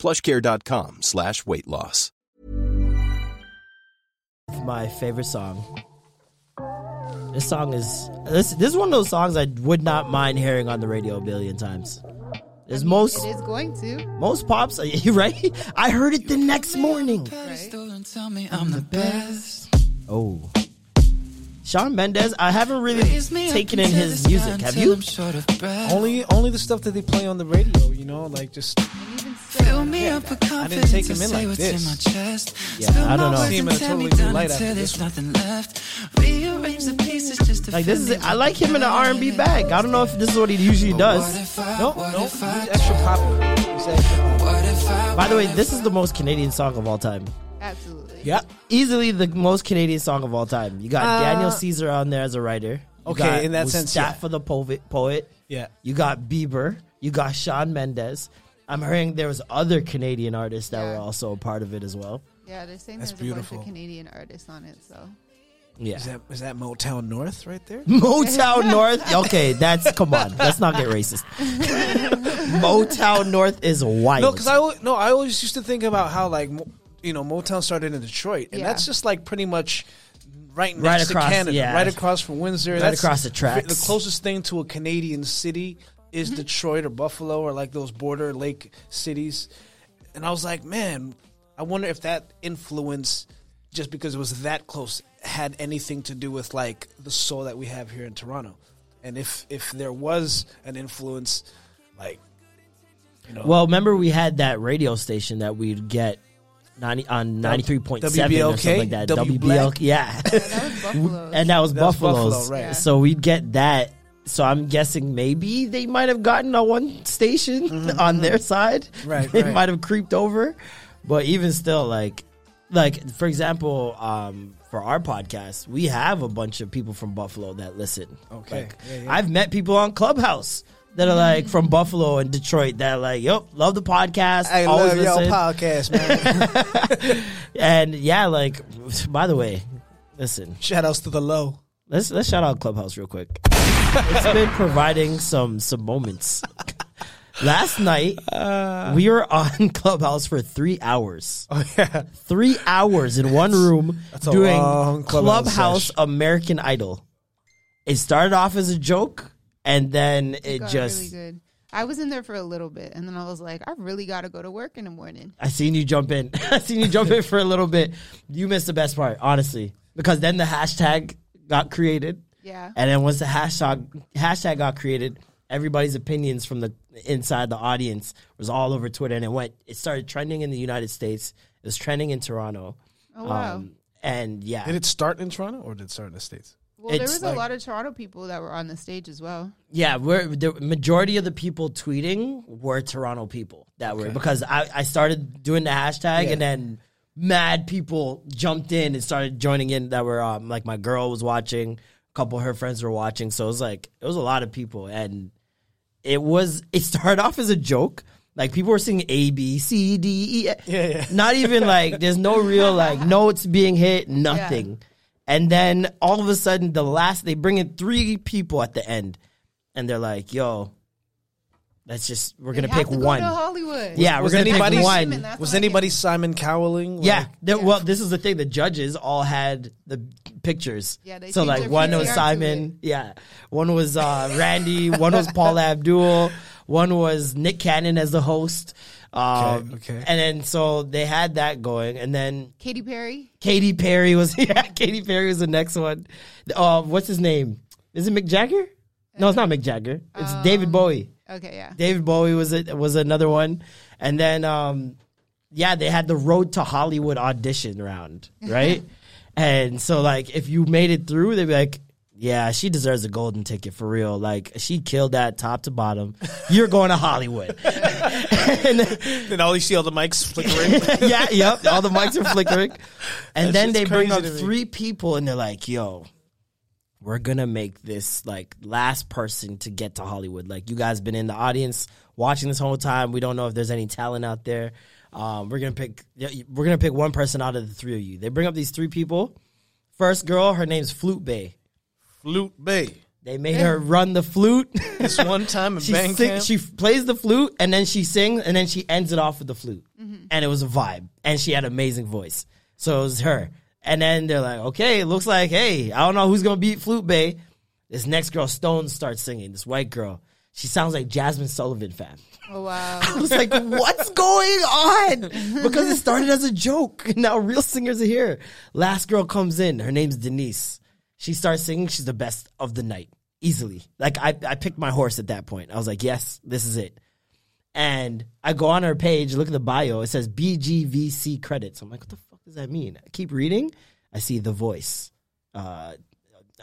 plushcare.com slash weight loss. My favorite song. This song is this this is one of those songs I would not mind hearing on the radio a billion times. Is most It is going to. most pops, You right? I heard it the next morning. Oh. Shawn Mendes, I haven't really taken in his music. Have you? Only only the stuff that they play on the radio, you know, like just Fill me up with I didn't take him in say like what's this. in my chest. Yeah, I don't know. See him in a me totally new down light until after there's this nothing left. Rearrange the pieces just to Like this is it. I like him in the R&B bag. I don't know if this is what he usually does. no, no, he's extra popular. He's extra popular. By the way, this is the most Canadian song of all time. Absolutely. Yeah. Easily the most Canadian song of all time. You got Uh, Daniel Caesar on there as a writer. You Okay, got in that sense, yeah. Mustafa the poet. Poet. Yeah. You got Bieber. You got Shawn Mendes. I'm hearing there was other Canadian artists that Yeah. were also a part of it as well. Yeah, they're saying That's there's a beautiful. bunch of Canadian artists on it. So Yeah. Is that is that Motown North right there? Motown North. Okay, that's come on. Let's not get racist. Motown North is white. No, because I al- no, I always used to think about how like Mo- you know Motown started in Detroit, and Yeah. that's just like pretty much right next Right across, to Canada, yeah. right across from Windsor, Right that's across the v- tracks. The closest thing to a Canadian city is Mm-hmm. Detroit or Buffalo or like those border lake cities, and I was like, man, I wonder if that influence, just because it was that close, had anything to do with like the soul that we have here in Toronto, and if if there was an influence, like. You know, Well, remember we had that radio station that we'd get 90, on 93.7 or something like that. W WBLK. Black? Yeah. that was Buffalo. and that was That was Buffalo, right. Yeah. So we'd get that. So I'm guessing maybe they might have gotten a one station on their side. Mm-hmm. Right, They right. might have creeped over. But even still, like, like for example, um, for our podcast, we have a bunch of people from Buffalo that listen. Okay. Like, Yeah, yeah. I've met people on Clubhouse that are like from Buffalo and Detroit that are like, yep, love the podcast. I love y'all listen. podcast, man. And yeah, like, by the way, listen, Shout outs to the low. let's let's shout out Clubhouse real quick. It's been providing some some moments. Last night, uh. we were on Clubhouse for three hours. Oh yeah. Three hours in one room That's a doing Clubhouse Clubhouse. American Idol. It started off as a joke, and then it, got just. really good. I was in there for a little bit, and then I was like, I really got to go to work in the morning. I seen you jump in. I seen you jump in for a little bit. You missed the best part, honestly, because then the hashtag got created. Yeah. And then once the hashtag hashtag got created, everybody's opinions from the inside the audience was all over Twitter, and it went. It started trending in the United States. It was trending in Toronto. Oh wow. Um, and yeah, Did it start in Toronto or did it start in the States? well, there was like- a lot of Toronto people that were on the stage as well. yeah, we're the majority of the people tweeting were Toronto people that were because I, I started doing the hashtag Yeah. and then mad people jumped in and started joining in that were um, like my girl was watching, a couple of her friends were watching, so it was like it was a lot of people and it was it started off as a joke. Like people were singing A B C D E. Yeah, yeah. Not even like there's no real like notes being hit, nothing. And then all of a sudden, the last they bring in three people at the end, and they're like, "Yo, let's just we're gonna pick to go one." to Hollywood. Yeah, Was we're gonna anybody- pick one. that's Was what I anybody. Simon Cowell? Yeah, Like, the- Yeah. well, this is the thing. The judges all had the pictures. Yeah, they so like their one was Simon, yeah, one was uh, Randy, one was Paul Abdul, one was Nick Cannon as the host. Um, Okay, okay. And then so they had that going, and then Katy Perry. Katy Perry was yeah. Katy Perry was the next one. Uh, what's his name? Is it Mick Jagger? No, it's not Mick Jagger. It's David Bowie. Okay, yeah. David Bowie was it was another one, and then um, yeah, they had the Road to Hollywood audition round, right? and so like if you made it through, they'd be like, Yeah, she deserves a golden ticket for real. Like she killed that top to bottom. You're going to Hollywood. and then- Then all you see all the mics flickering. yeah, yep. All the mics are flickering. And That then they bring up three people and they're like, yo, we're gonna make this like last person to get to Hollywood. Like you guys been in the audience watching this whole time. We don't know if there's any talent out there. Um, we're gonna pick we're gonna pick one person out of the three of you. They bring up these three people. First girl, her name's Flute Bay. Flute Bay. They made her run the flute. This one time in she band sing, camp. she plays the flute and then she sings and then she ends it off with the flute and it was a vibe and she had an amazing voice so it was her and then they're like okay it looks like hey i don't know who's gonna beat flute bay this next girl stone starts singing this white girl she sounds like jazmine sullivan fam Oh wow. I was like, what's going on? Because it started as a joke. Now real singers are here. Last girl comes in. Her name's Denise. She starts singing. She's the best of the night. Easily. Like I, I picked my horse at that point. I was like, yes, this is it. And I go on her page, look at the bio. It says BGVC credits. I'm like, what the does that mean? I keep reading. I see The Voice, uh,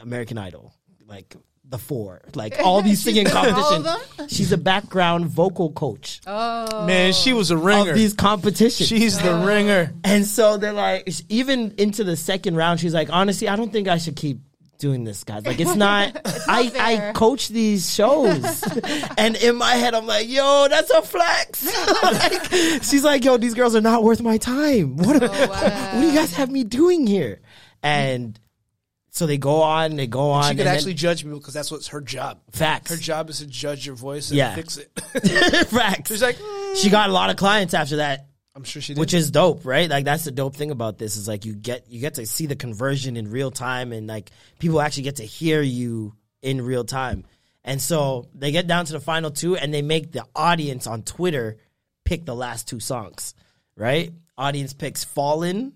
American Idol, like The Four, like all these singing competitions. She's a background vocal coach Oh. Man, she was a ringer. of these competitions. She's the ringer. and so they're like, even into the second round, she's like, honestly, I don't think I should keep doing this, guys. Like, it's not. I I fair. coach these shows, and in my head, I'm like, yo, that's a flex. like, she's like, yo, these girls are not worth my time. What, Oh, what do you guys have me doing here? And so they go on, they go on. She and could then- actually judge people because that's what's her job. facts. Her job is to judge your voice and Yeah. fix it. facts. She's like, she got a lot of clients after that. I'm sure she did. which is dope, right? Like that's the dope thing about this is like you get you get to see the conversion in real time, and like people actually get to hear you in real time. And so they get down to the final two, and they make the audience on Twitter pick the last two songs, right? Audience picks "Fallen"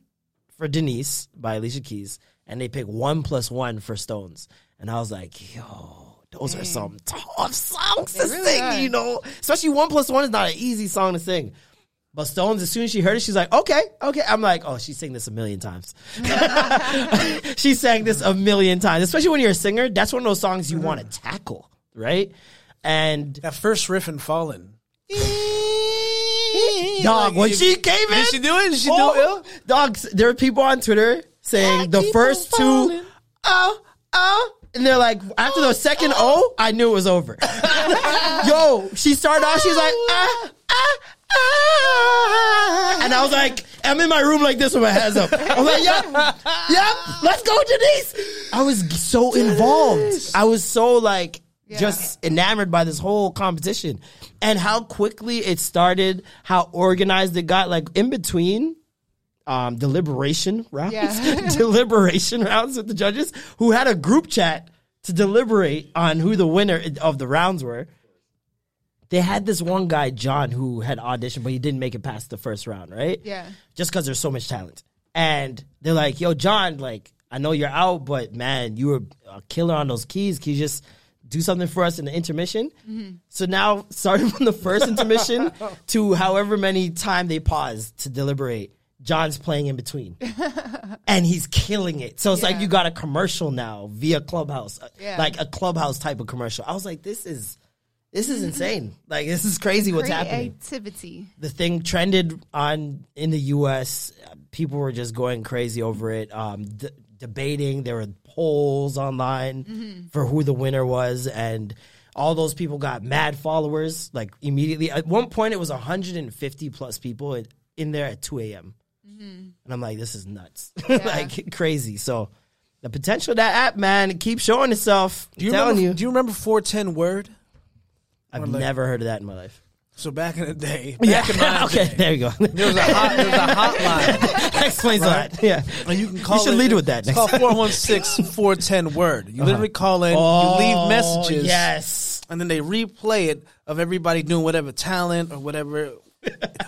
for Denise by Alicia Keys, and they pick "One Plus One" for Stones. And I was like, yo. Those are some tough songs to really sing, are. you know. Especially one plus one is not an easy song to sing. But Stones, as soon as she heard it, she's like, okay, okay. I'm like, oh, she sang this a million times. she sang this a million times. Especially when you're a singer, that's one of those songs you want to tackle, right? And that first riff in Fallen. dog, when she came in, Did she do it? Did she oh, do it? ill? Dog, there are people on Twitter saying the first two, oh, oh, and they're like, after the second O, I knew it was over. Yo, she started off, she's like, ah, ah, ah. And I was like, I'm in my room like this with my hands up. I was like, yep, yep, let's go, Denise. I was so involved. I was so like, just enamored by this whole competition and how quickly it started, how organized it got. Like in between, um, deliberation rounds, Yeah. deliberation rounds with the judges who had a group chat to deliberate on who the winner of the rounds were. They had this one guy, John, who had auditioned, but he didn't make it past the first round, right? Yeah. Just because there's so much talent. And they're like, yo, John, like, I know you're out, but man, you were a killer on those keys. Can you just do something for us in the intermission? So now, starting from the first intermission to however many time they pause to deliberate, John's playing in between. and he's killing it. So it's like you got a commercial now via Clubhouse, uh, Yeah. like a Clubhouse type of commercial. I was like, this is this is insane. Like this is crazy what's happening. Creativity. The thing trended on in the U.S. Uh, People were just going crazy over it, um, d- debating. There were polls online for who the winner was, and all those people got mad followers like immediately. At one point, it was 150 plus people in, in there at 2 a.m. And I'm like, this is nuts, like crazy. So the potential of that app, man, it keeps showing itself. Do you I'm telling remember? you, Do you remember 410 Word? I've like- never heard of that in my life. So back in the day, back in my okay, day, there you go. there was a hot, there was a hotline. that explains a lot. Yeah, And you can call you should it- lead with that. It's called 416-410 word. You uh-huh. literally call in, you leave oh, messages, Oh, Yes. and then they replay it of everybody doing whatever talent or whatever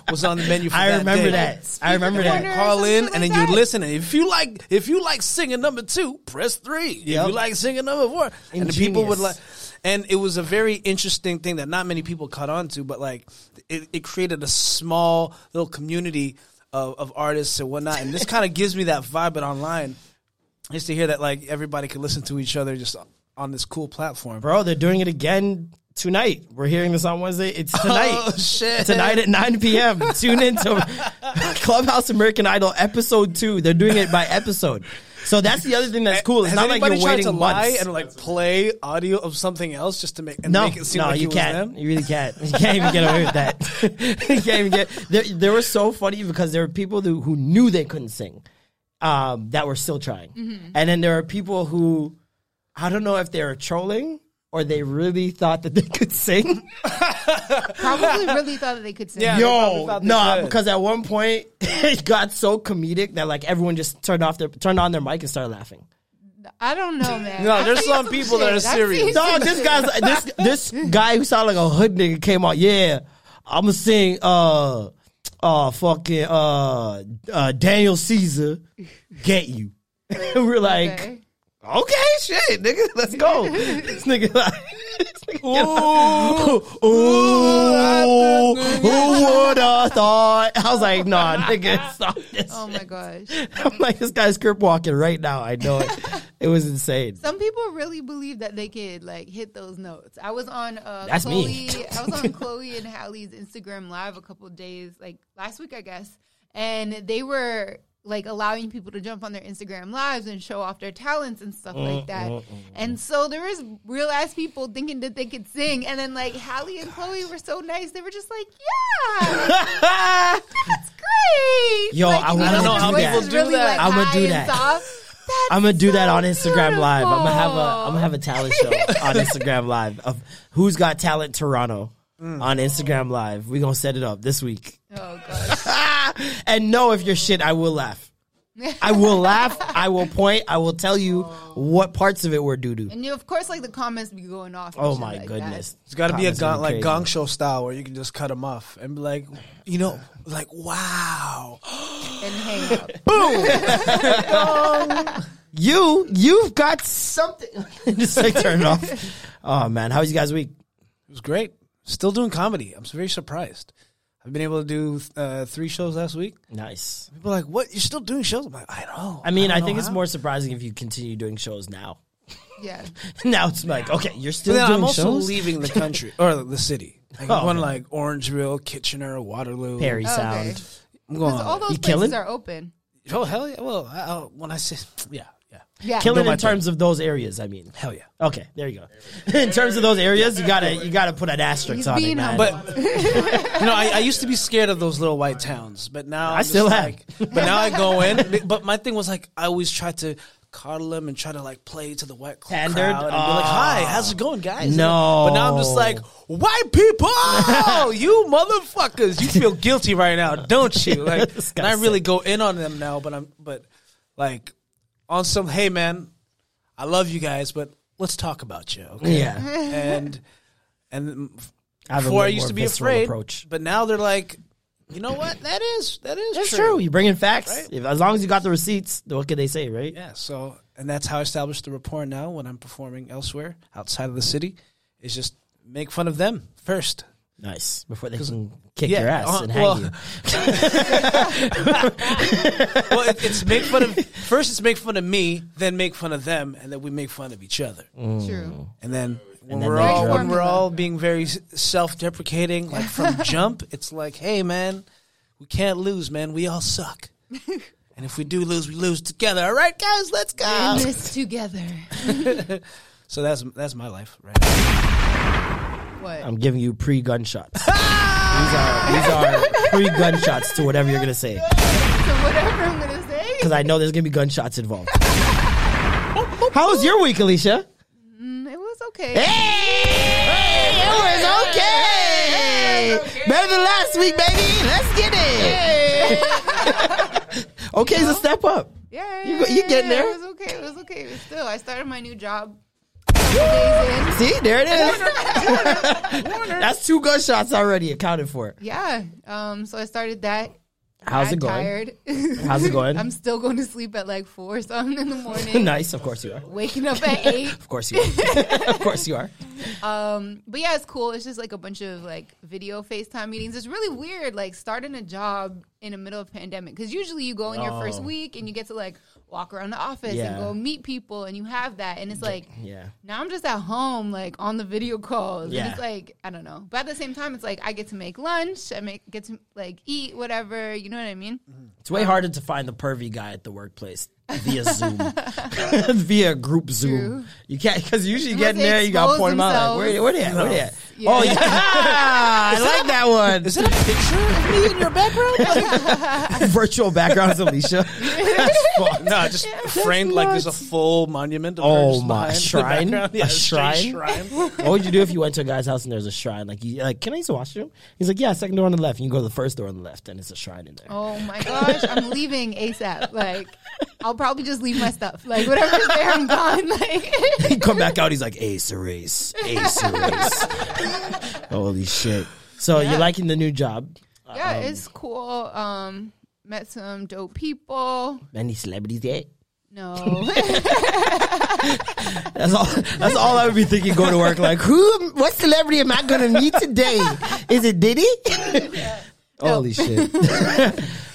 was on the menu for I that remember day. that. I remember corner. that. Call in something and then like you listen. And if you like, if you like singing number two, press three. If you like singing number four, and the people would like. And it was a very interesting thing that not many people caught on to, but like it, it created a small little community of, of artists and whatnot. And this kind of gives me that vibe, but online. Just to hear that like everybody could listen to each other just on this cool platform. Bro, they're doing it again tonight. We're hearing this on Wednesday. It's tonight. Oh shit! Tonight at 9 p.m. Tune in to Clubhouse American Idol episode two. They're doing it by episode. So that's the other thing that's cool. It's Has not like anybody you're tried waiting to lie months. and like play audio of something else just to make and no, make it seem no, like you it was can't. them? You really can't. You can't even get away with that. you can't even get. They, they were so funny because there were people who, who knew they couldn't sing, um, that were still trying, and then there are people who, I don't know if they were trolling or they really thought that they could sing. Probably really thought that they could sing. Yeah. Yo, thought no, could. because at one point it got so comedic that like everyone just turned off their turned on their mic and started laughing. I don't know, man. No, I've there's seen some some people that are serious. seen Dog, this shit. guy's this this guy who sounded like a hood nigga came out. Yeah, I'm gonna sing. Uh, uh, fucking uh, uh, Daniel Caesar, get you. We're like, okay. Okay. shit, nigga, let's go. this nigga like. this nigga Ooh, ooh, who would have thought? I was like, nah, nigga, stop this. Oh my gosh. I'm like, this guy's script walking right now. I know it. It was insane. Some people really believe that they could like hit those notes. I was on uh That's Chloe me. I was on Chloe and Halle's Instagram live a couple of days, like last week I guess. And they were like allowing people to jump on their Instagram lives and show off their talents and stuff Mm, like uh, that. Uh, uh. And so there was real ass people thinking that they could sing. And then like Halle and Chloe were so nice. They were just like, Yeah, that's great. Yo, Like, I you wanna know, do their that. voice is do really, that. like, I'ma do that. That's I'm gonna do that on Instagram Live. I'm gonna have a I'm gonna have a talent show on Instagram Live of who's got talent Toronto mm. on Instagram Live. We are gonna set it up this week. Oh gosh. and know if you're shit, I will laugh. I will laugh. I will point. I will tell you what parts of it were doo doo. And you, of course, like the comments be going off. Oh my like that. goodness! It's got to be a gong, like gong show style where you can just cut them off and be like, you know, like wow. And hang up. Boom. You you've got something. Just like turn it off. Oh man, how was you guys' week? It was great. Still doing comedy. I'm very surprised. I've been able to do uh, three shows last week. Nice. People are like, "What? You're still doing shows?" I'm like, "I know." I mean, don't I, know think it's how." more surprising if you continue doing shows now. Yeah. now it's like, okay, you're still then doing I'm also shows. leaving the country or the city. Like, Oh, I'm going okay. like Orangeville, Kitchener, Waterloo. Parry Oh, okay. Sound. I'm going. Because all those You places killing? are open. oh hell yeah! Well, I, I, when I say yeah, yeah, Yeah. Killing my in terms of those areas, I mean. hell yeah. Okay, there you go. in terms of those areas, you gotta you gotta put an asterisk He's on it, being man. humble. But you know, I, I used to be scared of those little white towns, but now I'm I still just am. like, But now I go in. But my thing was like, I always try to coddle them and try to like play to the white cl- Pandered? crowd and be like, ah. "Hi, Oh. how's it going, guys?" No. but now I'm just like, "White people, you motherfuckers, you feel guilty right now, don't you?" Like, and I really go in on them now, but I'm, but like, on some, hey man, I love you guys, but let's talk about you, okay? yeah, and and I before I used to be visceral afraid, approach. but now they're like, you know what? That is that is That's true. true. You bring in facts. Right? If, as long as you got the receipts, what can they say, right? Yeah. So and that's how I established the rapport. Now when I'm performing elsewhere outside of the city, is just make fun of them first. Nice. Before they can kick yeah, your ass uh, and hang well- you. well, it, it's make fun of first. It's make fun of me, then make fun of them, and then we make fun of each other. True. And then when then we're all drop- when we're all being very self-deprecating, like from jump, it's like, hey man, we can't lose, man. We all suck. and if we do lose, we lose together. All right, guys, let's go. In go. this together. So that's that's my life, right? What? I'm giving you pre gunshots. these are these are pre gunshots to whatever you're gonna say, so whatever I'm gonna say. because I know there's gonna be gunshots involved. How was your week, Alicia? Mm, it was okay. Hey, it was okay. Better than last week, baby. Let's get it. okay, is a step up. Yeah, You go- you getting there. It was okay. It was okay. But still, I started my new job. A couple days in. See, there it is. That's two gunshots already accounted for. Yeah. Um. So I started that. How's it going? Tired. How's it going? I'm still going to sleep at like four something in the morning. nice, of course you are. Waking up at eight. Of course you are. of course you are. Um, but yeah, it's cool. It's just like a bunch of like video FaceTime meetings. It's really weird, like starting a job in the middle of pandemic because usually you go in your first Oh. week and you get to like walk around the office Yeah. and go meet people and you have that and it's like Yeah. now I'm just at home like on the video calls Yeah. and it's like I don't know but at the same time it's like I get to make lunch I make get to like eat whatever you know what I mean It's way harder to find the pervy guy at the workplace via Zoom, via group Zoom. True. You can't because usually you Unless get in there, you got to expose point them out. Like, themselves. where, where they at? Where they at? Yeah. Oh yeah, I like that one. Is that a picture of me in your background? Virtual backgrounds, Alicia. No, just framed like there's a full monument. Of Oh, my shrine? background. A shrine? shrine. what would you do if you went to a guy's house and there's a shrine? Like, you, like, can I use the washroom? He's like, yeah, second door on the left. You can go to the first door on the left, and it's a shrine in there. oh my gosh I'm leaving ASAP like I'll probably just leave my stuff like whatever's there I'm gone like he come back out. He's like, Ace erase, Ace erase. Holy shit! So Yeah. you're liking the new job? yeah it's cool um met some dope people Any celebrities yet? no That's all. That's all I would be thinking. Go to work like, who? What celebrity am I gonna meet today? Is it Diddy? Holy shit!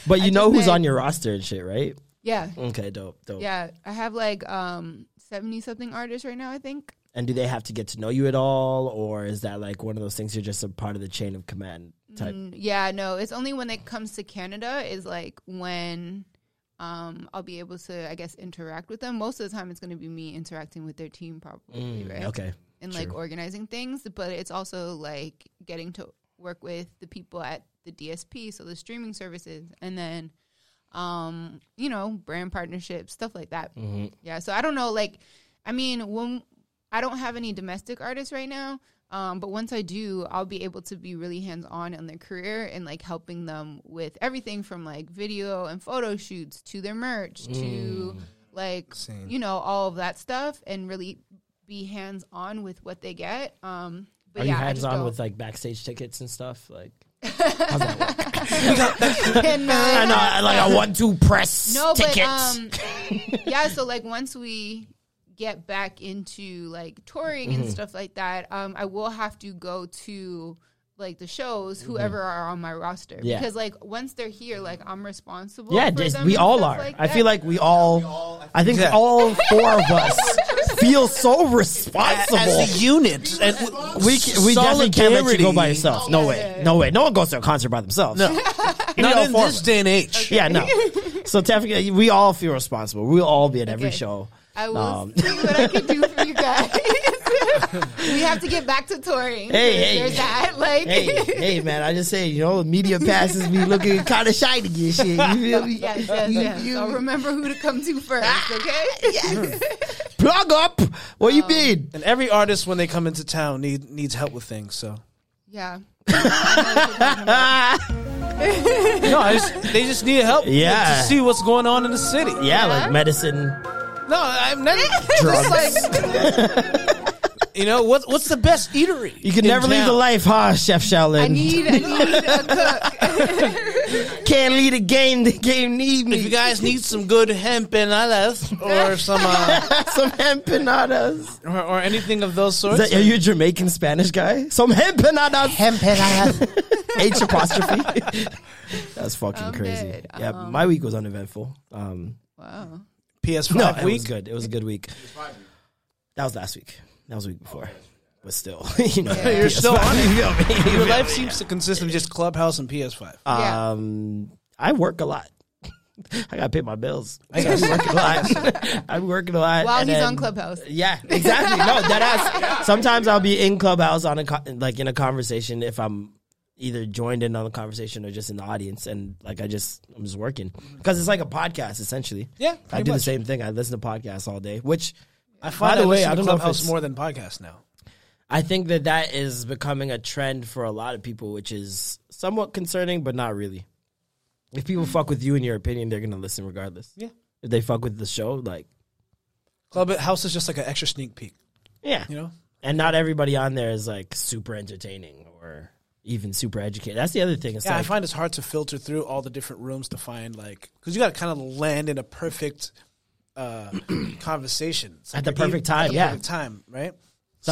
but you know who's met- on your roster and shit, right? Yeah Okay, dope, dope. Yeah, I have like um 70 something artists right now, I think. And do they have to get to know you at all, or is that like one of those things you're just a part of the chain of command type? Mm, Yeah, no, it's only when it comes to Canada is like when um I'll be able to I guess interact with them. Most of the time it's going to be me interacting with their team probably, right? Mm, Okay, And like organizing things, but it's also like getting to work with the people at the DSP, so the streaming services and then um you know, brand partnerships, stuff like that. Mm-hmm. Yeah, so I don't know like I mean, when I don't have any domestic artists right now, um, but once I do, I'll be able to be really hands on in their career and like helping them with everything from like video and photo shoots to their merch Mm. to like you know all of that stuff and really be hands on with what they get. Um, but Are yeah, you I hands just on don't- with like backstage tickets and stuff? Like, And, uh, I know, like I want to press no, tickets. but um, yeah. So like once we get back into like touring Mm-hmm. and stuff like that, um, I will have to go to like the shows, whoever are on my roster, Mm-hmm. Yeah. because like once they're here, like I'm responsible. yeah, for just, them we all are. Like I feel like we all. I think Yeah. all four of us feel so responsible. As a unit, and we we definitely can't let you go by yourself. No way, no way. No one goes to a concert by themselves. No, not in this day and age. Yeah, no. So definitely, we all feel responsible. We'll all be at every Okay. show. I will Um, see what I can do for you guys. we have to get back to touring. Hey, hey. there's that. Like, hey, hey, man! I just say, you know, media passes be looking kind of shiny and shit. You feel me? yes, yes, You- yes. you- I'll remember who to come to first. Okay. Plug up. What you um, mean? And every artist, when they come into town, need needs help with things. So Yeah. no, I just, they just need help. like, Yeah. to see what's going on in the city. Yeah, like medicine, No, I'm not. drugs. You know what? What's the best eatery? you can in never leave the life, huh, Chef Shaolin? I need, I need a cook. Can't lead a game. The game need me. If you guys need some good empanadas or some uh, some empanadas. or, or anything of those sorts, that, are you a Jamaican Spanish guy? Some empanadas. Empanadas. H apostrophe. That's fucking I'm crazy. dead. Yeah, Um, my week was uneventful. Um, Wow. PS5 no, it was week. good. It was a good week. That was last week. That was the week before. But still, you know, Yeah. You're PS5, still on it. you feel me? You Your feel life me? seems to consist of just Clubhouse and PS5. Yeah. Um, I work a lot. I gotta pay my bills. I gotta work a lot. I'm working a lot. While and he's then- on Clubhouse. Yeah, exactly. No, that ass. Sometimes I'll be in Clubhouse on a co- like in a conversation if I'm either joined in on the conversation or just in the audience, and like I just I'm just working because it's like a podcast essentially. Yeah, I pretty do the much. same thing. I listen to podcasts all day, which I find By the I way, I don't know if Clubhouse it's- more than podcasts now. I think that that is becoming a trend for a lot of people, which is somewhat concerning, but not really. If people fuck with you and your opinion, they're gonna listen regardless. Yeah. If they fuck with the show, like Clubhouse is just like an extra sneak peek, yeah, you know? and not everybody on there is like super entertaining or even super educated. That's the other thing. It's Yeah, I find it's hard to filter through all the different rooms to find like because you got to kind of land in a perfect uh, conversation It's At the perfect time, at the yeah. perfect time, right?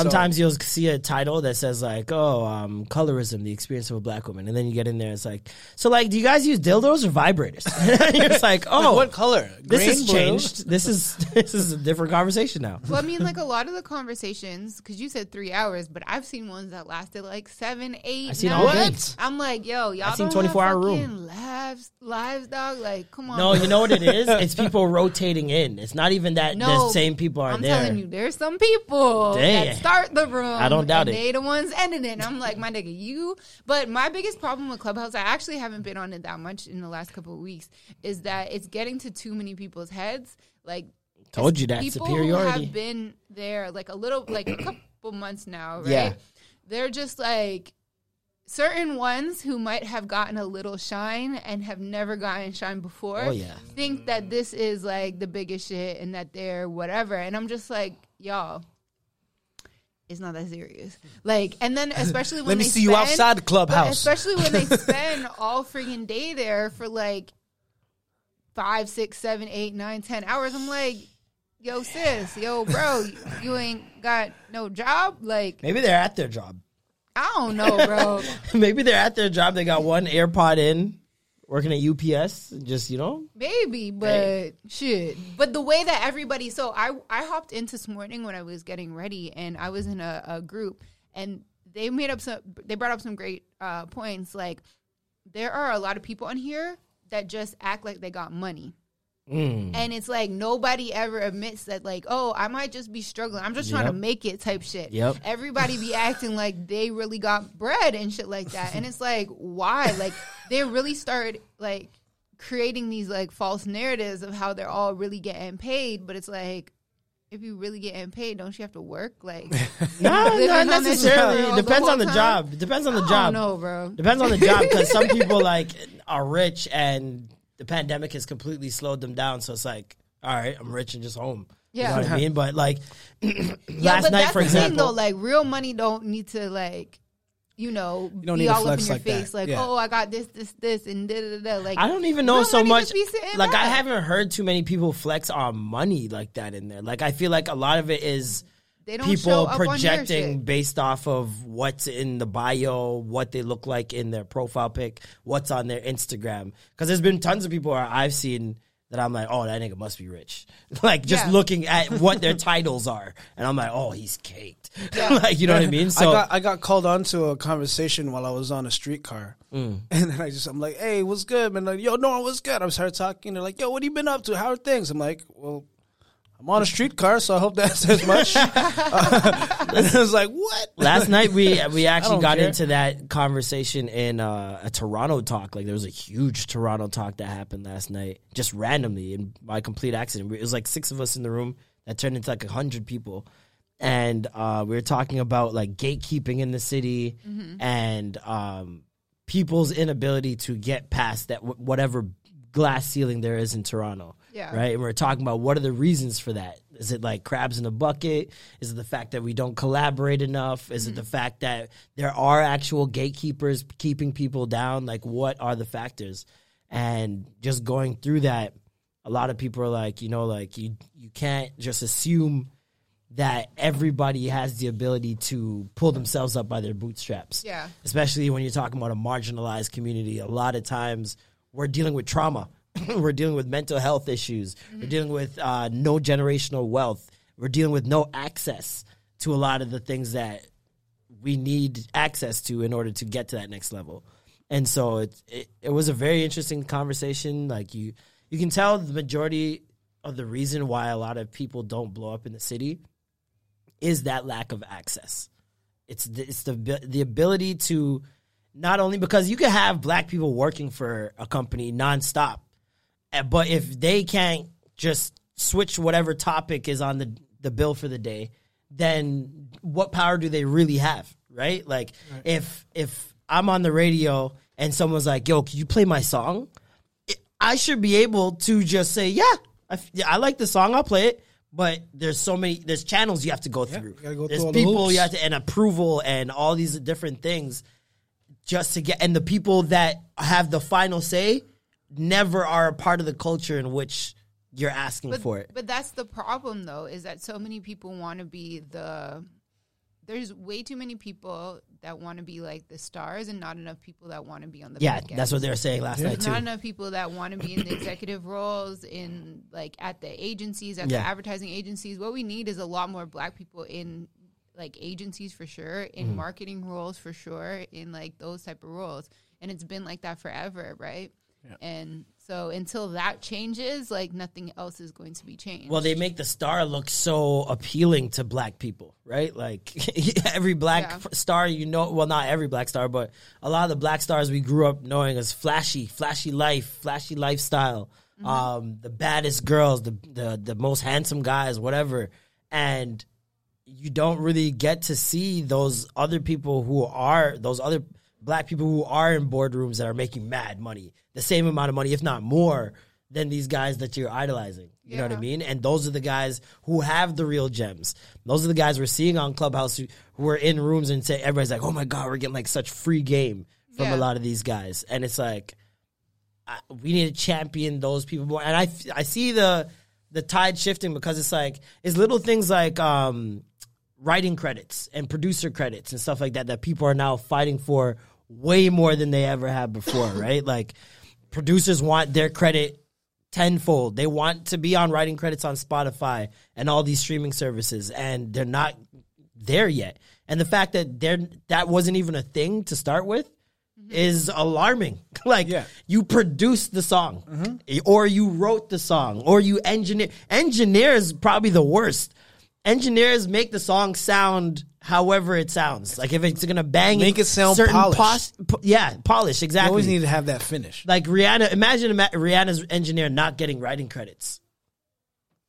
Sometimes you'll see a title that says like, "Oh, um, colorism: the experience of a black woman," and then you get in there, it's like, "So, like, do you guys use dildos or vibrators?" You're just like, "Oh, what color? This Green, has blue? changed. This is this is a different conversation now." Well, I mean, like a lot of the conversations, because you said three hours, but I've seen ones that lasted like seven, eight, I've seen nine. all day. I'm like, yo, y'all I've seen 24 hour room. lives, lives, dog. Like, come on. No, bro. you know what it is? It's people rotating in. It's not even that No, the same people are there. I'm telling you, there's some people Dang. Start the room. I don't doubt it. They the ones ending it. And I'm like, my nigga, you. But my biggest problem with Clubhouse, I actually haven't been on it that much in the last couple of weeks, is that it's getting to too many people's heads. Like, Told you that people superiority. have been there like a little, like a couple months now, right? Yeah. They're just like certain ones who might have gotten a little shine and have never gotten shine before. Oh, yeah. think that this is like the biggest shit and that they're whatever. And I'm just like, y'all. It's not that serious. Like, and then especially when Let me they see you outside the clubhouse. Especially when they spend all freaking day there for like five, six, seven, eight, nine, ten hours. I'm like, yo, sis, yo, bro, you ain't got no job. Like, Maybe they're at their job. I don't know, bro. Maybe they're at their job. They got one AirPod in, working at UPS. Just you know, Maybe, but shit. But the way that everybody, so I I hopped in this morning when I was getting ready, and I was in a, a group, and they made up some, they brought up some great uh, points. Like there are a lot of people on here that just act like they got money. Mm. And it's like nobody ever admits that, like, oh, I might just be struggling. I'm just trying to make it type shit. Yep. Everybody be acting like they really got bread and shit like that. And it's like, why? Like, they really start, like, creating these, like, false narratives of how they're all really getting paid. But it's like, if you really getting paid, don't you have to work? Like, no, not necessarily. It depends the on the whole job. It depends on the I job. don't bro. Depends on the job because some people like are rich and the pandemic has completely slowed them down. So it's like, all right, I'm rich and just home. Yeah. you know what I mean. But like Yeah, last but night, for the thing, example, though. Like, real money don't need to like, you know, don't be need to all up in your like that. face. Like, Yeah. oh, I got this, this, this, and da da da. Like, I don't even know so much. just be Like I haven't heard too many people flex on money like that in there. Like I feel like a lot of it is They don't show people up on their projecting shit. based off of what's in the bio, what they look like in their profile pic, what's on their Instagram. Because there's been tons of people where I've seen that I'm like, oh, that nigga must be rich. like just Yeah. looking at what their titles are, and I'm like, oh, he's caked. Yeah. like you know what I mean? So I got I got called onto a conversation while I was on a streetcar, Mm. and then I just I'm like, "Hey, what's good, man?" Like, "Yo, no, what's good?" I was started talking. They're like, "Yo, what have you been up to? How are things?" I'm like, "Well, I'm on a streetcar, so I hope that says much." and I was like, "What?" last night we we actually got care. into that conversation in uh, a Toronto talk. Like there was a huge Toronto talk that happened last night, just randomly and by complete accident. It was like six of us in the room that turned into like a hundred people, and uh, we were talking about like gatekeeping in the city and um, people's inability to get past that wh- whatever glass ceiling there is in Toronto. Yeah. Right. And we're talking about what are the reasons for that? Is it like crabs in a bucket? Is it the fact that we don't collaborate enough? Is it the mm-hmm. fact that there are actual gatekeepers keeping people down? Like, what are the factors? And just going through that, a lot of people are like, you know, like you you can't just assume that everybody has the ability to pull themselves up by their bootstraps. Yeah. Especially when you're talking about a marginalized community. A lot of times we're dealing with trauma. we're dealing with mental health issues. We're dealing with uh, no generational wealth. We're dealing with no access to a lot of the things that we need access to in order to get to that next level. And so it, it it was a very interesting conversation. Like you you can tell the majority of the reason why a lot of people don't blow up in the city is that lack of access. It's the, it's the the ability to not only because you can have black people working for a company nonstop, Eh, but if they can't just switch whatever topic is on the the bill for the day, then what power do they really have, right? Like if if I'm on the radio and someone's like, "Yo, can you play my song?" I should be able to just say, "Yeah, I, yeah, I like the song. I'll play it." But there's so many there's channels you have to go through. you go there's through all the people you have to and approval and all these different things just to get and the people that have the final say never are a part of the culture in which you're asking But, for it. but that's the problem, though, is that so many people want to be the there's way too many people that want to be like the stars and not enough people that want to be on the Yeah, back that's what they were saying last night too. not enough people that want to be in the executive roles in like at the agencies, at Yeah. the advertising agencies. What we need is a lot more black people in like agencies for sure, in Mm-hmm. marketing roles for sure, in like those type of roles. And it's been like that forever, right? And so until that changes, like nothing else is going to be changed. Well, they make the star look so appealing to black people, right? Like every black Yeah. star, you know, well, not every black star, but a lot of the black stars we grew up knowing as flashy, flashy life, flashy lifestyle, Mm-hmm. um, the baddest girls, the, the the most handsome guys, whatever, and you don't really get to see those other people who are those other black people who are in boardrooms that are making mad money, the same amount of money, if not more, than these guys that you're idolizing. You know what I mean? And those are the guys who have the real gems. Those are the guys we're seeing on Clubhouse who, who are in rooms and say everybody's like, "Oh my god, we're getting like such free game from a lot of these guys," and it's like I, we need to champion those people more. And I see the the tide shifting because it's like it's little things like um, writing credits and producer credits and stuff like that that people are now fighting for way more than they ever have before. right? Like producers want their credit tenfold. They want to be on writing credits on Spotify and all these streaming services, and they're not there yet. And the fact that there that wasn't even a thing to start with mm-hmm. is alarming. like Yeah. you produced the song, mm-hmm. or you wrote the song, or you engineer. Engineer is probably the worst. Engineers make the song sound however it sounds. Like if it's gonna bang, Make it sound certain polished. pos- po- yeah, polish You exactly. always need to have that finish. Like Rihanna, imagine ima- Rihanna's engineer not getting writing credits.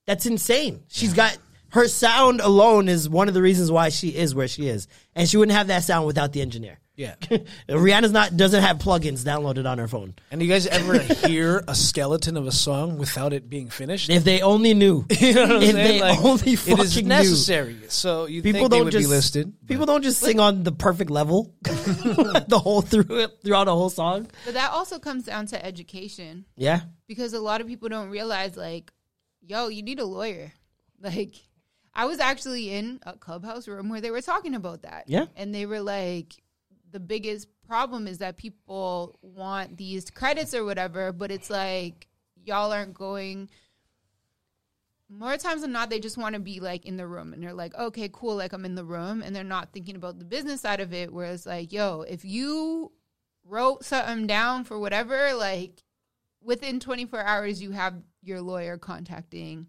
That's insane. She's got her sound alone is one of the reasons why she is where she is, and she wouldn't have that sound without the engineer. Yeah. Rihanna's not doesn't have plugins downloaded on her phone. And you guys ever hear a skeleton of a song without it being finished? If they only knew, You know what I'm if saying? they Like, only it fucking is knew. necessary. So you People think they don't would just be listed? People don't just sing on the perfect level the whole through it throughout a whole song. but that also comes down to education. Yeah, because a lot of people don't realize like yo you need a lawyer like i was actually in a clubhouse room where they were talking about that Yeah. and they were like the biggest problem is that people want these credits or whatever but it's like y'all aren't going more times than not they just want to be like in the room and they're like okay cool like i'm in the room and they're not thinking about the business side of it where it's like yo if you wrote something down for whatever like within 24 hours you have your lawyer contacting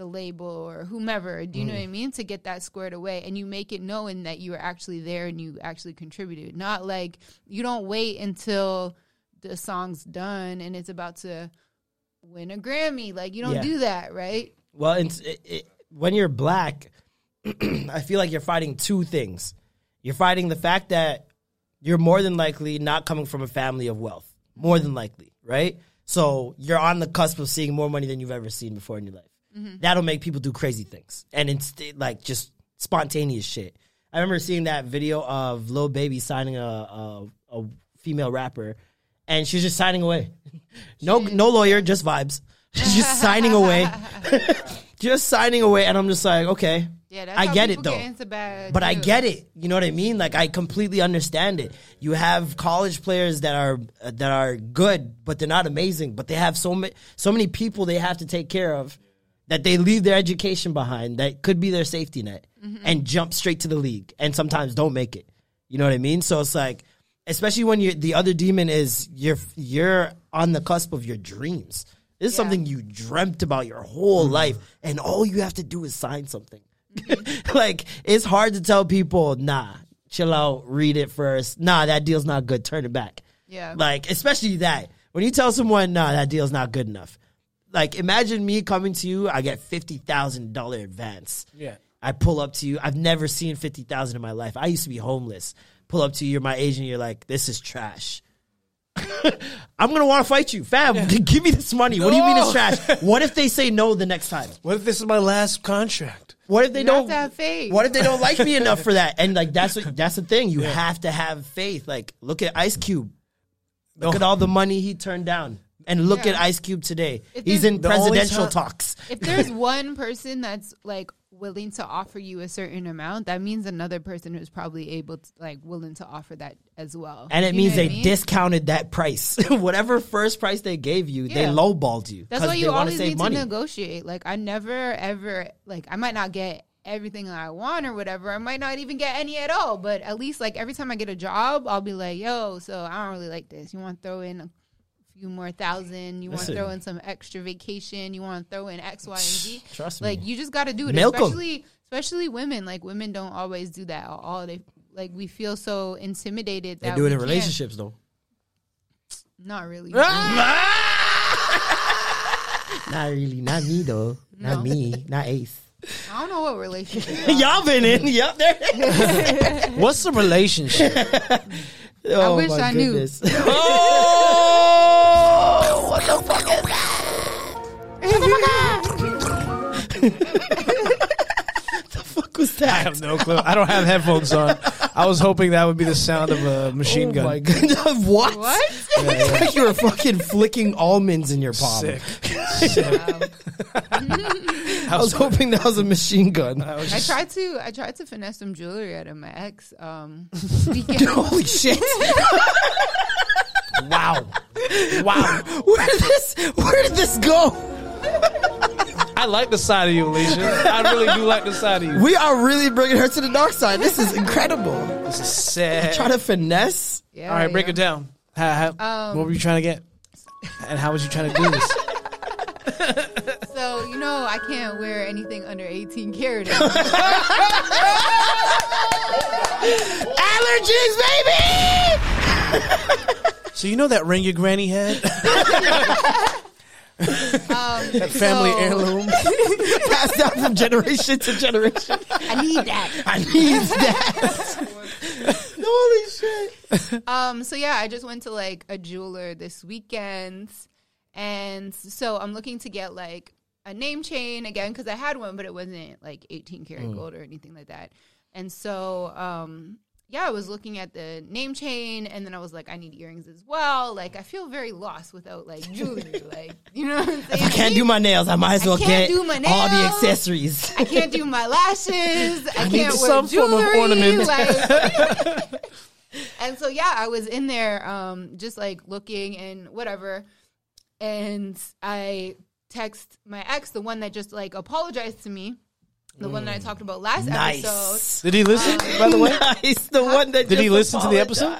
the label or whomever do you know what i mm. mean to get that squared away and you make it knowing that you were actually there and you actually contributed not like you don't wait until the song's done and it's about to win a grammy like you don't Yeah. do that right Well, it's, it, it, when you're black, I feel like you're fighting two things. You're fighting the fact that you're more than likely not coming from a family of wealth. More than likely, right? So you're on the cusp of seeing more money than you've ever seen before in your life. That'll make people do crazy things. And it's like just spontaneous shit. I remember seeing that video of Lil Baby signing a, a, a female rapper, and she's just signing away. No, no lawyer, just vibes. She's just signing away, just signing away, and I'm just like, okay, yeah that's I get it though. get But I get it. You know what I mean? Like I completely understand it. You have college players that are uh, that are good, but they're not amazing. But they have so many so many people they have to take care of that they leave their education behind. That could be their safety net mm-hmm. and jump straight to the league, and sometimes don't make it. You know what I mean? So it's like, especially when you're the other demon is you're you're on the cusp of your dreams. This is Yeah. something you dreamt about your whole mm-hmm. life, and all you have to do is sign something. like it's hard to tell people, nah, chill out, read it first. Nah, that deal's not good. Turn it back. Yeah. Like especially that when you tell someone, nah, that deal's not good enough. Like imagine me coming to you, I get fifty thousand dollar advance. Yeah. I pull up to you. I've never seen fifty thousand in my life. I used to be homeless. Pull up to you, you're my agent. You're like, this is trash. I'm gonna want to fight you, fam. Give me this money. What do you mean it's trash? What if they say no the next time? What if this is my last contract? What if they You don't have to have faith. What if they don't like me enough for that? And like that's what, that's the thing. You have to have faith. Like look at Ice Cube. Look No. at all the money he turned down. And look Yeah. at Ice Cube today. If He's there's- in The only presidential time- talks. if there's one person that's like willing to offer you a certain amount, that means another person who's probably able to like willing to offer that as well. And it You means know what they mean? discounted that price. Whatever first price they gave you, they Yeah. lowballed you. That's 'cause why they you wanna always save need money. to negotiate. Like I never ever like I might not get everything that I want or whatever. I might not even get any at all. But at least like every time I get a job, I'll be like, yo, so I don't really like this. You want to throw in a few more thousand? You want to throw in some extra vacation? You want to throw in X, Y, and Z? Trust Like me. Like you just got to do it. Milk 'em. especially especially women. Like women don't always do that. All they like we feel so intimidated They do it in can't. relationships though. Not really. Ah! Mm. Not really. Not me though. No. Not me. Not Ace. I don't know what relationship. Y'all been in. Yep. There. What's the relationship? Oh, I wish my I knew. goodness. oh, what the fuck is that? the fuck was that? I have no clue. I don't have headphones on. I was hoping that would be the sound of a machine oh gun. my goodness. what? what? It's like you were fucking flicking almonds in your palm. Sick. I was hoping that was a machine gun. I was I just- tried to I tried to finesse some jewelry out of my ex. Um, weekend. Holy shit! Wow. Wow. Where did this? Where did this go? I like the side of you, Alicia. I really do like the side of you. We are really bringing her to the dark side. This is incredible. This is sad. Try to finesse. Yeah, All right, break yeah. it down. How, how, Um, what were you trying to get? And how was you trying to do this? So you know I can't wear anything under 18 karat. Allergies, baby. So you know that ring your granny had? that family so- heirloom? Passed down from generation to generation. I need that. I need that. Holy shit. Um, so yeah, I just went to like a jeweler this weekend, and so I'm looking to get like a name chain again because I had one, but it wasn't like 18 karat gold or anything like that. And so, um, yeah, I was looking at the name chain, and then I was like, I need earrings as well. Like, I feel very lost without like jewelry. like, you know what I'm saying? I can't do my nails. I might as well can't get do my nails. all the accessories. I can't do my lashes. I, need can't wear some form of jewelry. ornament. Like, and so yeah, I was in there, um, just like looking and whatever. And I text my ex, the one that just like apologized to me, the one that I talked about last episode. Did he listen, by the way? Nice. The one that Did he just listen to the episode?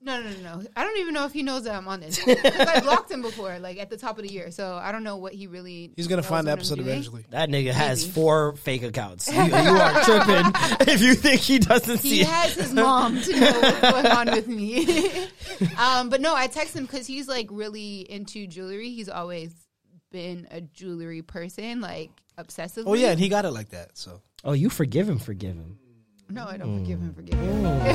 No, no, no, no. I don't even know if he knows that I'm on this. 'Cause I blocked him before, like at the top of the year. So I don't know what he really. He's going to find the episode eventually. That nigga has four fake accounts. You, you are tripping if you think he doesn't see He it. has his mom to know what's going on with me. um, but no, I text him because he's like really into jewelry. He's always been a jewelry person, like obsessively. Oh, yeah, and he got it like that. So Oh, you forgive him, forgive him. No, I don't forgive him. Forgive him. Hmm.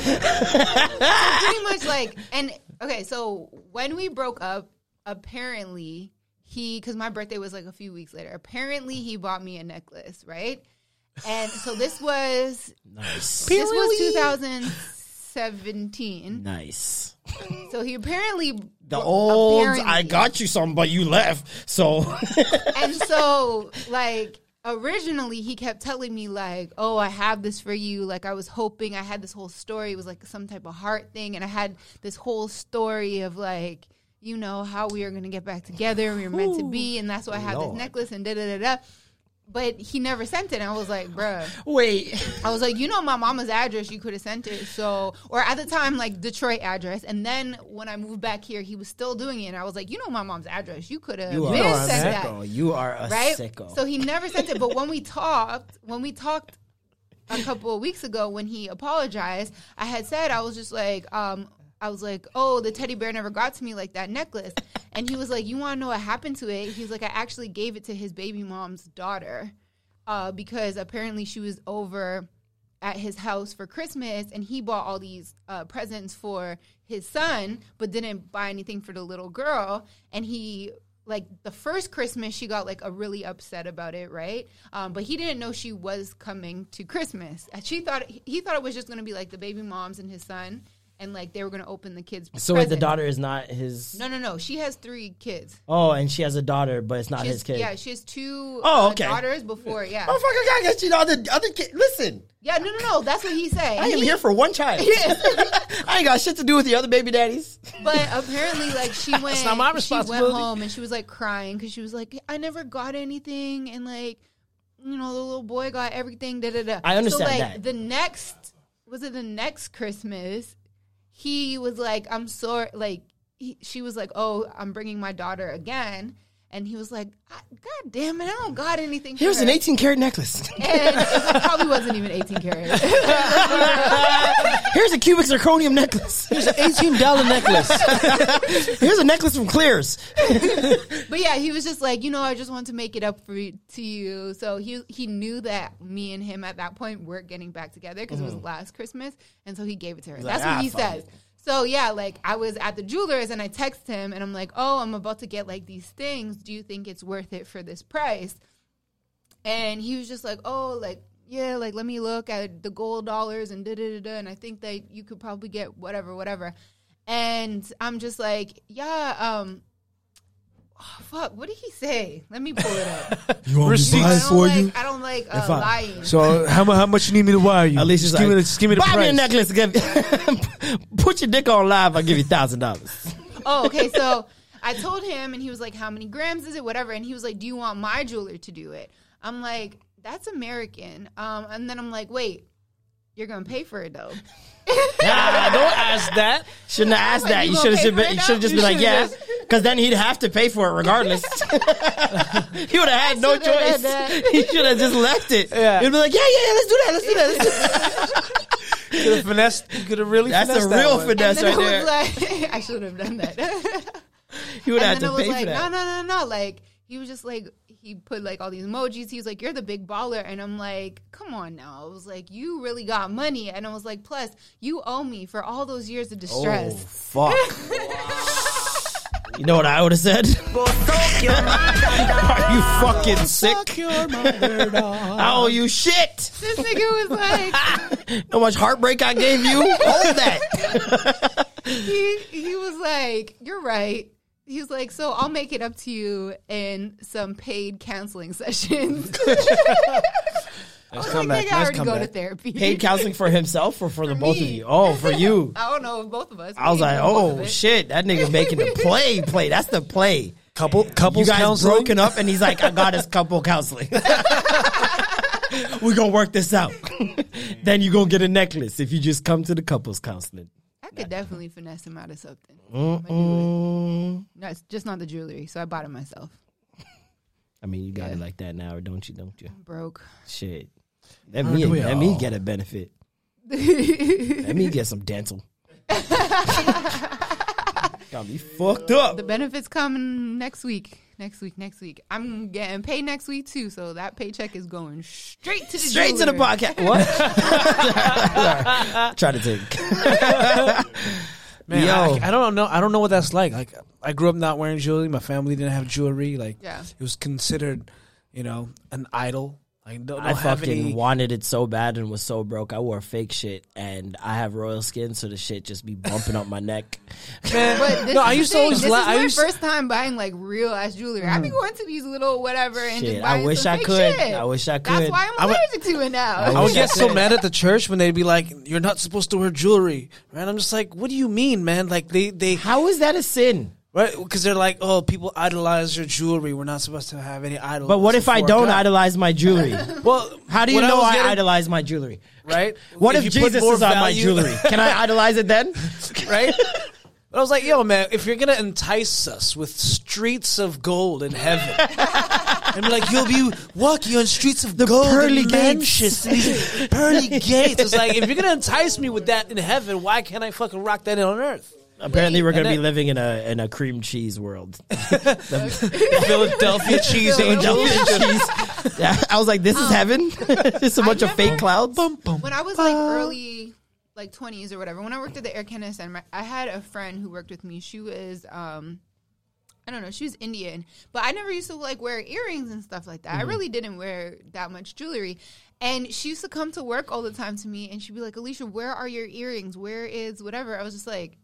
so pretty much like, and okay, so when we broke up, apparently he, because my birthday was like a few weeks later. Apparently he bought me a necklace, right? And so this was Nice. this was 2017. Nice. So he apparently The old, apparently- I got you something, but you left. So, and so like originally he kept telling me like oh i have this for you like i was hoping i had this whole story it was like some type of heart thing and i had this whole story of like you know how we are going to get back together we were meant to be and that's why i have Lord. this necklace and da da da da but he never sent it and i was like bruh wait. I was like, you know, my mama's address, you could have sent it. So, or at the time, like Detroit address. And then when I moved back here, he was still doing it. And I was like, you know, my mom's address, you could have You are been a sent that sicko. You are a right? sicko. So he never sent it. But when we talked, when we talked a couple of weeks ago, when he apologized, I had said I was just like, um, I was like, oh, the teddy bear never got to me like that necklace, and he was like, you want to know what happened to it? He's like, I actually gave it to his baby mom's daughter, uh, because apparently she was over at his house for Christmas and he bought all these uh, presents for his son, but didn't buy anything for the little girl. And he, like, the first Christmas, she got like a really upset about it, right? Um, but he didn't know she was coming to Christmas. She thought he thought it was just going to be like the baby moms and his son. And like they were gonna open the kids. So wait, the daughter is not his. No, no, no. She has three kids. Oh, and she has a daughter, but it's not his kid. Yeah, she has two Oh, uh, okay. daughters before. Yeah, Motherfucker, gotta get you the other other kid. Listen, yeah. No, no, no. That's what he said. I am He- here for one child. I ain't got shit to do with the other baby daddies. But apparently, like she went, it's not my responsibility. she went home and she was like crying because she was like, I never got anything, and like, you know, the little boy got everything. Da da da. I understand so, like, that. The next was it the next Christmas? He was like, I'm sorry. Like he, she was like, Oh, I'm bringing my daughter again. And he was like, God damn it, I don't got anything. for Here's her." an 18 karat necklace. And it probably wasn't even 18 karat. Here's a cubic zirconium necklace. Here's an eighteen dollar necklace. Here's a necklace from Claire's. But yeah, he was just like, you know, I just want to make it up for you, to you. So he he knew that me and him at that point weren't getting back together because it was last Christmas, and so he gave it to her. like, That's "Ah, what he fuck says. it." So yeah, like I was at the jeweler's and I text him and I'm like, oh, I'm about to get like these things. Do you think it's worth it for this price? And he was just like, oh, like yeah, like let me look at the gold dollars and da da da da. And I think that you could probably get whatever, whatever. And I'm just like, yeah, um, oh, fuck, what did he say? Let me pull it up. You want Receipts. I don't like, I don't like uh, I- lying. So how mu- how much you need me to wire you? At least just it's give me the, just give me the buy price. me a necklace. Give, put your dick on live. I'll give you thousand dollars. oh, okay. So I told him, and he was like, "How many grams is it? Whatever." And he was like, "Do you want my jeweler to do it?" I'm like, "That's American." Um, and then I'm like, "Wait, you're gonna pay for it though?" Nah, don't ask that. Shouldn't have asked that. you You should have for been. You should have just You been like, should've yeah, because then he'd have to pay for it regardless. he would have had no choice. that. he should have just left it. Yeah. He'd be like, yeah, yeah, yeah, let's do that. Let's do that. Let's do that. Could have finessed. Could have really. That's a that real one. finesse right I there. like, I should have done that. he would have and then to was pay like, for that. no, no, no, no. Like he was just like he put like all these emojis. He was like, "You're the big baller," and I'm like, "Come on now." I was like, "You really got money," and I was like, "Plus, you owe me for all those years of Oh distress." fuck! you know what I would have said? Are you fucking sick? I owe oh, you shit. This nigga was like, How much heartbreak I gave you? Hold that. he he was like, "You're right." He was like, "So I'll make it up to you in some paid counseling sessions." Nice Like, comeback. nigga, I Nice already go to comeback. therapy. Paid counseling for himself or for the both of me. you? Oh, for you. I don't know, both of us. I was like, can do both oh shit, that nigga's making the play play. That's the play. Couple You couples guys counseling. broken up, and he's like, I got his couple counseling. we gonna work this out. then you gonna get a necklace if you just come to the couples counseling. I could definitely finesse him out of something. I'ma do it. Mm. No, it's just not the jewelry, so I bought it myself. I mean, you got Yeah. it like that now, or don't you? Don't you? Broke. Shit. Let me, we let me get a benefit. let me get some dental. Got me fucked up. The benefits coming next week. Next week. Next week. I'm getting paid next week too, so that paycheck is going straight to the Straight to the jeweler. podcast. What? Try to take. Man, Yo. I, I don't know. I don't know what that's like. Like, I grew up not wearing jewelry. My family didn't have jewelry. Like, Yeah. it was considered, you know, an idol. Like, don't, I don't have fucking any. wanted it so bad and was so broke. I wore fake shit, and I have royal skin, so the shit just be bumping up my neck. Man, But this no, is I the used to thing. always. This La- is I my used, first time buying like real ass jewelry. I've been mm. going to these little whatever and just Shit, buying I wish some I fake could. shit. I wish I could. That's why I'm I would- allergic to it now. I would get so mad at the church when they'd be like, "You're not supposed to wear jewelry," right? I'm just like, "What do you mean, man?" Like they they How is that a sin? Right because they're like, "Oh, people idolize your jewelry. We're not supposed to have any idols." But what if I don't God." idolize my jewelry? Well, How do you what know I, getting- idolize my jewelry? Right? What if, you put Jesus is on my jewelry? Can I idolize it then? right? But I was like, yo, man, if you're gonna entice us with streets of gold in heaven, and be like, you'll be walking on streets of gold, pearly gates. these pearly gates. It's like if you're gonna entice me with that in heaven, why can't I fucking rock that on earth? Apparently, we're gonna be living in a in a cream cheese world. Philadelphia cheese Philadelphia angels. cheese. Yeah, I was like, this is heaven. Just a bunch of never- fake clouds. when I was like early, like twenties or whatever, when I worked at the Air Canada Center, my- I had a friend who worked with me. She was um, I don't know. She was Indian, but I never used to like wear earrings and stuff like that. Mm-hmm. I really didn't wear that much jewelry. And she used to come to work all the time to me, and she'd be like, "Alicia, where are your earrings? Where is whatever?" I was just like,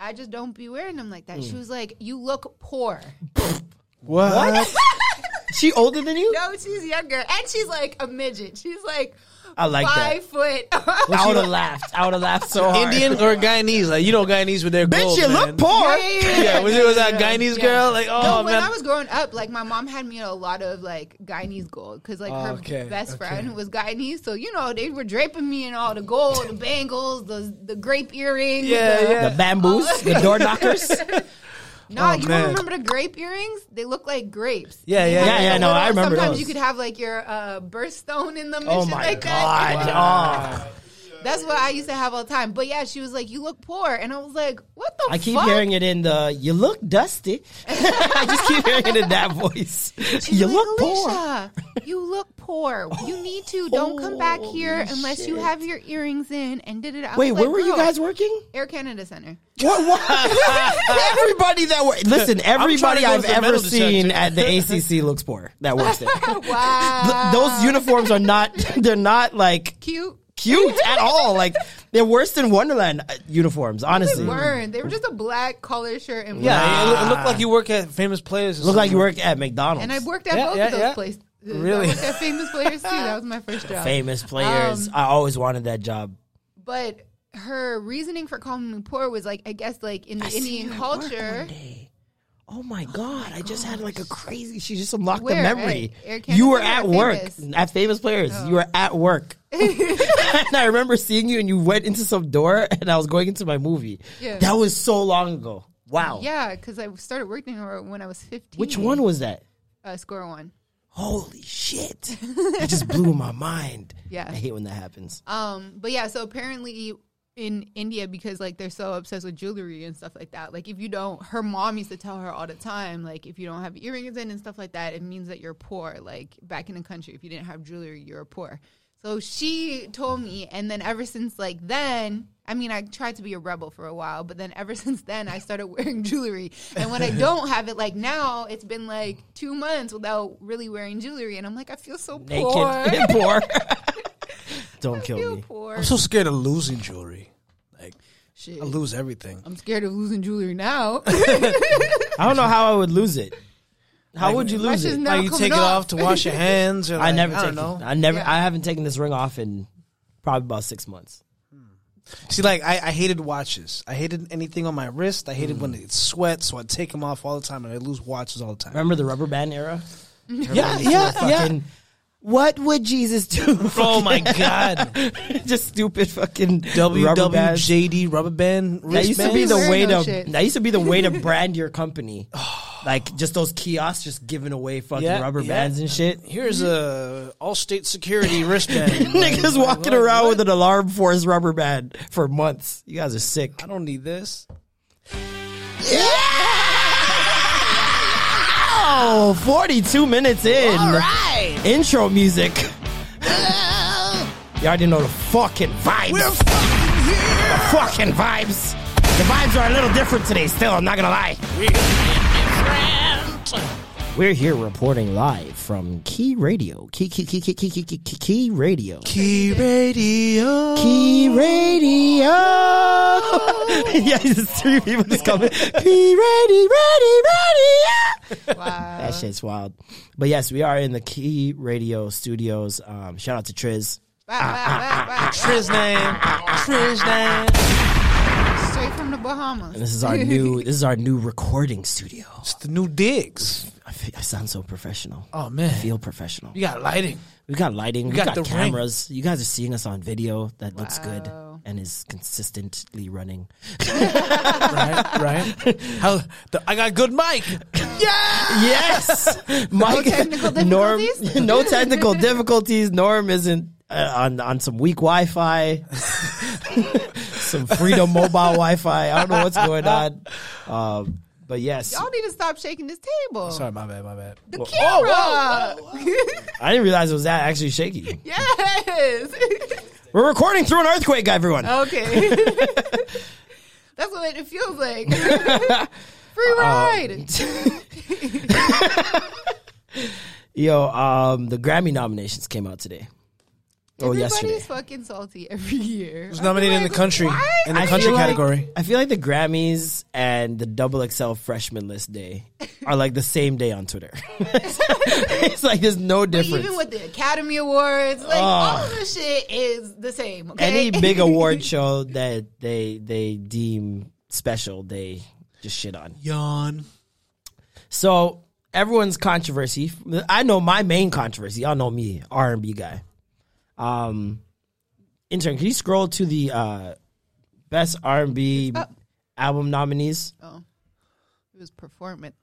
"I just don't be wearing them like that." Mm. She was like, "You look poor." What? She older than you? No, she's younger, and she's like a midget. She's like I like five foot. I would have laughed. I would have laughed so hard. Indian or Guyanese? Like you know Guyanese with their Bitch, gold, you man. look poor. Yeah, yeah, yeah, Yeah, was it was that Guyanese yeah. girl? Like, oh no, when man, I was growing up, like my mom had me in a lot of like Guyanese gold because like her Okay, best okay. friend was Guyanese, so you know they were draping me in all the gold, the bangles, the the grape earrings. Yeah, the, yeah. The bamboos, the door knockers. No, Oh, you man. don't remember the grape earrings? They look like grapes. Yeah, yeah, yeah, like, yeah, a no, I remember Sometimes those. you could have like your uh, birthstone in them and Oh shit my like god. that. Oh. That's what I used to have all the time. But yeah, she was like, "You look poor," and I was like, "What the?" I keep fuck? hearing it in the "You look dusty." I just keep hearing it in that voice. She's you like, look poor. You look poor. You need to. Don't come back here Holy unless you have your earrings in. And did it. I Wait, was where like, were you guys working? Air Canada Center. What? what? everybody that work. Listen, everybody I've ever seen detector. at the ACC looks poor. That works there. Wow, Th- Those uniforms are not. They're not like cute. Cute at all. Like they're worse than Wonderland uh, uniforms. Honestly, They weren't. They were just a black collar shirt and yeah, black. it, loo- it looked like you work at famous players. or look like you work at McDonald's. And I worked at Yeah, both yeah, of those yeah. places. Really? I worked at Famous Players too. That was my first job. famous players. Um, I always wanted that job. But her reasoning for calling me poor was like, I guess, like in the I Indian her at work culture. Oh my god! I just had like a crazy. She just unlocked Where? the memory. At Air you were at work Famous? Oh. at Famous Players. You were at work, and I remember seeing you, and you went into some door, and I was going into my movie. Yeah. That was so long ago. Wow. Yeah, because I started working there when I was 15. Which one was that? Uh, score one. Holy shit! That just blew my mind. Yeah. I hate when that happens. Um, but yeah, so apparently in India, because like they're so obsessed with jewelry and stuff like that, like if you don't, her mom used to tell her all the time, like if you don't have earrings in and stuff like that, it means that you're poor. Like back in the country, if you didn't have jewelry, you're poor. So she told me, and then ever since like then, I mean, I tried to be a rebel for a while, but then ever since then, I started wearing jewelry. And when I don't have it, like now, it's been like two months without really wearing jewelry, and I'm like, I feel so Naked poor. and poor. Don't kill me. poor. I'm so scared of losing jewelry. Like Shit. I lose everything. I'm scared of losing jewelry now. I don't know how I would lose it. How Like, would you lose shit's it? never Like you coming take it off. off to wash your hands. Or I like, never I take don't know. I never. Yeah. I haven't taken this ring off in probably about six months. Hmm. See, like I, I hated watches. I hated anything on my wrist. I hated when hmm. it sweat, so I'd take them off all the time, and I lose watches all the time. Remember the rubber band era? Yeah, yeah, Fucking. What would Jesus do? Oh my god, Just stupid fucking rubber bands. WWJD rubber band. That used to be the way no to. shit. That used to be the way to brand your company. like just those kiosks, just giving away fucking Yeah, rubber yeah. bands and shit. Here's a Allstate security wristband. Niggas Like, walking what? around What? with an alarm force rubber band for months. You guys are sick. I don't need this. Oh, 42 minutes in. All right. Intro music. Y'all didn't know the fucking vibes. We're fucking here. the fucking vibes. The vibes are a little different today, still, I'm not gonna lie. We're here reporting live from Key Radio. Key Key Key Key Key Key Key, Key, Radio. Key Radio. Key Radio. yeah, just three people just coming. Key Radio, ready, Radio. Wow, that shit's wild. But yes, we are in the Key Radio studios. Um, shout out to Triz. Triz name. Triz name. Straight from the Bahamas. And this is our new. This is our new recording studio. It's the new digs. I, feel, I sound so professional. Oh man, feel professional. you got lighting. We got lighting. We got got, the ring. cameras. You guys are seeing us on video. That looks good and is consistently running. right, right. How the, I got good mic. Yes, Mike. technical Norm, no technical difficulties. Norm isn't uh, on on some weak Wi-Fi. some Freedom Mobile Wi-Fi. I don't know what's going on. Um, but yes, Y'all need to stop shaking this table. Sorry, my bad, my bad. The Whoa, camera. I didn't realize it was that actually shaky. yes. We're recording through an earthquake, everyone. okay. That's what it feels like. Free ride. Yo, um, the Grammy nominations came out today. Oh, Everybody's yesterday. fucking salty every year. Who's nominated in the country in the I country feel like- category? I feel like the Grammys and the Double XL Freshman List Day are like the same day on Twitter. it's like there's no But difference. even with the Academy Awards, like all of this shit is the same. Okay? Any big award show that they they deem special, they just shit on. Yawn. So everyone's controversy. I know my main controversy. Y'all know me, R and B guy. Um, intern, can you scroll to the uh, best R and B album nominees? oh, it was performance.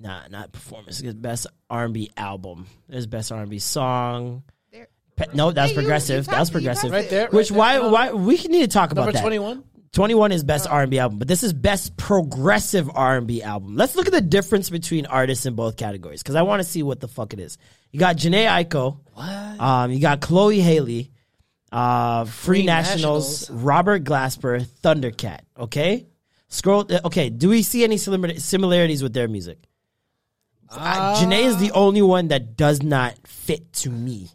Nah, not performance. It's best R and B album. There's best R and B song. There. Pe- no, that's Hey, progressive. you that was passed it, you progressive. Right there. Which why why we need to talk about Number that. 21? 21 is best R&B album, but this is best progressive R&B album. Let's look at the difference between artists in both categories because I want to see what the fuck it is. You got Jhené Aiko. What? Um, you got Chloe Halle, uh, Free, Free Nationals, Nationals. Robert Glasper, Thundercat. Okay, scroll. uh, Okay, do we see any similarities with their music? Uh, Jhené is the only one that does not fit to me.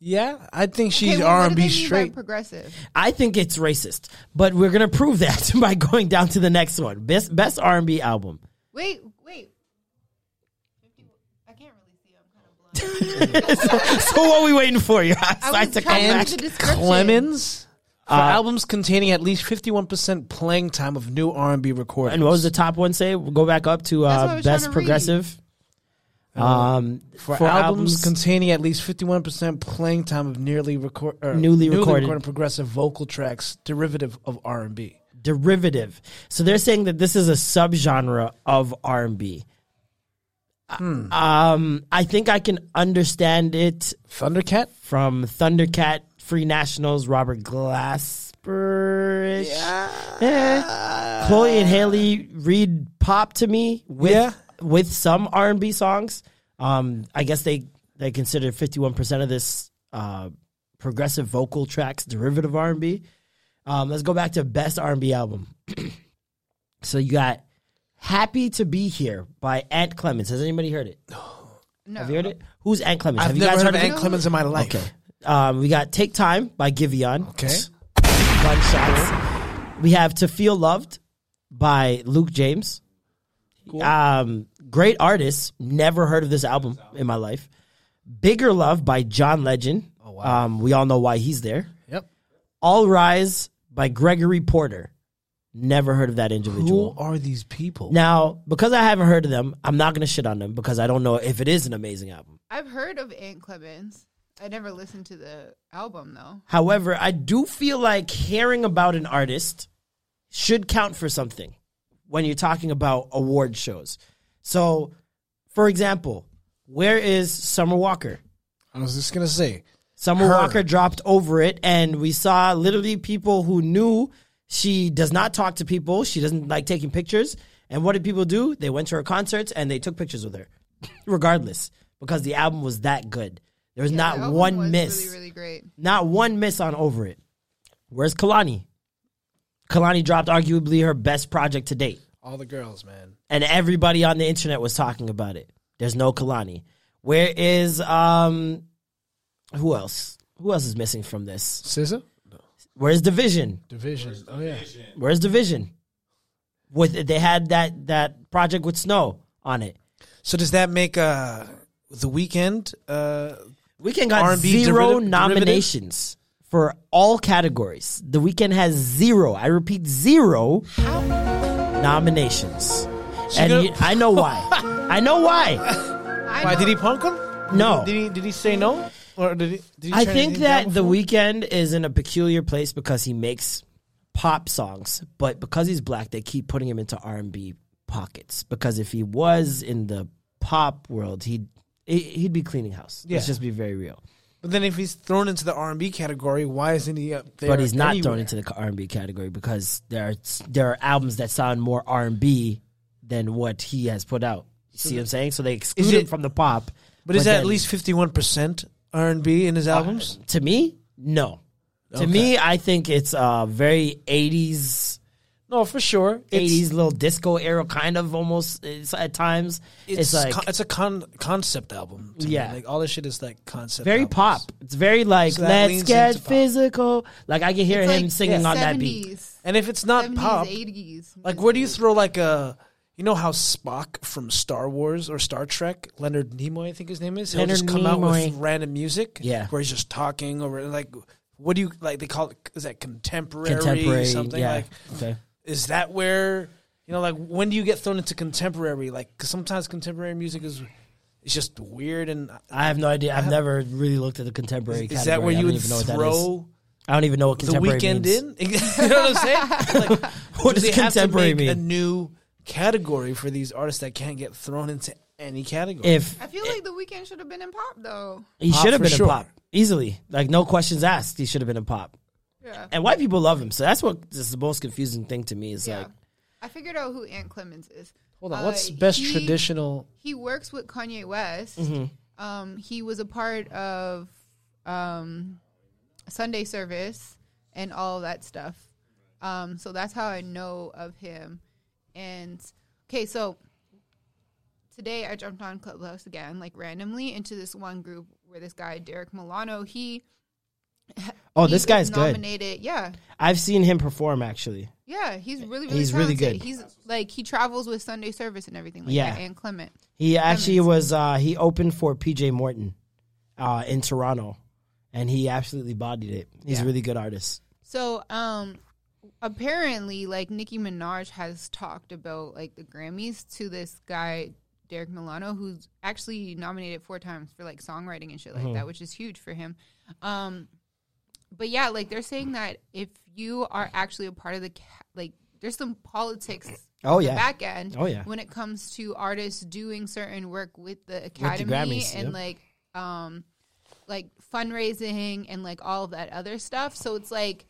Yeah, I think she's Okay, well, R and B straight. progressive. I think it's racist, but we're gonna prove that by going down to the next one. Best best R&B album. Wait, wait. 50 I can't really see. I'm kind of blind. so what are we waiting for? You're I outside was to come back. the description. Clemens for Uh, albums containing at least 51% playing time of new R&B recordings. And what was the top one say? We'll go back up to That's what I uh, best to read. progressive. Um, for, albums, containing at least 51% playing time of nearly record, or Newly recorded. progressive vocal tracks derivative of R&B. derivative. So they're saying that this is a subgenre of R and B. Hmm. Um, I think I can understand it Thundercat? from Thundercat, Free Nationals, Robert Glasper. Yeah. Chloe and Halle read pop to me with Yeah. With some R and B songs. Um, I guess they they consider fifty one percent of this uh, progressive vocal tracks derivative R and B. Um, let's go back to best R and B album. so you got "Happy to Be Here" by Ant Clemens. Has anybody heard it? No. Have you heard it? Who's Ant Clemens? I've Have you never guys heard of it? Ant Clemens in my life. Okay. Um, we got "Take Time" by Giveon. Okay. Gunshots. We have "To Feel Loved" by Luke James. Um, great artist. Never heard of this album in my life. "Bigger Love" by John Legend. Oh wow. Um, we all know why he's there. Yep. "All Rise" by Gregory Porter. Never heard of that individual. Who are these people? Now, because I haven't heard of them, I'm not going to shit on them because I don't know if it is an amazing album. I've heard of Ant Clemens. I never listened to the album though. However, I do feel like hearing about an artist should count for something when you're talking about award shows. So, for example, where is Summer Walker? I was just going to say. Summer Her. Walker dropped over it, and we saw literally people who knew she does not talk to people. She doesn't like taking pictures. And what did people do? They went to her concerts and they took pictures with her, regardless, because the album was that good. There was The not album one was miss. Really, really great. Not one miss on Over It. Where's Kehlani? Kehlani dropped arguably her best project to date, All the girls, man. and everybody on the internet was talking about it. There's no Kehlani. Where is um? Who else? Who else is missing from this? SZA? Where's dvsn? dvsn. Oh, yeah. Where's dvsn? With they had that that project with Snow on it. So does that make uh, the Weeknd? Uh, Weeknd got R&B zero derivative- nominations for all categories. The Weeknd has zero. I repeat, zero nominations. and gonna- you- I know why. I know why. I why know- did he punk him? No. Did he? Did he say no? Or did he? Did he I think that the Weeknd is in a peculiar place because he makes pop songs, but because he's black, they keep putting him into R and B pockets. Because if he was in the pop world, he'd he- he'd be cleaning house. Yeah. Let's just be very real. But then if he's thrown into the R and B category, why isn't he up there? but he's not anywhere? thrown into the R and B category because there are there are albums that sound more R and B than what he has put out. You see what I'm saying? So they exclude Is him it- from the pop. But is that at least fifty one percent R and B in his albums? to me? No. To me, I think it's uh very 80s No, for sure. Eighties little disco era, kind of almost it's, at times. It's, It's, like con- it's a con- concept album. to me. Yeah. like all this shit is like concept. very albums. pop. It's very like So let's get into pop. physical. Like I can hear It's him like singing on that beat. And if it's not 70s, pop, 80s. like where do you throw like a, you know how Spock from Star Wars or Star Trek, Leonard Nimoy, I think his name is, he'll just Leonard come out with random music, Yeah. where he's just talking over like, what do you like? They call it is that contemporary, Contemporary, something yeah. like? okay. Is that where you know like when do you get thrown into contemporary? Like, because sometimes contemporary music is. It's just weird, and I have no idea. I've never really looked at the contemporary. is that where you would even know what that is. throw I don't even know what contemporary the contemporary Weeknd means. in? you know what I'm saying? Like, What do does they have to contemporary make A new category for these artists that can't get thrown into any category. If I feel like the Weeknd should have been in pop though. he should have been sure. in pop easily, like no questions asked, he should have been in pop. Yeah. And white people love him, so that's what is the most confusing thing to me. Is Yeah. like I figured out who Ant Clemens is. Hold on, Uh, what's best he- traditional? He works with Kanye West. Mm-hmm. Um, he was a part of um, Sunday service and all that stuff. Um, so that's how I know of him. And okay, so today I jumped on Clubhouse again, like randomly, into this one group where this guy Derek Milano, he oh, this guy's good. nominated. Yeah, I've seen him perform actually. yeah, he's really really He's really good. He's like he travels with Sunday service and everything like Yeah. that. And Clement. He actually was uh, he opened for PJ Morton uh, in Toronto, and he absolutely bodied it. He's a really good artist. So, um, apparently, like Nicki Minaj has talked about like the Grammys to this guy Derek Milano, who's actually nominated four times for like songwriting and shit like that, which is huge for him. Um, but yeah, like they're saying that if you are actually a part of the ca- like, there's some politics. Oh, yeah. back end. Oh, yeah. when it comes to artists doing certain work with the academy Grammys, and yep. like, um, like fundraising and like all of that other stuff. So it's like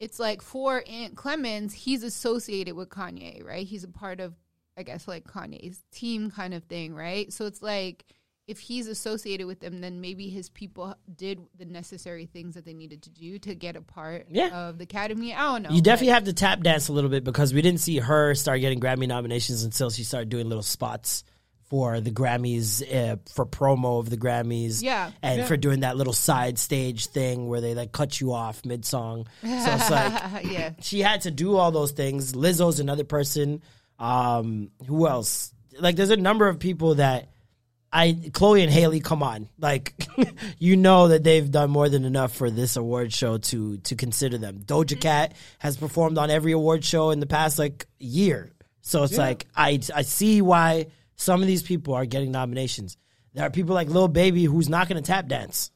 it's like for Ant Clemens, he's associated with Kanye, right? He's a part of, I guess, like Kanye's team kind of thing, right? So it's like if he's associated with them, then maybe his people did the necessary things that they needed to do to get a part Yeah. of the Academy. I don't know. You definitely but- have to tap dance a little bit because we didn't see her start getting Grammy nominations until she started doing little spots for the Grammys uh, for promo of the Grammys. Yeah. and for doing that little side stage thing where they like cut you off mid song. So it's like yeah. she had to do all those things. Lizzo's another person. Um, who else? Like, there's a number of people that I, Chloe and Halle, come on, like, you know that they've done more than enough for this award show to to consider them. Doja mm-hmm. Cat has performed on every award show in the past like year, so it's like I I see why some of these people are getting nominations. There are people like Lil Baby who's not going to tap dance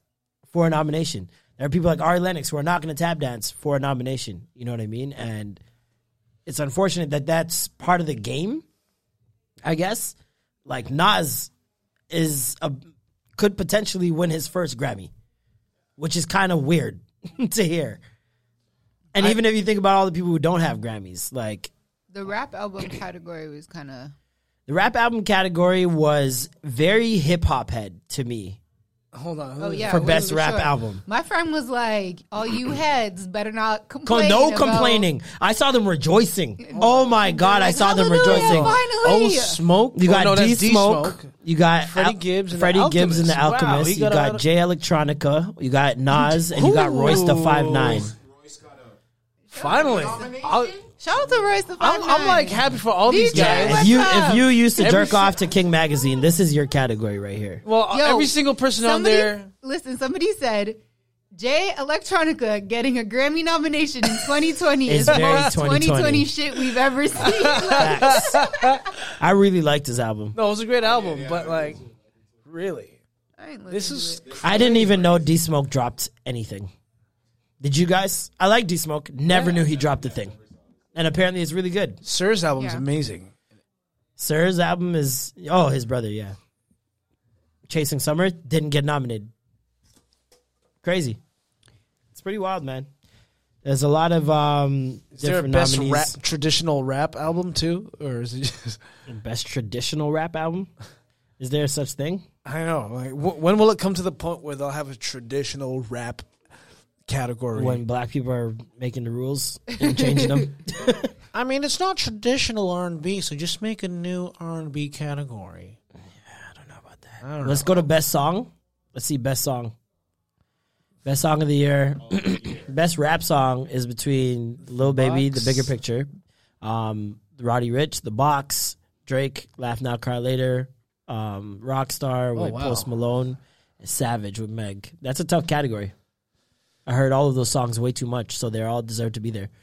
for a nomination. There are people like Ari Lennox who are not going to tap dance for a nomination. You know what I mean? And it's unfortunate that that's part of the game. I guess like Nas is a could potentially win his first Grammy, which is kind of weird to hear. And even if you think about all the people who don't have Grammys, like The rap album category was kind of the rap album category was very hip hop head to me. Hold on. oh yeah For it was best rap album. My friend was like, "All you heads better not complain." no about- complaining. I saw them rejoicing. Oh, oh my god, I saw them rejoicing. Finally, Oh, smoke. You Oh, got no, D Smoke. D-Smoke. You got Freddie Al- Gibbs and the Freddie Gibbs and the Alchemist. Wow, Alchemist. he you got got out- Jay Electronica. You got Nas, and you got Royce the Five Nine. Finally, I'll- Shout out to Royce the I'm, Five I'm like happy for all these DJ, guys. If you if you used to Every jerk si- off to King Magazine, this is your category right here. Well, Yo, every single person on there. Listen, somebody said Jay Electronica getting a Grammy nomination in 2020 It's is the most 2020. 2020 shit we've ever seen. I really liked his album. No, it was a great album, but like, really, I ain't this is. I didn't even know D Smoke dropped anything. Did you guys? I like D Smoke. Never knew he dropped a thing, and apparently it's really good. Sir's album's Yeah. amazing. Sir's album is oh his brother yeah. Chasing Summer didn't get nominated. Crazy. It's pretty wild, man. There's a lot of um Is there a different best nominees. rap, traditional rap album too, or is it just? Best traditional rap album. Is there such thing? I don't know. Like, wh- when will it come to the point where they'll have a traditional rap category? When black people are making the rules and changing them. I mean, it's not traditional R and B, so just make a new R and B category. I don't know about that. Let's go to best song. Let's see best song. Best song of the year. best rap song is between Lil Baby, The Bigger Picture, um, Roddy Ricch, The Box, Drake, Laugh Now Cry Later, um, Rockstar with wow. Post Malone, Savage with Meg. That's a tough category. I heard all of those songs way too much, so they all deserve to be there.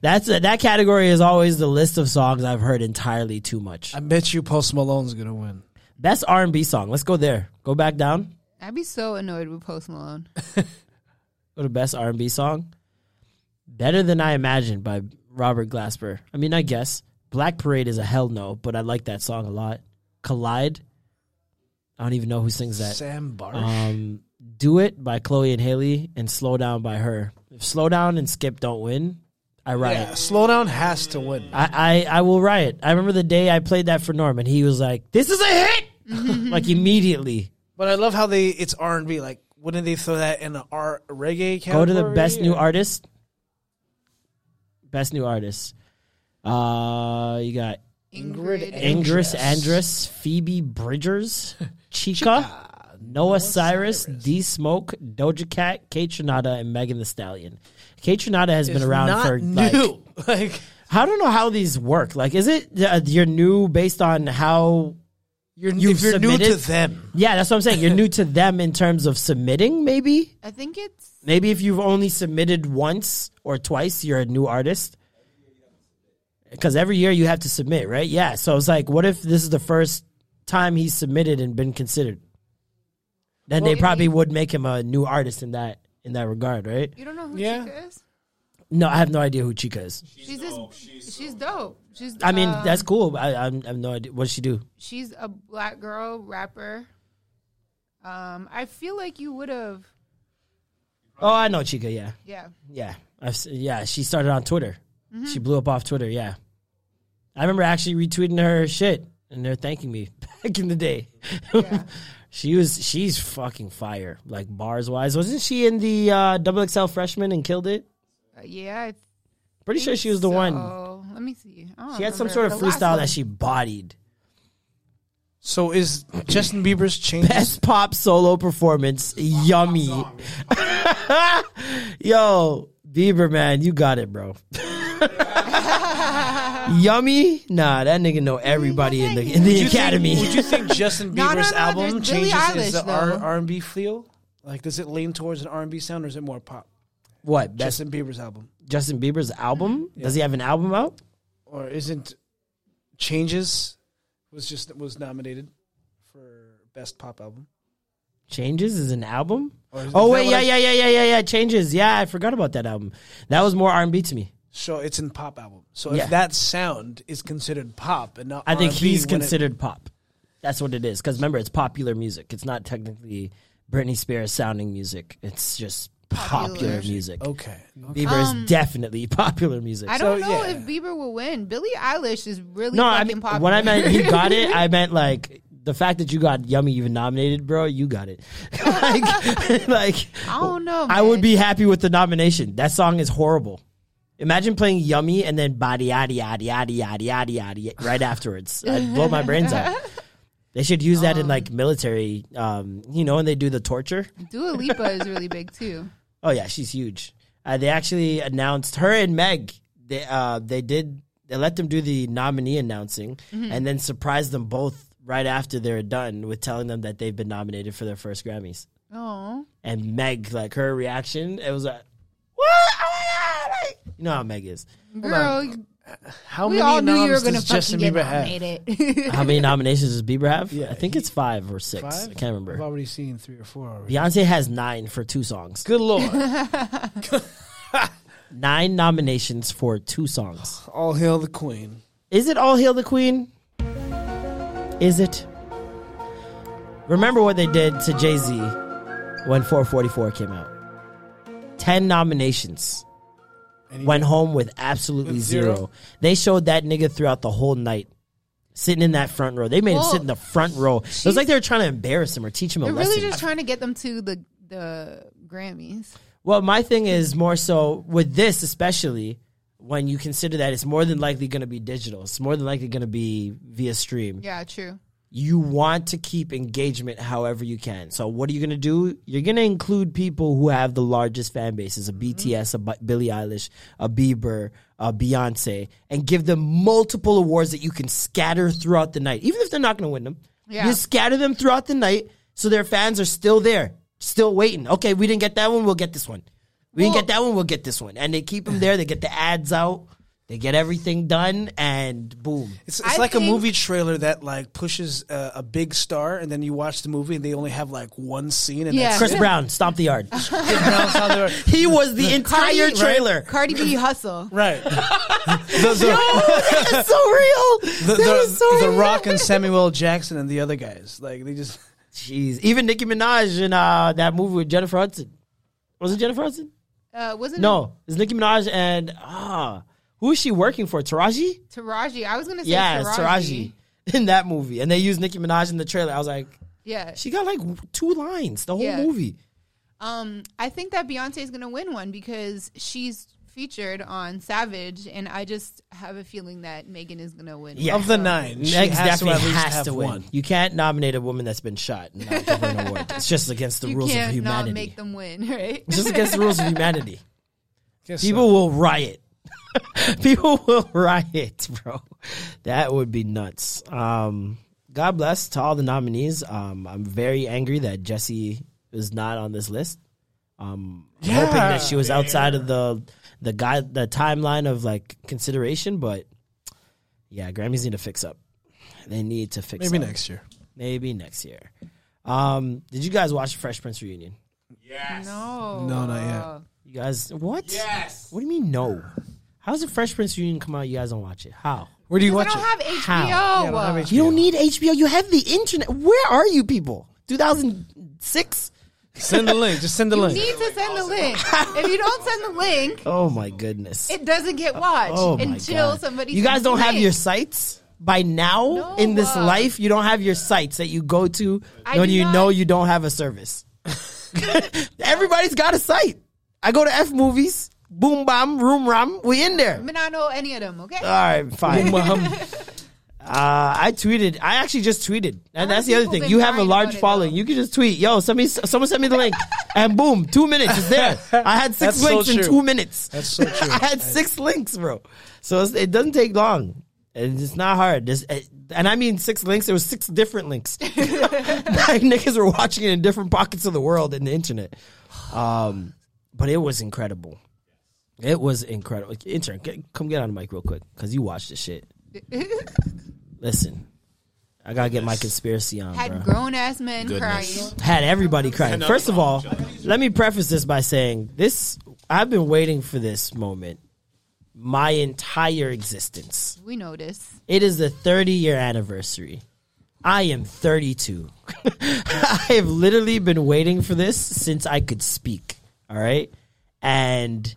That's that category is always the list of songs I've heard entirely too much. I bet you Post Malone's gonna win. Best R and B song. Let's go there. Go back down. I'd be so annoyed with Post Malone. Go to best R and B song. Better than I imagined by Robert Glasper. I mean, I guess Black Parade is a hell no, but I like that song a lot. Collide. I don't even know who sings that. Sam Barsh. Um, Do It by Chloe and Halle and Slow Down by her. If Slow Down and Skip don't win, I riot. yeah, Slowdown has to win. I, I I will riot. I remember the day I played that for Norman. He was like, "This is a hit!" like immediately. But I love how they it's R and B. Like, wouldn't they throw that in a R reggae category? Go to the best new or- artist. Best new artist. Uh, you got Ingrid. Ingris Andress, Phoebe Bridgers, Chika, Noah Cyrus, D Smoke, Doja Cat, Kaytranada, and Megan Thee Stallion. Kaytranada has It's been around not for like new. Like I don't know how these work. Like, is it uh, you're new based on how? you're You've if you're new to them. Yeah, that's what I'm saying. You're new to them in terms of submitting. Maybe, I think it's maybe if you've only submitted once or twice, you're a new artist. Because every year you have to submit, right? Yeah. So it's like, what if this is the first time he's submitted and been considered? Then they probably maybe- would make him a new artist in that in that regard, right? you don't know who Yeah. Chika is. No, I have no idea who Chika is. She's this. She's, dope. She's. I mean, um, that's cool. I, I have no idea. What does she do? She's a black girl rapper. Um, I feel like you would have. Oh, I know Chika. Yeah, Yeah. yeah, I've, yeah. She started on Twitter. Mm-hmm. She blew up off Twitter. Yeah, I remember actually retweeting her shit, and they're thanking me back in the day. Yeah. she was she's fucking fire, like bars wise. Wasn't she in the uh, double XL freshman and killed it? Uh, yeah. I Pretty sure she was the one. Let me see. I don't She had some sort of The freestyle that she bodied. So is Justin Bieber's changes? Best pop solo performance, yummy. Yo, Bieber man, you got it, bro. Yummy? Nah, that nigga know mm, everybody in the in the Would you academy. Think, would you think Justin No, no, Bieber's no, album there's Billie changes is Eilish, the R though. R and B feel? Like, does it lean towards an R and B sound, or is it more pop? what? Best Justin Bieber's album, Justin Bieber's album? Does he have an album out? or isn't Changes was just was nominated for best pop album? Changes is an album? Or is- Oh is wait, that yeah, I- yeah, yeah, yeah, yeah, yeah. Changes. Yeah, I forgot about that album. That was more R and B to me. So it's in pop album. So Yeah. if that sound is considered pop and not, I think R&B he's when it- considered pop. That's what it is. Because remember, it's popular music. It's not technically Britney Spears sounding music. It's just popular, Popular. music. okay. Bieber Um, is definitely popular music. I don't So, know yeah. if Bieber will win. Billie Eilish is really no, I fucking mean popular. when I meant he got it, I meant like the fact that you got Yummy even nominated, bro. You got it. like, like I don't know. I would be happy with the nomination. That song is horrible. Imagine playing Yummy and then body yada yada yada yada yada yada right afterwards. I'd blow my brains out. They should use that in like military, um, you know, when they do the torture. Dua Lipa is really big too. Oh yeah, she's huge. Uh, they actually announced her and Meg. They uh, they did they let them do the nominee announcing and then surprised them both right after they're done with telling them that they've been nominated for their first Grammys. Oh, And Meg, like her reaction, it was like, "What? Oh my God!" Like, you know how Meg is. girl, How we many all knew you were gonna does Justin fucking get Bieber have? nominated. How many nominations does Bieber have? Yeah, I think it's five or six. Five? I can't remember. I've already seen three or four already. Beyonce has nine for two songs. Good lord! Nine nominations for two songs. All hail the queen. Is it All Hail the Queen? Is it? Remember what they did to Jay Z when 444 came out? 10 nominations. And Went home with absolutely With zero. zero? They showed that nigga throughout the whole night. Sitting in that front row. They made him sit in the front row. It was like they were trying to embarrass him or teach him a lesson. They're lesson. really just trying to get them to the the Grammys. Well, my thing is more so with this, especially. when you consider that it's more than likely going to be digital. It's more than likely going to be via stream. Yeah, true. You want to keep engagement however you can. So what are you going to do? You're going to include people who have the largest fan bases, a mm-hmm. BTS, a Billie Eilish, a Bieber, a Beyonce, and give them multiple awards that you can scatter throughout the night. Even if they're not going to win them, Yeah. you scatter them throughout the night so their fans are still there, still waiting. Okay, we didn't get that one, we'll get this one. We didn't get that one, we'll get this one. And they keep them there, they get the ads out, they get everything done, and boom. It's, it's I like a think- movie trailer that like pushes a, a big star, and then you watch the movie and they only have like one scene. And Yeah. that's Chris it. Brown, stomp the yard. Chris Brown's on there. he was the entire Cardi- trailer. Cardi B hustle. Right. the, the, That's so real. the, That the, is so the real. Rock and Samuel Jackson and the other guys. Like they just. Jeez, even Nicki Minaj in uh, that movie with Jennifer Hudson. Was it Jennifer Hudson? Uh, wasn't No, it's Nicki Minaj and ah, who is she working for? Taraji? Taraji? I was gonna say Yeah, Taraji. Taraji in that movie, and they used Nicki Minaj in the trailer. I was like, Yeah. she got like two lines the whole Yeah. movie. Um, I think that Beyonce is gonna win one because she's featured on Savage, and I just have a feeling that Megan is gonna win. Yeah. Of the nine, she Next has to definitely at least has to win. one. You can't nominate a woman that's been shot and not give her an award. It's just against the You rules of can't not humanity. make them win, right? It's just against the rules of humanity. Guess People will riot. People will riot, bro. That would be nuts. Um, God bless to all the nominees. Um, I'm very angry that Jesse is not on this list. Um, I'm hoping that she was outside of the the guy the timeline of like consideration, but yeah, Grammys need to fix up. They need to fix Maybe up. next year. Maybe next year. Um, did you guys watch Fresh Prince reunion? Yes. No, No, not yet. You guys, what? Yes. What do you mean no? How's the Fresh Prince reunion come out? You guys don't watch it? How? Where do you I watch don't it? have HBO. How? Yeah, I don't have HBO. You don't need HBO. You have the internet. Where are you people? 2006? Send the link. Just send the You link. You need to send the link. if you don't send the link, Oh my goodness. it doesn't get watched oh until God. somebody. You guys sends don't have link. your sites? By now No, in this uh, life, you don't have your sites that you go to I when you not- know you don't have a service. Everybody's got a site. I go to F movies, boom bam, room ram, we in there. I mean, I don't know any of them. Okay. All right, fine. Uh, I tweeted. I actually just tweeted, and that's the other thing. You have a large about it, following. You can just tweet, "Yo, send me, someone send me the link," and boom, two minutes it's there. I had six That's so links in true. two minutes. That's so true. I had six links, bro. So it's, it doesn't take long. And It's not hard. There's, eh, and I mean six links. There was six different links. like niggas were watching it in different pockets of the world in the internet. Um, but it was incredible. It was incredible. Intern, get, come get on the mic real quick because you watched this shit. Listen, I gotta get my conspiracy on, Had bro. grown ass men Goodness. crying. Had everybody crying. First of all, let me preface this by saying this. I've been waiting for this moment my entire existence. We know this. It is the 30 year anniversary. I am 32. I have literally been waiting for this since I could speak. All right. And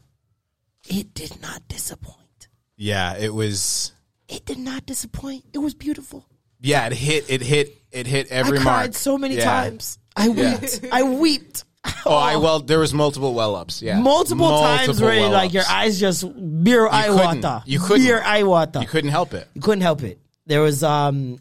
it did not disappoint. Yeah, it was. It did not disappoint. It was beautiful. Yeah, it hit. It hit. It hit every I mark. cried so many Yeah. times. I wept. I wept. Oh, I well, there was multiple well ups. Yeah, Multiple, times Multiple where like your eyes just beer eye couldn't. water. You couldn't. Beer eye water. You couldn't help it. You couldn't help it. There was um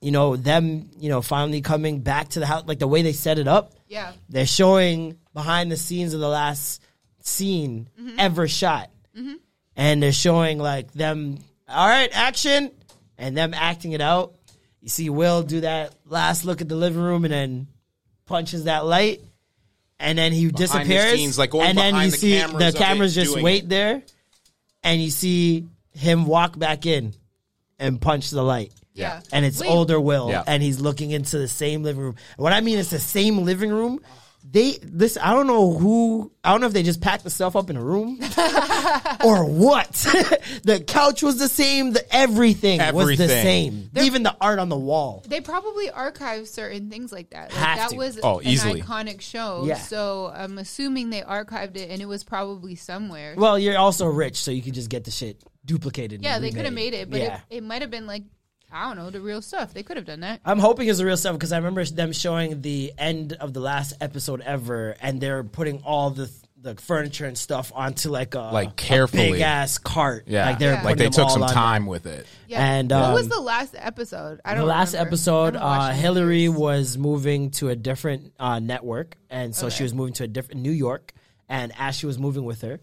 you know, them, you know, finally coming back to the house like the way they set it up. Yeah. They're showing behind the scenes of the last scene mm-hmm. ever shot. Mm-hmm. And they're showing like them, all right, action, and them acting it out. You see Will do that last look at the living room and then punches that light. And then he the disappears. scenes, like, going and then you the see cameras the cameras just wait it. there. And you see him walk back in and punch the light Yeah. and it's Wait, older Will, Yeah. and he's looking into the same living room. What I mean is the same living room. They this I don't know who I don't know if they just packed the stuff up in a room or what. the couch was the same. The everything, was the Everything. same. Even the art on the wall. They probably archive certain things like that. Like Have that to. was Oh, an easily. iconic show. Yeah. So I'm assuming they archived it and it was probably somewhere. Well, you're also rich, so you could just get the shit duplicated. yeah, they could have made it, but yeah. it, it might have been like I don't know the real stuff. They could have done that. I'm hoping it's the real stuff because I remember them showing the end of the last episode ever, and they're putting all the the furniture and stuff onto like a Like, carefully. big ass cart. Yeah, like they're Yeah. like they took some on time with it. Yeah. And, what was um, the last episode? I don't. Know. The last remember. episode, I haven't watched uh, Hillary years. was moving to a different uh, network, and so she was moving to a different New York, and Ashley was moving with her.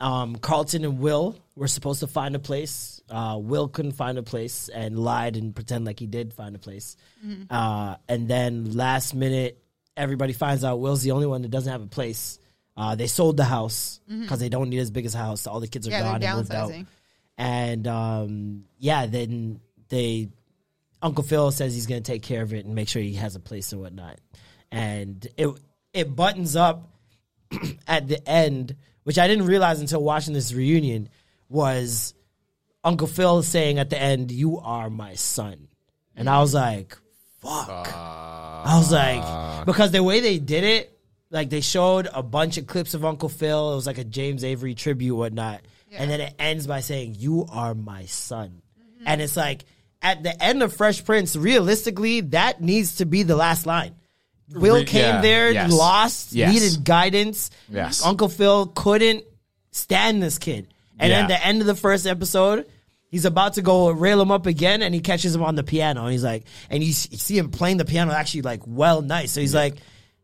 Um, Carlton and Will were supposed to find a place. Uh, Will couldn't find a place and lied and pretend like he did find a place. Mm-hmm. Uh, and then last minute, everybody finds out Will's the only one that doesn't have a place. Uh, they sold the house because they don't need as big as a house. All the kids are Mm-hmm. Yeah, gone and moved out and um, yeah, then they Uncle Phil says he's gonna take care of it and make sure he has a place and whatnot, and it it buttons up at the end, which I didn't realize until watching this reunion was Uncle Phil saying at the end, "You are my son," and I was like, "Fuck." I was like, because the way they did it, like they showed a bunch of clips of Uncle Phil. It was like a James Avery tribute, whatnot, and then it ends by saying, "You are my son," and it's like at the end of Fresh Prince. Realistically, that needs to be the last line. Will Re- came yeah, there, yes. lost, Yes. needed guidance. Yes. Uncle Phil couldn't stand this kid, and Yeah. then the end of the first episode. He's about to go rail him up again, and he catches him on the piano. And he's like, and you, see him playing the piano actually like well, nice. So he's like,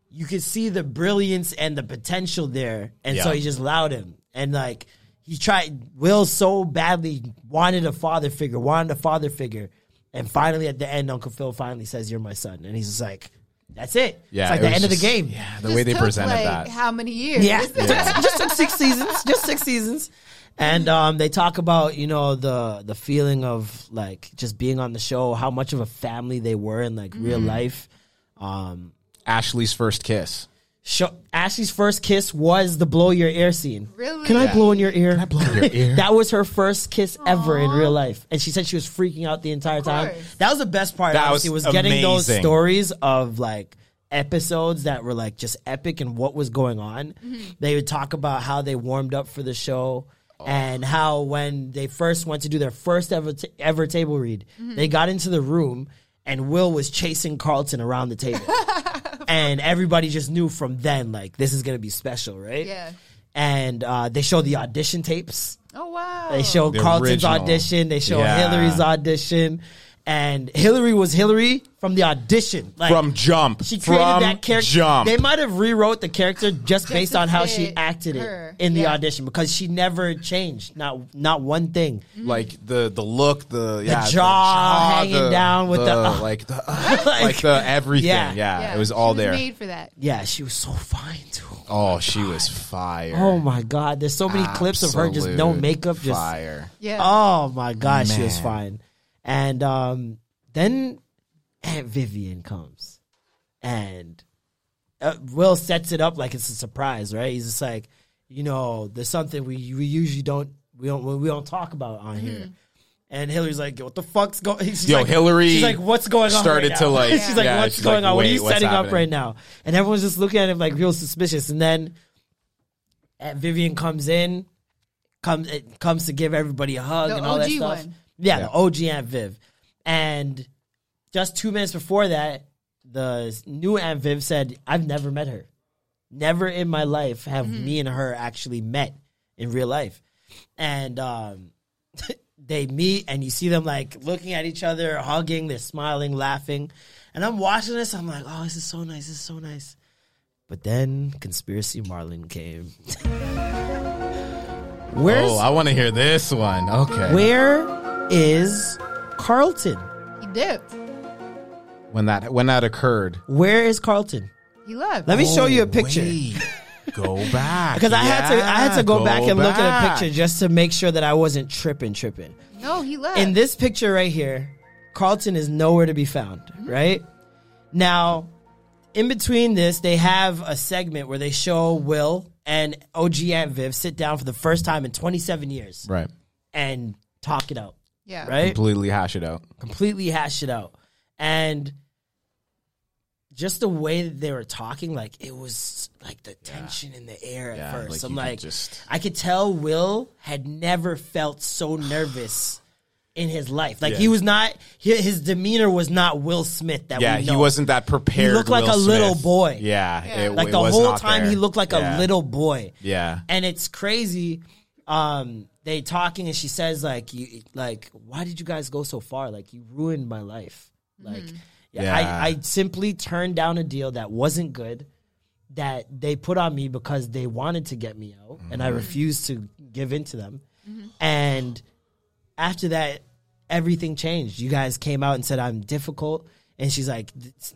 you could see the brilliance and the potential there, and so he just allowed him. And like he tried, Will so badly wanted a father figure, wanted a father figure, and finally at the end, Uncle Phil finally says, "You're my son," and he's just like, "That's it." Yeah, it's like it the was end of the game. Yeah, the Just way they took, presented like, that. How many years? Yeah, Just, just took six seasons. Just six seasons. And um, they talk about you know the the feeling of like just being on the show, how much of a family they were in like real life. Um, Ashley's first kiss. show, Ashley's first kiss was the blow your ear scene. Really? Can I blow in your ear? Can I blow in your ear? that was her first kiss ever in real life, and she said she was freaking out the entire time. course. That was the best part. That obviously, was was, getting those amazing. stories of like episodes that were like just epic and what was going on. They would talk about how they warmed up for the show. And how when they first went to do their first ever t- ever table read, they got into the room and Will was chasing Carlton around the table, and everybody just knew from then like this is gonna be special, right? Yeah. And uh, they showed the audition tapes. Oh wow. They showed The Carlton's original. audition. They showed Yeah. Hillary's audition. And Hillary was Hillary from the audition. Like, From jump. She created From that character. jump. They might have rewrote the character just, based on how she acted her. it in the Yeah. audition because she never changed. Not not one thing. Mm-hmm. like the the look, the yeah, jaw hanging down with the- uh, like the like, the everything. Yeah. Yeah, Yeah, it was all she there. Made for that. Yeah, she was so fine too. oh, she was fire. Oh my god, there's so many clips of her just no Absolute makeup, just fire. Yeah. Oh my god, she was fine. And um, then Aunt Vivian comes, and uh, Will sets it up like it's a surprise, right? He's just like, you know, there's something we we usually don't we don't we don't talk about on here. And Hillary's like, "What the fuck's going?" She's Yo, like, Hillary She's like, "What's going on?" started right to, now?" like- she's like, Yeah, "What's she's going like, on? What are you what's setting up right now?" And everyone's just looking at him like real suspicious. And then Aunt Vivian comes in, comes it comes to give everybody a hug The and all that OG stuff. one. Yeah, Yeah. the OG Aunt Viv. And just two minutes before that, the new Aunt Viv said, "I've never met her. Never in my life have Mm-hmm. me and her actually met in real life." And um, they meet, and you see them like looking at each other, hugging, they're smiling, laughing. And I'm watching this. I'm like, "Oh, this is so nice. This is so nice." But then conspiracy Marlin came. Where's Oh, I want to hear this one. Okay. where is Carlton? He dipped. when that when that occurred. Where is Carlton? He left. Let me show you a oh, picture. Wait. Go back. Because I had to I had to go, Yeah, back and look at a back. picture just to make sure that I wasn't tripping tripping. no, he left. In this picture right here, Carlton is nowhere to be found, mm-hmm. right? Now, in between this, they have a segment where they show Will and OG Aunt Viv sit down for the first time in 27 years Right. and talk it out, yeah. right? Completely hash it out. completely hash it out. And just the way that they were talking, like it was like the tension in the air at Yeah, first. like I'm could like, just- I could tell Will had never felt so nervous in his life. Like Yeah. he was not. He, his demeanor was not Will Smith. That Yeah, we he wasn't that prepared. He looked like Will a little Smith. boy. Yeah, Yeah. it- Like it the was whole not time, there. he looked like Yeah. a little boy. Yeah, and it's crazy. Um, they talking and she says like, "You like, why did you guys go so far? Like, you ruined my life. Mm-hmm. Like, yeah, Yeah. I, I simply turned down a deal that wasn't good, that they put on me because they wanted to get me out, and I mm-hmm. refused to give in to them. Mm-hmm. And after that, everything changed. You guys came out and said I'm difficult." And she's like,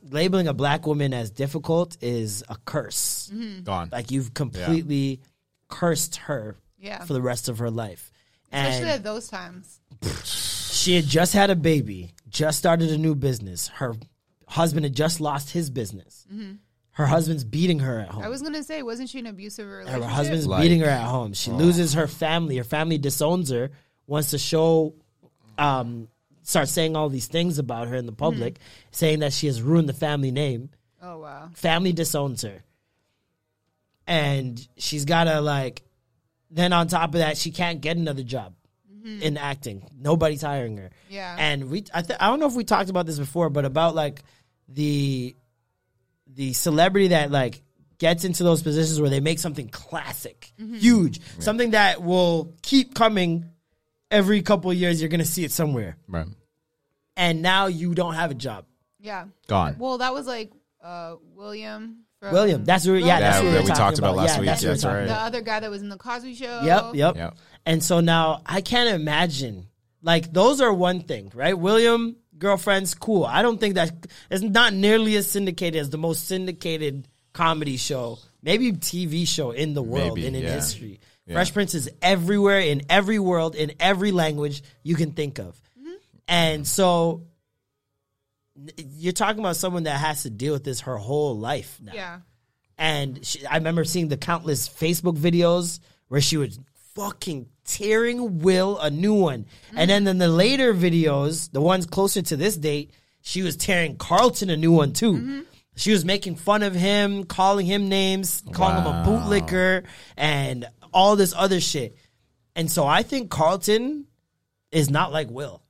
labeling a black woman as difficult is a curse. gone. Like you've completely cursed her Yeah. for the rest of her life. Especially And at those times. she had just had a baby, just started a new business. Her husband had just lost his business. Her husband's beating her at home. I was gonna say, wasn't she in an abusive relationship? her husband's Like- beating her at home. She loses her family. Her family disowns her. Wants to show, um, start saying all these things about her in the public, saying that she has ruined the family name. oh wow. family disowns her and she's gotta like then on top of that she can't get another job in acting nobody's hiring her Yeah. and we I, th- I don't know if we talked about this before but about like the the celebrity that like gets into those positions where they make something classic huge something that will keep coming every couple of years you're gonna see it somewhere Right. and now you don't have a job Yeah. Gone. Well, that was like uh, William. From william that's who yeah that's Yeah, who we, that we talked about last yeah, week. that's who we That's right. the other guy that was in the Cosby Show. Yep, yep. Yep. And so now I can't imagine. Like those are one thing, right? William girlfriends, cool. I don't think that it's not nearly as syndicated as the most syndicated comedy show, maybe TV show in the world Maybe, and in yeah. history. Yeah. Fresh Prince is everywhere in every world in every language you can think of, mm-hmm. and so n- you're talking about someone that has to deal with this her whole life now Yeah. and she, I remember seeing the countless Facebook videos where she was fucking tearing Will a new one, and then in the later videos, the ones closer to this date, she was tearing Carlton a new one too. Mm-hmm. She was making fun of him, calling him names, calling him a bootlicker, and all this other shit. And so I think Carlton is not like Will.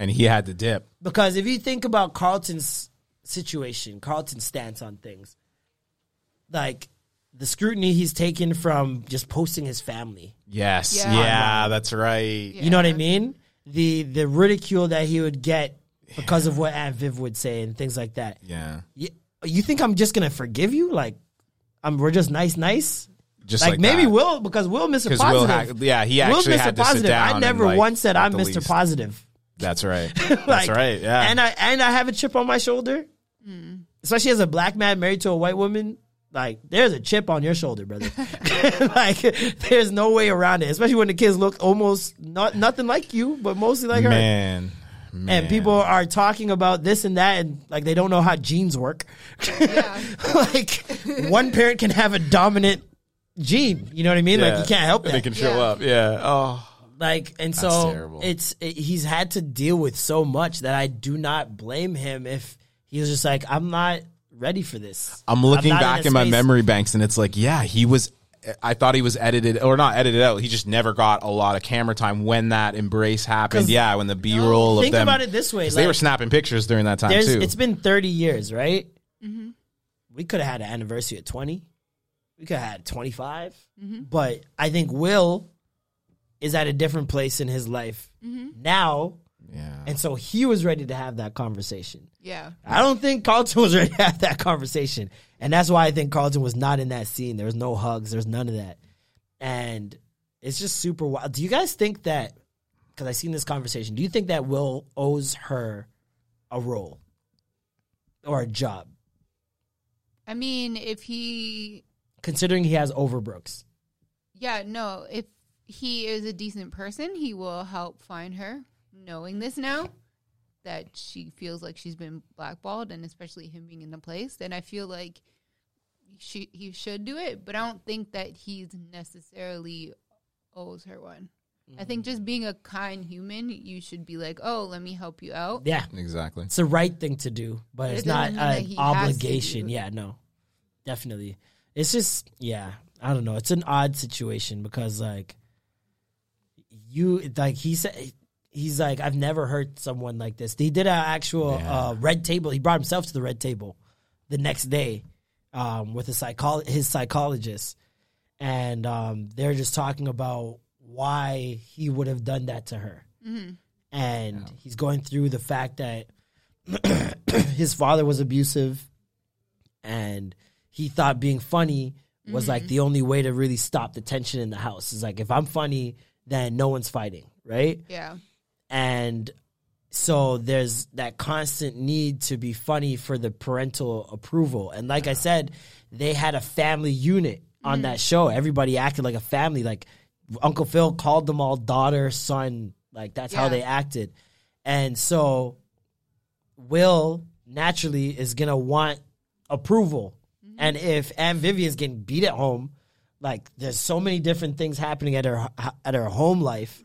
And he had to dip. Because if you think about Carlton's situation, Carlton's stance on things, like the scrutiny he's taken from just posting his family. Yes. Yeah. Yeah, that's right. You know what I mean? The the ridicule that he would get because of what Aunt Viv would say and things like that. Yeah. You, you think I'm just gonna forgive you? Like, I'm we're just nice, nice. Just like, like, maybe that. Will because Will Mr. 'Cause Positive. Will had- yeah, he Will's actually Mr. had to sit Positive. down I and, never like, once said I'm Mr. least- Positive. That's right. Like, That's right. Yeah. And I and I have a chip on my shoulder. Mm. Especially as a black man married to a white woman. Like there's a chip on your shoulder, brother. like there's no way around it. Especially when the kids look almost not nothing like you, but mostly like her. man. Man. And people are talking about this and that, and like they don't know how genes work. Yeah. like one parent can have a dominant gene. You know what I mean? Like you can't help it. They can show Yeah. up. Yeah. Oh. Like, and That's so terrible. it's it, he's had to deal with so much that I do not blame him if he was just like, I'm not ready for this. I'm looking not in back a in my memory banks and it's like, yeah, he was. I thought he was edited or not edited out. He just never got a lot of camera time when that embrace happened. Yeah, when the B roll of them. Think them. about it this way: 'cause they were snapping pictures during that time too. it's been 30 years, right? Mm-hmm. We could have had an anniversary at 20. We could have had 25. Mm-hmm. But I think Will is at a different place in his life Mm-hmm. now, yeah. and so he was ready to have that conversation. Yeah. I don't think Carlton was ready to have that conversation. And that's why I think Carlton was not in that scene. There was no hugs, there's none of that. And it's just super wild. Do you guys think that, because I seen this conversation, do you think that Will owes her a role or a job, I mean, if he, considering he has Overbrooks? yeah, no, if he is a decent person, he will help find her. Knowing this now, that she feels like she's been blackballed, and especially him being in the place, then I feel like she he should do it. But I don't think that he's necessarily owes her one. I think just being a kind human, you should be like, oh, let me help you out. Yeah. exactly. It's the right thing to do, but But it's not doesn't mean that an he has to obligation. Yeah, no, definitely. It's just, yeah, I don't know. It's an odd situation because, like, you, like he said, he's like, I've never heard someone like this. He did an actual uh, red table. He brought himself to the red table the next day um, with a psycholo- his psychologist, and um, they're just talking about why he would have done that to her, and he's going through the fact that his father was abusive, and he thought being funny was like the only way to really stop the tension in the house. Is like if I'm funny, then no one's fighting, right? Yeah. and so there's that constant need to be funny for the parental approval. And like i said they had a family unit on mm-hmm. that show. Everybody acted like a family. Like uncle phil called them all daughter son like that's how they acted. And so will naturally is gonna want approval. Mm-hmm. And if Aunt Vivian's getting beat at home like there's so many different things happening at her at her home life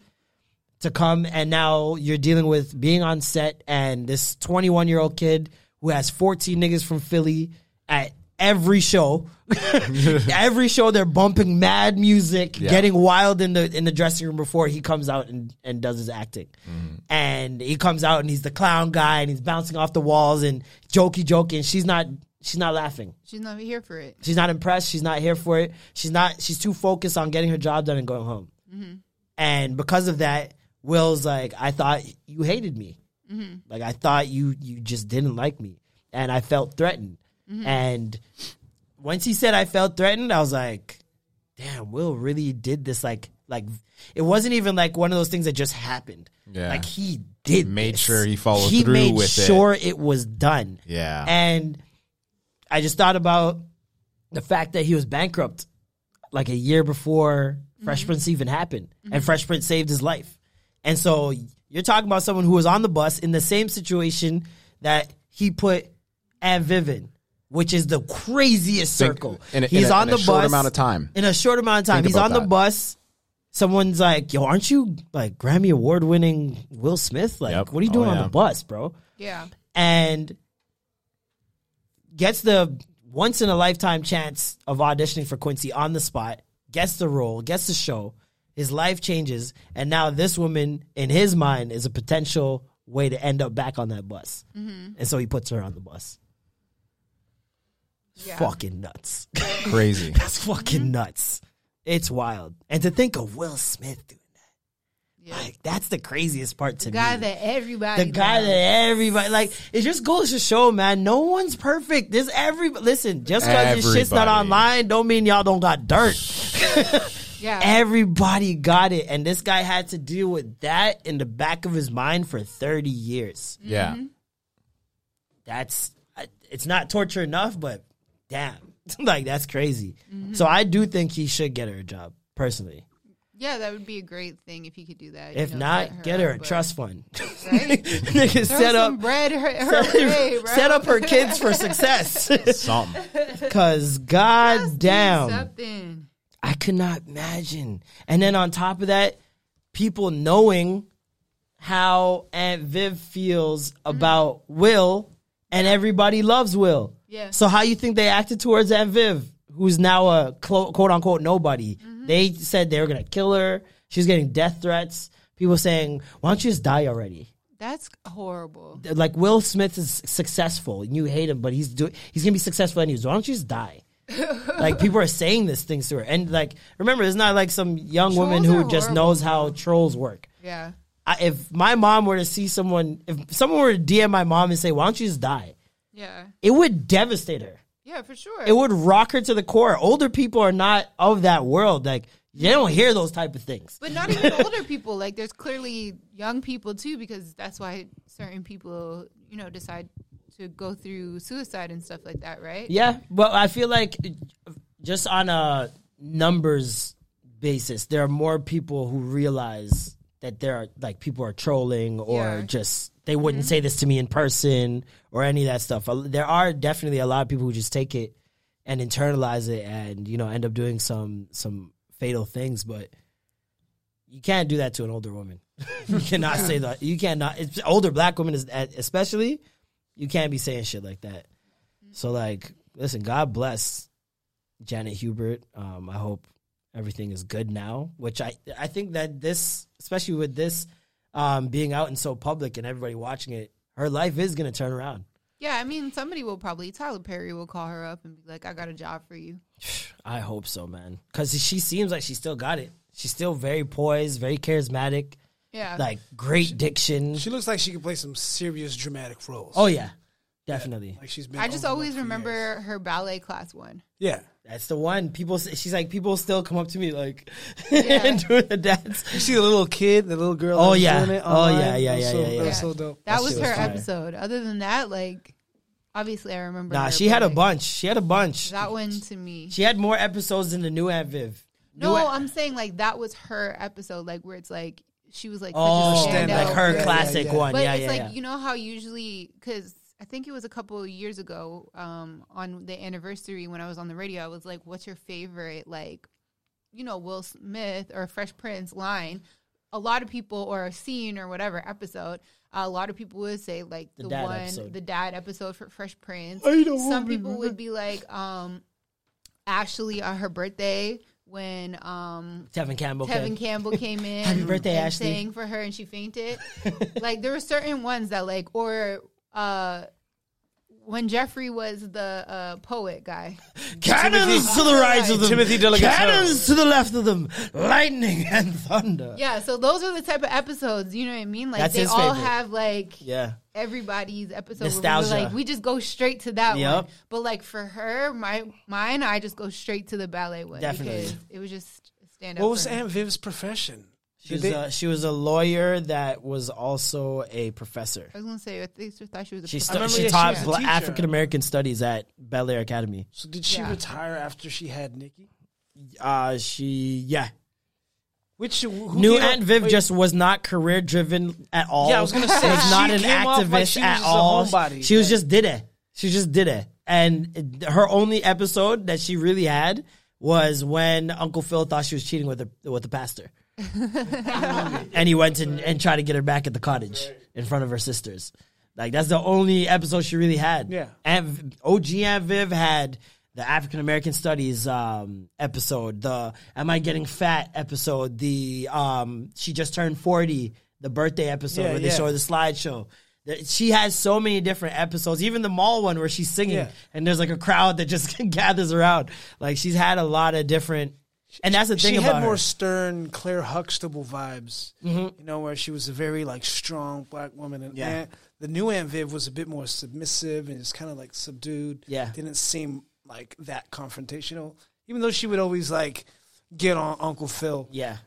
to come and now you're dealing with being on set and this 21 year old kid who has 14 niggas from Philly at every show. every show they're bumping mad music, Yeah. getting wild in the in the dressing room before he comes out and, and does his acting. Mm-hmm. And he comes out and he's the clown guy and he's bouncing off the walls and jokey jokey and she's not she's not laughing. She's not here for it. She's not impressed. She's not here for it. She's not. She's too focused on getting her job done and going home. Mm-hmm. And because of that, Will's like, I thought you hated me. Mm-hmm. Like I thought you you just didn't like me, and I felt threatened. Mm-hmm. And once he said I felt threatened, I was like, damn, Will really did this. Like like it wasn't even like one of those things that just happened. Yeah. Like he did. Made this. sure he followed He through made with it. sure it was done. Yeah. And I just thought about the fact that he was bankrupt like a year before Fresh mm-hmm. Prince even happened, and mm-hmm. Fresh Prince saved his life. And so you're talking about someone who was on the bus in the same situation that he put Aunt Vivian, which is the craziest Think- circle. in a- He's in a- on in a the short bus amount of time. In a short amount of time, Think he's about on the bus. Someone's like, "Yo, aren't you like Grammy award winning Will Smith? Like, Yep. what are you Oh, doing on the bus, bro?" Yeah. and gets the once in a lifetime chance of auditioning for Quincy on the spot, gets the role, gets the show. His life changes, and now this woman, in his mind, is a potential way to end up back on that bus. Mm-hmm. And so he puts her on the bus. Yeah. Fucking nuts. Crazy. That's fucking mm-hmm. nuts. It's wild. And to think of Will Smith doing that. Like, that's the craziest part to me. The guy me that everybody the guy loves. that everybody like it just goes to show man no one's perfect there's every listen just because this shit's not online don't mean y'all don't got dirt Yeah. everybody got it and this guy had to deal with that in the back of his mind for 30 years Yeah. Mm-hmm. that's it's not torture enough but damn like that's crazy mm-hmm. so i do think he should get her a job personally yeah, that would be a great thing if he could do that. if you know, not set get her a but- trust fund Right? Nigga, Throw set some up bread her, her way, bro. set up her kids for success Something. Cause god Just do damn, something. I could not imagine. And then on top of that, people knowing how Aunt Viv feels mm-hmm. about Will, and everybody loves Will. Yeah. So how you think they acted towards Aunt Viv, who's now a quote unquote nobody? Mm-hmm. They said they were gonna kill her. She's getting death threats. People saying, "Why don't you just die already?" That's horrible. like Will Smith is successful and you hate him, but he's doing he's gonna be successful anyways. Why don't you just die? like people are saying this things to her, and like remember, it's not like some young woman who just horrible, knows how trolls work. Yeah. I, if my mom were to see someone, if someone were to DM my mom and say, "Why don't you just die?" Yeah. It would devastate her. Yeah, for sure. It would rock her to the core. Older people are not of that world. Like they don't hear those type of things. But not even older people. Like there's clearly young people too, because that's why certain people, you know, decide to go through suicide and stuff like that, right? Yeah, but I feel like just on a numbers basis, there are more people who realize that there are like people are trolling or Yeah. just they wouldn't say this to me in person or any of that stuff. Uh, There are definitely a lot of people who just take it and internalize it and you know end up doing some some fatal things, but you can't do that to an older woman. you cannot say that. You cannot. It's older black women, is especially. You can't be saying shit like that. So like, listen, God bless Janet Hubert. Um, I hope everything is good now. Which I I think that this, especially with this um, being out and so public and everybody watching it, her life is gonna turn around. Yeah, I mean, somebody will probably Tyler Perry will call her up and be like, "I got a job for you." I hope so, man. Because she seems like she still got it. She's still very poised, very charismatic, Yeah, like great diction. She looks like she could play some serious dramatic roles. Oh yeah, definitely. like she's been. I just always remember years. her ballet class one. Yeah, That's the one. People, she's like, people still come up to me like Yeah. and doing the dance. you see the little kid, the little girl. Oh, that was yeah. doing it Oh, yeah, yeah, yeah, so, yeah, That was so dope. That, That was shit her was fire. episode. Other than that, like obviously I remember. Nah, her, she had a bunch. She had a bunch. That one to me. She had more episodes than the new Aunt Viv. no, New Aunt- I'm saying like that was her episode, like where it's like she was like oh, such a stand standout. like her Yeah, yeah, classic yeah. one. But yeah, it's yeah, like yeah. you know how usually because I think it was a couple of years ago um, on the anniversary when I was on the radio, I was like, "What's your favorite like, you know, Will Smith or Fresh Prince line?" A lot of people or a scene or whatever episode. a lot of people would say like The the, one, episode. the dad episode for Fresh Prince. I don't Some want people would be like, um, Ashley on her birthday when um, Tevin Campbell. Tevin came. Campbell came in Happy birthday, and Ashley. sang for her and she fainted. like there were certain ones that like or uh when Geoffrey was the uh, poet guy. Cannons to the right of them. Timothy Delegato. Cannons to the left of them. Lightning and thunder. Yeah, so those are the type of episodes, you know what I mean? Like That's they his all favorite. have like Yeah. everybody's episode where we Nostalgia. were like we just go straight to that Yep. one. But like for her, my mine I just go straight to the ballet one Definitely. because it was just stand up. What was. Aunt Viv's profession? She was, they- a, she was a lawyer that was also a professor. I was gonna say I think I thought she was a She, professor. stu- remember she that she taught was a Bla- teacher. African American studies at Bel Air Academy. so did she Yeah. retire after she had Nikki? Uh, she, yeah. Which who New gave up- Aunt Viv wait, just was not career driven at all. Yeah, I was gonna say, was not she an came off activist like she was at just a all. homebody. She was Like- just did it. She just did it. And it- her only episode that she really had was when Uncle Phil thought she was cheating with the with the pastor. and he went and, and tried to get her back at the cottage in front of her sisters. Like that's the only episode she really had. Yeah. Aunt, OG Aunt Viv had the African American Studies um, episode, the Am I Getting Fat episode, the um, she just turned forty, the birthday episode Yeah, where they yeah. show her the slideshow. She has so many different episodes, even the mall one where she's singing Yeah. and there's like a crowd that just gathers around. Like she's had a lot of different, and that's the thing she had more her. stern Claire Huxtable vibes. Mm-hmm. You know, where she was a very like strong black woman, and Yeah. Aunt, the new Aunt Viv was a bit more submissive and just kind of like subdued. Yeah. didn't seem like that confrontational. Even though she would always like get on Uncle Phil, Yeah,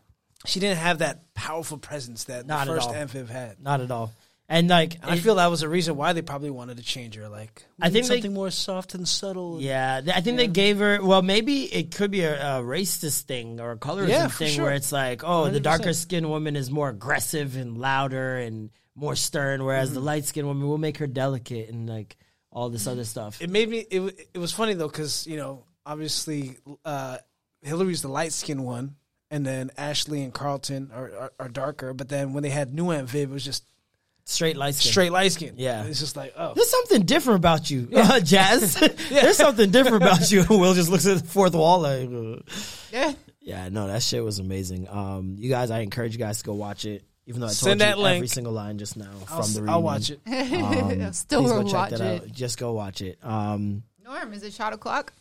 she didn't have that powerful presence that Not the first. Aunt Viv had. not at all. And like I it- feel that was a reason why they probably wanted to change her. Like, I think they- something more soft and subtle. Yeah, I think they gave her. Well, maybe it could be a, a racist thing or a colorism Yeah, thing sure. where it's like, oh, the 100%. darker skinned woman is more aggressive and louder and more stern, whereas Mm-hmm. the light skinned woman will make her delicate and like all this other stuff. It made me. It, it was funny though because you know obviously uh, Hillary's the light skinned one, and then Ashley and Carlton are, are, are darker. But then when they had new Aunt Viv, it was just Straight light skin. straight light skin. Yeah. it's just like oh, There's something different about you, uh, Jazz. There's something different about you. Will just looks at the fourth wall like. uh. Yeah. Yeah, no, that shit was amazing. Um, you guys, I encourage you guys to go watch it. Even though I told Send you that every link. single line just now I'll, from the reunion. I'll watch it. Um, Still go will check watch that it. out. Just go watch it. Um, Norm, is it shot o'clock?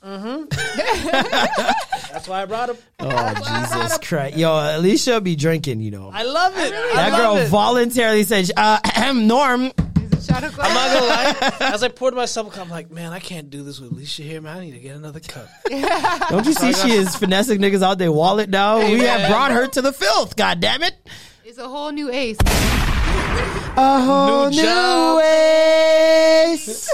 That's why I brought him. oh Jesus Christ, yo, Alicia be drinking. You know I love it. that I girl love it. voluntarily said, uh, "Norm, Is it shot? I'm not gonna lie. As I poured myself, a cup, I'm like, man, I can't do this with Alicia here, man. I need to get another cup. don't you see she is finessing niggas out their wallet now? we have brought her to the filth. God damn it." It's a whole new ace. A whole New new ways.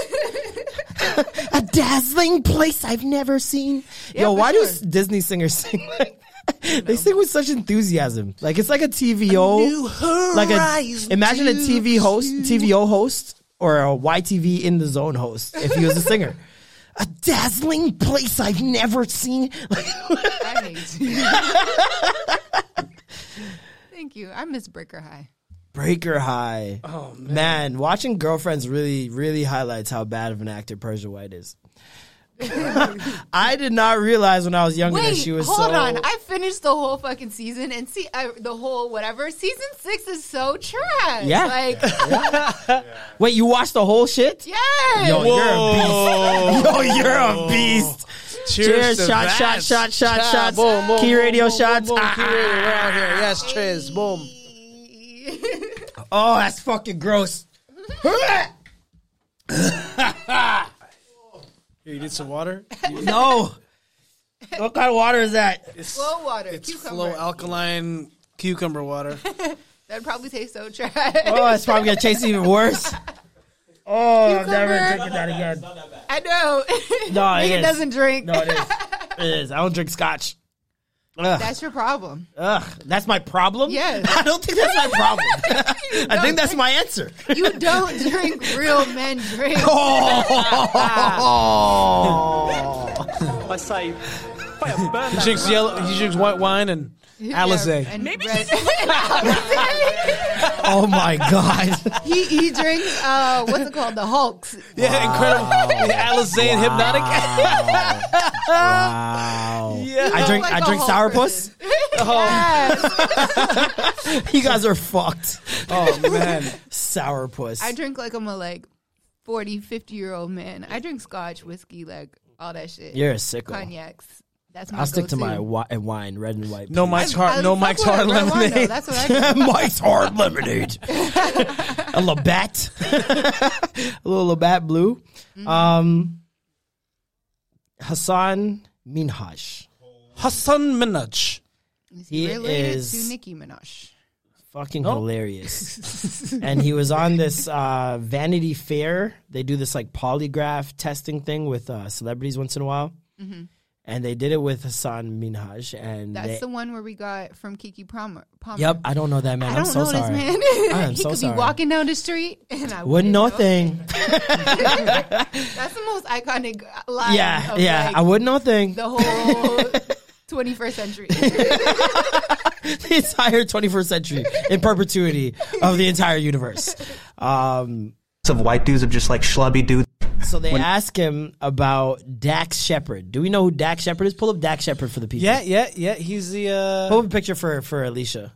a dazzling place I've never seen. Yo, why do sure. s- Disney singers sing like that? They sing with such enthusiasm. Like it's like a TVO. like a imagine a TV host, TVO host, or a YTV in the zone host if he was a singer. A dazzling place I've never seen. I hate you. Thank you. I miss Breaker High. Breaker High. Oh man. Man, watching Girlfriends really, really highlights how bad of an actor Persia White is. I did not realize when I was younger that she was hold so. on. I finished the whole fucking season and see uh, the whole whatever. Season six is so trash. Yeah. Like, Wait, you watched the whole shit? yes. Yo, you're a beast. Yo, you're a beast. Cheers, to shot, that. shot, shot, shot, Cha, shots. Boom, boom, Key boom, radio boom, shots. Boom, boom, Ah, key radio. We're out here. Yes, Triz. Boom. Oh, that's fucking gross. Here, you need some water? no. What kind of water is that? It's Flow water. It's cucumber. flow alkaline cucumber water. That'd probably taste so trash. Oh, it's probably gonna taste even worse. Oh, I'm never Cucumber. drinking that again. I know. No, it Nigga is. doesn't drink. No, it is. It is. I don't drink scotch. Ugh. That's your problem. Ugh. That's my problem? Yes. I don't think that's my problem. I think that's my answer. You don't drink real men drink. Oh. I say, by a burn He drinks yellow. He drinks white wine and Alizé. And red. Oh my god. he, he drinks, uh, what's it called? The Hulks. Yeah, incredible. Alizé and Hpnotiq. Wow. Yeah. I drink like I a drink Hulk sourpuss. Yes. You guys are fucked. Oh man. Sourpuss. I drink like I'm a like 40, 50 year old man. I drink scotch, whiskey, like all that shit. You're a sicko. Cognacs. That's my I'll stick to go-to. my wi- wine, red and white. No. Mike's I hard. No fuck Mike's with hard red wine, though. lemonade. That's what I. Mike's hard lemonade. a Labatt. a little Labatt blue. Mm-hmm. Um, Hassan Minhaj. Hassan Minaj. He related is to Nicki Minaj. fucking hilarious. and he was on this uh, Vanity Fair. They do this like polygraph testing thing with uh, celebrities once in a while. And they did it with Hassan Minhaj. And That's they, the one where we got from Keke Palmer. Palmer. Yep, I don't know that man. I I'm don't so know sorry. this man. I am he so could sorry. be walking down the street and I Wouldn't know a thing. That's the most iconic line. Yeah, yeah. like, I wouldn't know a thing. the whole 21st century. the entire 21st century in perpetuity of the entire universe. Um, of white dudes of just like schlubby dudes. so they ask him about Dax Shepard. Do we know who Dax Shepard is? Pull up Dax Shepard for the people. Yeah, yeah, yeah. He's the. uh Pull up a picture for for Alicia.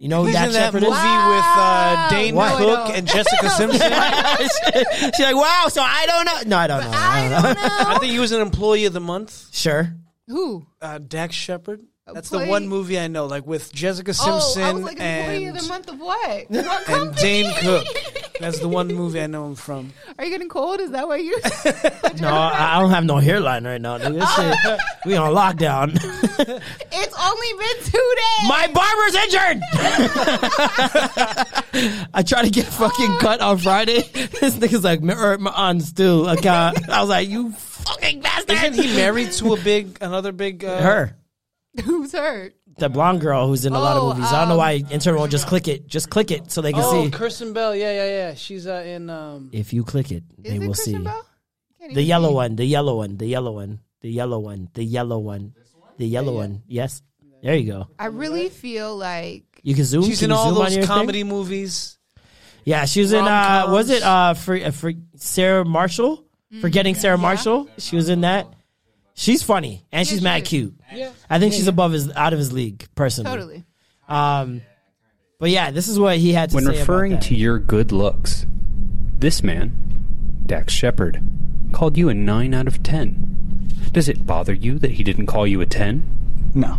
You know who Dax in that Shepard movie is? with uh, Dane What? Cook No, and Jessica Simpson. She's like, wow. So I don't know. No, I don't know. I don't know. I think he was an employee of the month. Sure. Who? Uh, Dax Shepard. That's the one movie I know, like with Jessica Oh, I was Simpson like, employee of and the month of what? What and company? Dane Cook. That's the one movie I know him from. Are you getting cold? Is that why you? No, I I don't have no hairline right now. Nigga. This shit, we on lockdown. it's only been two days. My barber's injured. I tried to get fucking cut on Friday. This nigga's like, my, er, my aunt still. I got. I was like, you fucking bastard. Isn't he married to a big, another big? Uh, Her, Who's hurt? the blonde girl who's in a lot Oh, of movies. I don't know um, why intern won't just click it. Just click it so they can Oh, see. Kirsten Bell. Yeah, yeah, yeah. She's uh, in. Um, If you click it, Is they it will Kristen see. Bell? Can't The even yellow see. one, the yellow one, the yellow one, the yellow one, the yellow one, the yellow one. Yes, there you go. I really feel like You can zoom. she's Can in you all zoom on those your thing? comedy movies. Yeah, she was in. Uh, was it uh for uh, for Sarah Marshall? Forgetting Sarah Marshall. She was in that. She's funny and she's she mad is. cute. I think she's above his out of his league personally. totally. Um, but yeah, this is what he had to When say about referring that. to your good looks, this man, Dax Shepard, called you a 9 out of 10. Does it bother you that he didn't call you a 10? No.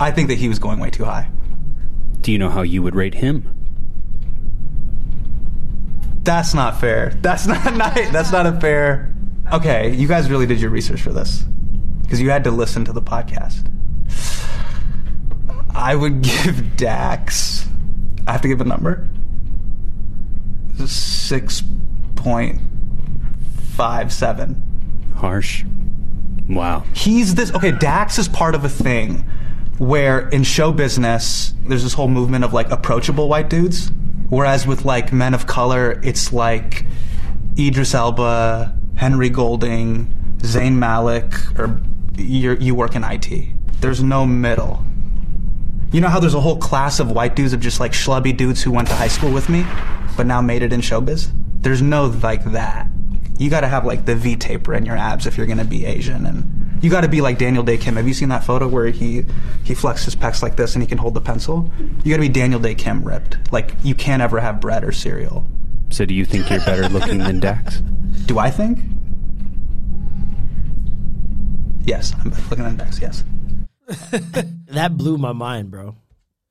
I think that he was going way too high. Do you know how you would rate him? That's not fair. That's not, not that's not a fair. Okay, you guys really did your research for this because you had to listen to the podcast. I would give Dax. I have to give a number. Six point five seven. Harsh. Wow. he's this okay dax is part of a thing where in show business there's this whole movement of like approachable white dudes whereas with like men of color it's like idris elba henry golding zayn malik or you work in it there's no middle you know how there's a whole class of white dudes of just like schlubby dudes who went to high school with me but now made it in showbiz there's no like that you got to have like the V taper in your abs if you're to be Asian, and you got to be like Daniel Dae Kim. Have you seen that photo where he he flexes his pecs like this and he can hold the pencil? You got to be Daniel Dae Kim ripped. Like you can't ever have bread or cereal. So do you think you're better looking than Dax? Do I think? Yes, I'm looking at Dex. Yes. That blew my mind, bro.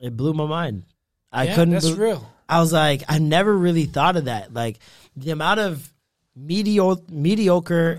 It blew my mind. I Yeah, couldn't. that's bel- real. I was like, I never really thought of that. Like the amount of mediocre, mediocre.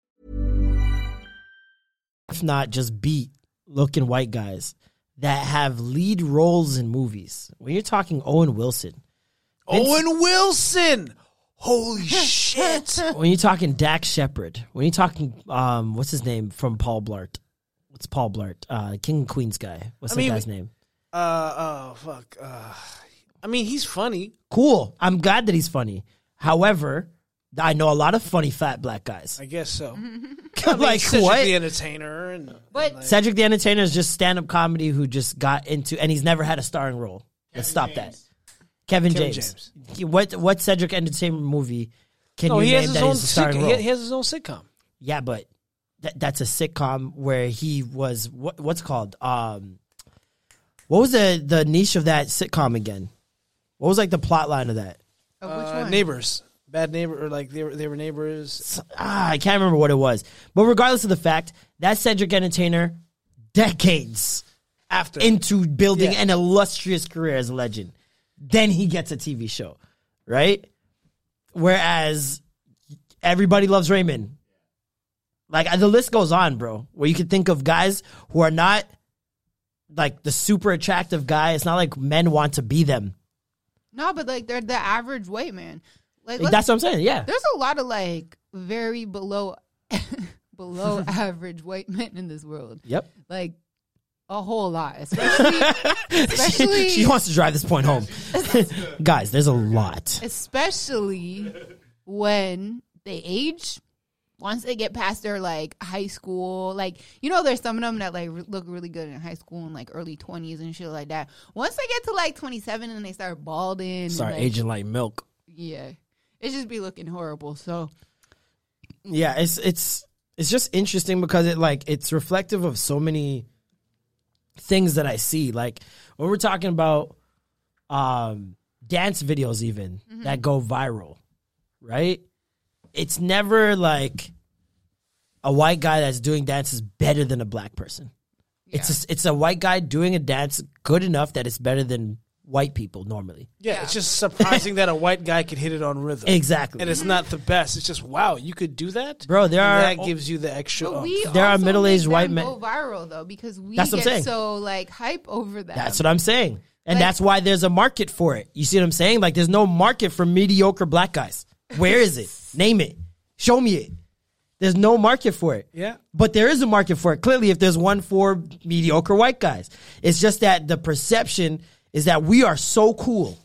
If not just beat looking white guys that have lead roles in movies. When you're talking Owen Wilson, Vince- Owen Wilson. Holy shit. when you're talking Dax Shepard, when you're talking um, what's his name from Paul Blart? What's Paul Blart? Uh, King and Queens guy. What's I that mean- guy's name? Uh oh fuck. Uh, I mean he's funny. Cool. I'm glad that he's funny. However, I know a lot of funny fat black guys. I guess so. like I mean, Cedric what? the Entertainer and But Cedric the Entertainer is just stand up comedy who just got into, and he's never had a starring role. Let's stop that. Kevin, Kevin James. He- what what Cedric Entertainment movie can no, you he name has his that own is a starring sitcom. role? He has his own sitcom. Yeah, but that, that's a sitcom where he was what what's it called um what was the the niche of that sitcom again? What was like the plot line of that? of which Uh, one? neighbors. Bad neighbor or like they were they were neighbors. Ah, I can't remember what it was. But regardless of the fact, that Cedric Entertainer decades After into building Yeah. an illustrious career as a legend. Then he gets a TV show, right? Whereas everybody loves Raymond. Like the list goes on, bro. Where you could think of guys who are not like the super attractive guy. It's not like men want to be them. No, but like they're the average white man. Like that's what I'm saying. Yeah. there's a lot of like very below below average white men in this world. Yep. Like a whole lot, especially especially she wants to drive this point home. Guys, there's a lot. especially when they age. Once they get past their like high school, like you know, there's some of them that like re- look really good in high school and like early twenties and shit like that. Once they get to like 27 and they start balding, and, Start like, aging like milk. Yeah, it just be looking horrible. So. Yeah it's it's it's just interesting because it like it's reflective of so many things that i see. Like when we're talking about um dance videos even that go viral right? It's never like a white guy that's doing dances better than a black person. It's a, it's a white guy doing a dance good enough that it's better than white people normally Yeah, it's just surprising that a white guy could hit it on rhythm. Exactly. And it's not the best. It's just wow, you could do that, Bro, there And are- that gives you the extra. But we There are middle-aged make white men- go viral though because we That's what I'm get saying. so like hype over that. That's what I'm saying. And Like- that's why there's a market for it. You see what I'm saying? Like there's no market for mediocre black guys. Where is it? Name it. Show me it. There's no market for it. Yeah. But there is a market for it. Clearly, if there's one for mediocre white guys, it's just that the perception is that we are so cool.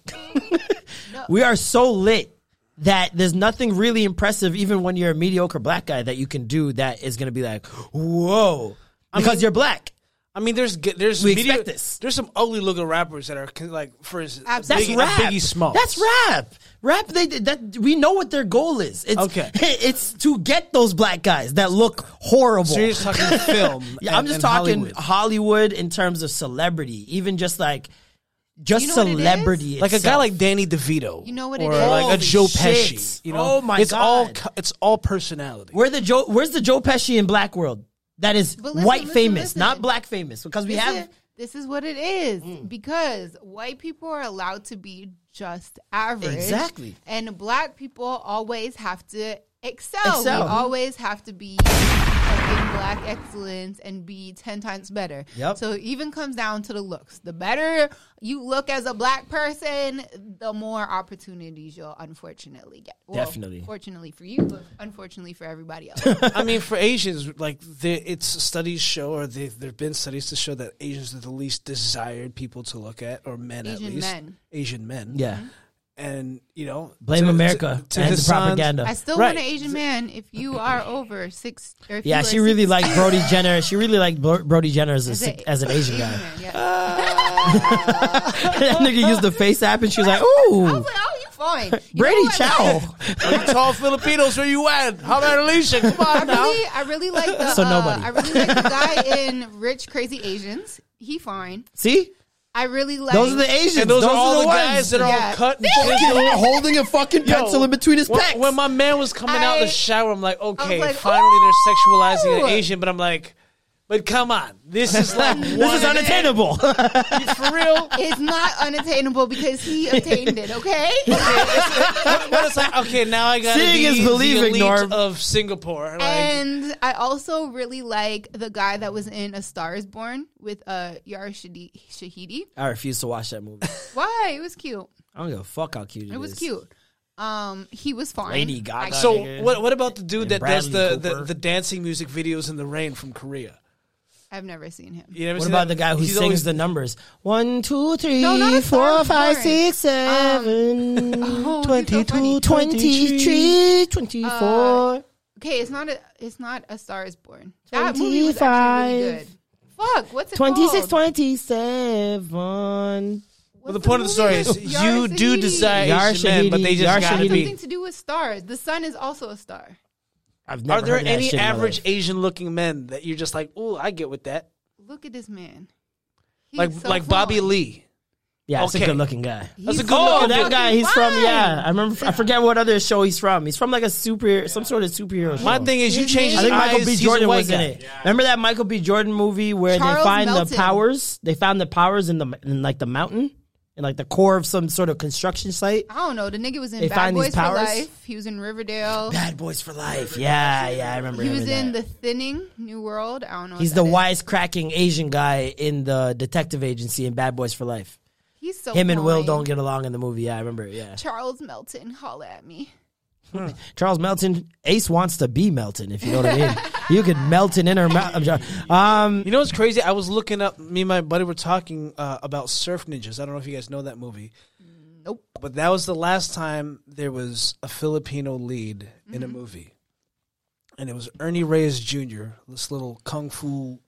we are so lit that there's nothing really impressive, even when you're a mediocre black guy, that you can do that is going to be like, whoa, because you're black. I mean, there's there's We media- expect this. There's some ugly looking rappers that are like, for instance, That's Biggie, rap. Biggie Smalls. That's rap. Rap. They that we know what their goal is. It's, Okay. It's to get those black guys that look horrible. So you're just talking film yeah, I'm just talking Hollywood. Hollywood. in terms of celebrity. Even just like just You know what it is? celebrity, like a guy itself. like Danny DeVito. You know what or it is? like a Holy Joe shit. Pesci. You know, Oh my it's all God. co- it's all personality. Where the Joe? Where's the Joe Pesci in Black World? That is But listen, white listen, famous, listen. not black famous, because we this have. Is, this is what it is Mm. because white people are allowed to be just average. Exactly. And black people always have to excel. Excel. We always have to be fucking black excellence and be 10 times better. Yep. So it even comes down to the looks. The better you look as a black person, the more opportunities you'll unfortunately get. Well, Definitely. Fortunately for you, but unfortunately for everybody else. I mean, for Asians, like it's studies show, or there have been studies to show that Asians are the least desired people to look at, or men at Asian least. men. Asian men. Yeah. Mm-hmm. And you know, Blame to- America to- to and the propaganda. I still Right. want an Asian man if you are over six. Or if Yeah, she really six- liked Brody Jenner. She really liked Brody Jenner as, a, As a- as an Asian guy. man, yeah. that nigga used the face app and she was like, I was "Ooh, like, oh, you fine. You Brady know what? Chow." You tall Filipinos, where you at? How about Alicia? Come I on now. really, I really like the. So uh, nobody. I really like the guy in Rich Crazy Asians. He fine. See, I really like. those are the Asians. And those, are all the, ones. guys that are Yeah. all cut. and Fucking chiseled. holding a fucking pencil in between his when, pecs. when my man was coming out of the shower, I'm like, okay, like, finally they're sexualizing an Asian, but I'm like, but come on, this is like this is unattainable. a- for real. It's not unattainable because he obtained it. Okay. But it's like, okay, now I got Seeing be is believing, the elite Norm. of Singapore. Like, and I also really like the guy that was in A Star Is Born with uh, Yara Shadi- Shahidi. I refuse to watch that movie. Why? It was cute. I don't give a fuck how cute it, It was is. cute. Um, he was fine. Lady Gaga. So nigga. what? What about the dude And that does Bradley the, the Cooper. the dancing music videos in the rain from Korea? I've never seen him. You never What seen about that? the guy who He's sings always- the numbers? One, two, three, No, not a four, Star five, Born. six, seven, um, Oh, twenty-two, he's so funny. twenty-three, twenty-four. Uh, okay, it's not a it's not a Star is Born. That movie was actually really good. Fuck, what's it 26, called? 27. Well, the point of the story is you do Shahidi. desire Yara Asian men, but they Shahidi, just Yara gotta It has be. something to do with stars. The sun is also a star. I've never Are there heard of that any shit average. Asian looking men that you're just like, oh, I get with that? Look at this man. He's Like so like Bobby. Lee. Yeah, it's a good looking guy. That's a good so Oh, looking that guy, he's from, yeah. I remember, I forget what other show he's from. He's from like a super, some sort of superhero show. My thing is, you His change name- I his think Michael eyes. B. Jordan white was in guy. it. Remember that Michael B. Jordan movie where Charles they find Melton. the powers? They found the powers in the in like the mountain, in like the core of some sort of construction site. I don't know. The nigga was in They Bad Boys for? Life. He was in Riverdale. Bad Boys for Life. Yeah, yeah, I remember. He was in that. The Thinning, New World. I don't know. He's the is. wisecracking Asian guy in the detective agency in Bad Boys for Life. He's so Him and Will don't get along in the movie. Yeah, I remember. Yeah, Charles Melton, holla at me. Charles Melton. Ace wants to be Melton, if you know what I mean. you could Melton in her mouth. I'm sorry. Um, You know what's crazy? I was looking up. Me and my buddy were talking uh, about Surf Ninjas. I don't know if you guys know that movie. Nope. But that was the last time there was a Filipino lead in Mm-hmm. a movie, and it was Ernie Reyes Jr. This little kung fu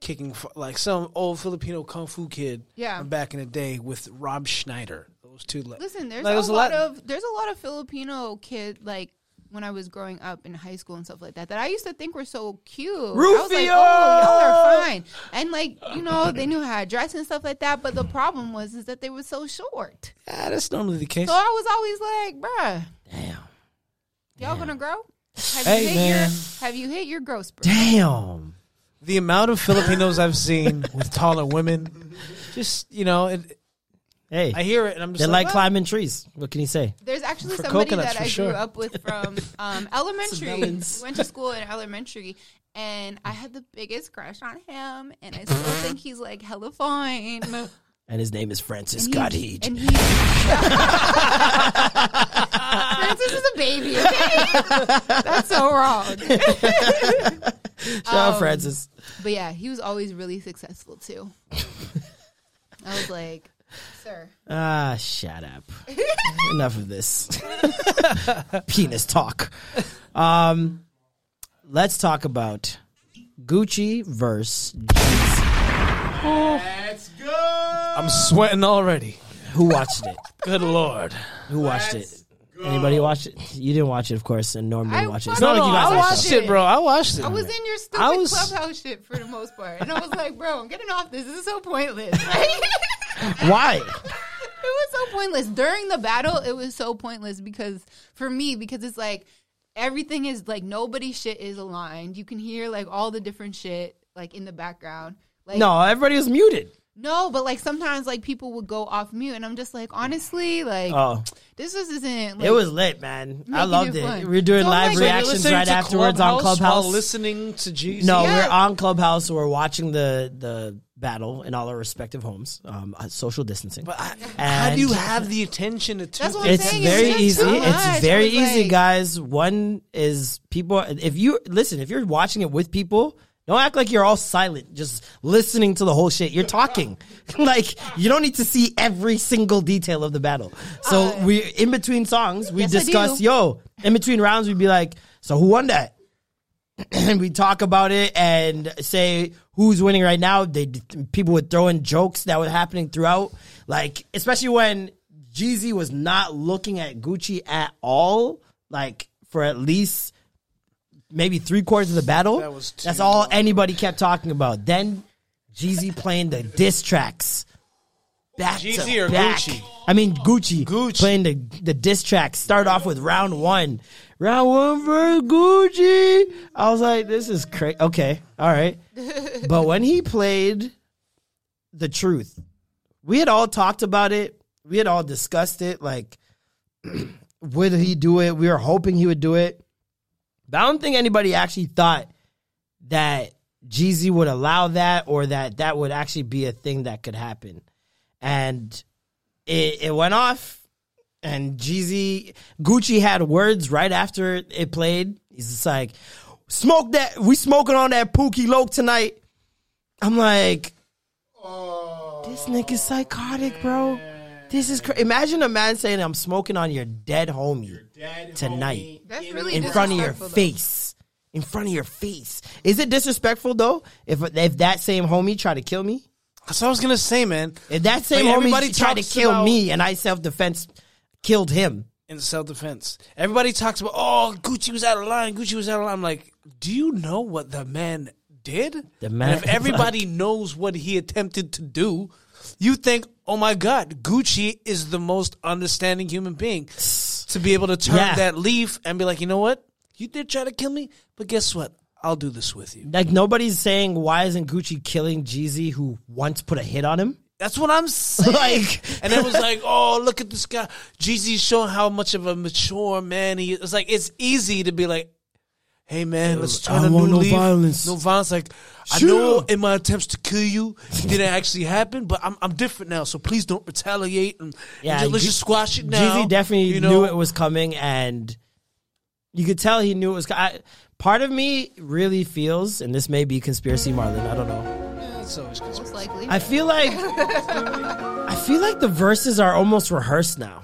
kicking, like some old Filipino kung fu kid. Yeah. from back in the day with Rob Schneider. Those two. le- Listen, there's Like, a, lot, lot- of there's a lot of Filipino kid like when I was growing up in high school and stuff like that that I used to think were so cute. I was like, oh, y'all are fine, and like you know they knew how to dress and stuff like that. But the problem was is that they were so short. Yeah, that's normally the case. So I was always like, bruh, damn, y'all gonna grow? Have Hey, you hit man. your Have you hit your growth spurt? damn. the amount of Filipinos I've seen with taller women, just you know, it, Hey, I hear it and I'm just they like like, climbing trees. What can you say? There's actually For somebody coconuts, that I sure. grew up with from um, elementary. melons. Went to school in elementary, and I had the biggest crush on him, and I still think he's like hella fine. And his name is Francis And Scott he- Heat. And he, Francis is a baby. Okay, that's so wrong. Shout out Um, Francis. But yeah, he was always really successful too. I was like, sir. Ah, shut up. Enough of this penis talk. Um, let's talk about Gucci versus I'm sweating already. who watched it. Good lord. Who watched it? Anybody watch it? You didn't watch it, of course, and Norm didn't I watch it. It's fucking not like you guys I watched watched it. it, bro. I watched it. I was in your stupid I was- clubhouse shit for the most part, and I was like, "Bro, I'm getting off this. This is so pointless." Like, Why? It was so pointless during the battle. It was so pointless because for me, because it's like everything is like nobody shit is aligned. You can hear like all the different shit like in the background. Like No, everybody was muted. no, but like sometimes like people would go off mute, and I'm just like honestly, like Oh. this just isn't. Like, it was lit, man. I loved it it. fun. We were doing So, live like- reactions right to afterwards on Clubhouse Clubhouse. while listening to Jeezy. No, Yeah. we're on Clubhouse. So we're watching the the battle in all our respective homes, um, uh, social distancing. But I, how do you have the attention to two That's what I'm it's saying, very it's easy. It's very easy, like- guys. One is people. If you listen, if you're watching it with people, don't act like you're all silent, just listening to the whole shit. You're talking, like you don't need to see every single detail of the battle. So we, in between songs, we Yes, discuss. Yo, in between rounds, we'd be like, "So who won that?" And we talk about it and say who's winning right now. They people would throw in jokes that were happening throughout, like especially when Jeezy was not looking at Gucci at all, like for at least maybe three quarters of the battle. That was That's all anybody kept talking about. Then Jeezy playing the diss tracks. Back Jeezy to or back. Gucci? I mean Gucci, Gucci. playing the the diss tracks. Start off with round one, round one for Gucci. I was like, this is crazy. Okay, all right. but when he played the truth, we had all talked about it. We had all discussed it. Like, would he do it? We were hoping he would do it. But I don't think anybody actually thought that Jeezy would allow that or that that would actually be a thing that could happen. And it, it went off, and Jeezy, Gucci had words right after it played. He's just like, smoke that, we smoking on that Pookie Loc tonight. I'm like, this nigga's psychotic, bro. This is crazy." imagine a man saying, "I'm smoking on your dead homie tonight That's really in front of your though. face." In front of your face. Is it disrespectful though? If if that same homie tried to kill me, That's what I was gonna say, man. if that same Like, homie tried to kill about- me and I self defense killed him, in self defense. Everybody talks about, oh, Gucci was out of line. Gucci was out of line. I'm like, do you know what the man did? The And man- if everybody knows what he attempted to do, you think, oh my God, Gucci is the most understanding human being to be able to turn Yeah. that leaf and be like, you know what? You did try to kill me, but guess what? I'll do this with you. like nobody's saying why isn't Gucci killing Jeezy who once put a hit on him? That's what I'm saying. Like- and it was like, oh, look at this guy. Jeezy's showing how much of a mature man he is. It's like it's easy to be like, hey man, let's I turn a don't new want no leaf. violence. No violence. Like I know in my attempts to kill you, it didn't actually happen, but I'm I'm different now. So please don't retaliate and, Yeah, and just, let's Gu- just squash it now. Jeezy definitely you know? knew it was coming, and you could tell he knew it was. co- I, part of me really feels, and this may be conspiracy, Marlon. I don't know. Yeah, it's always conspiracy. Most likely. I feel like I feel like the verses are almost rehearsed now.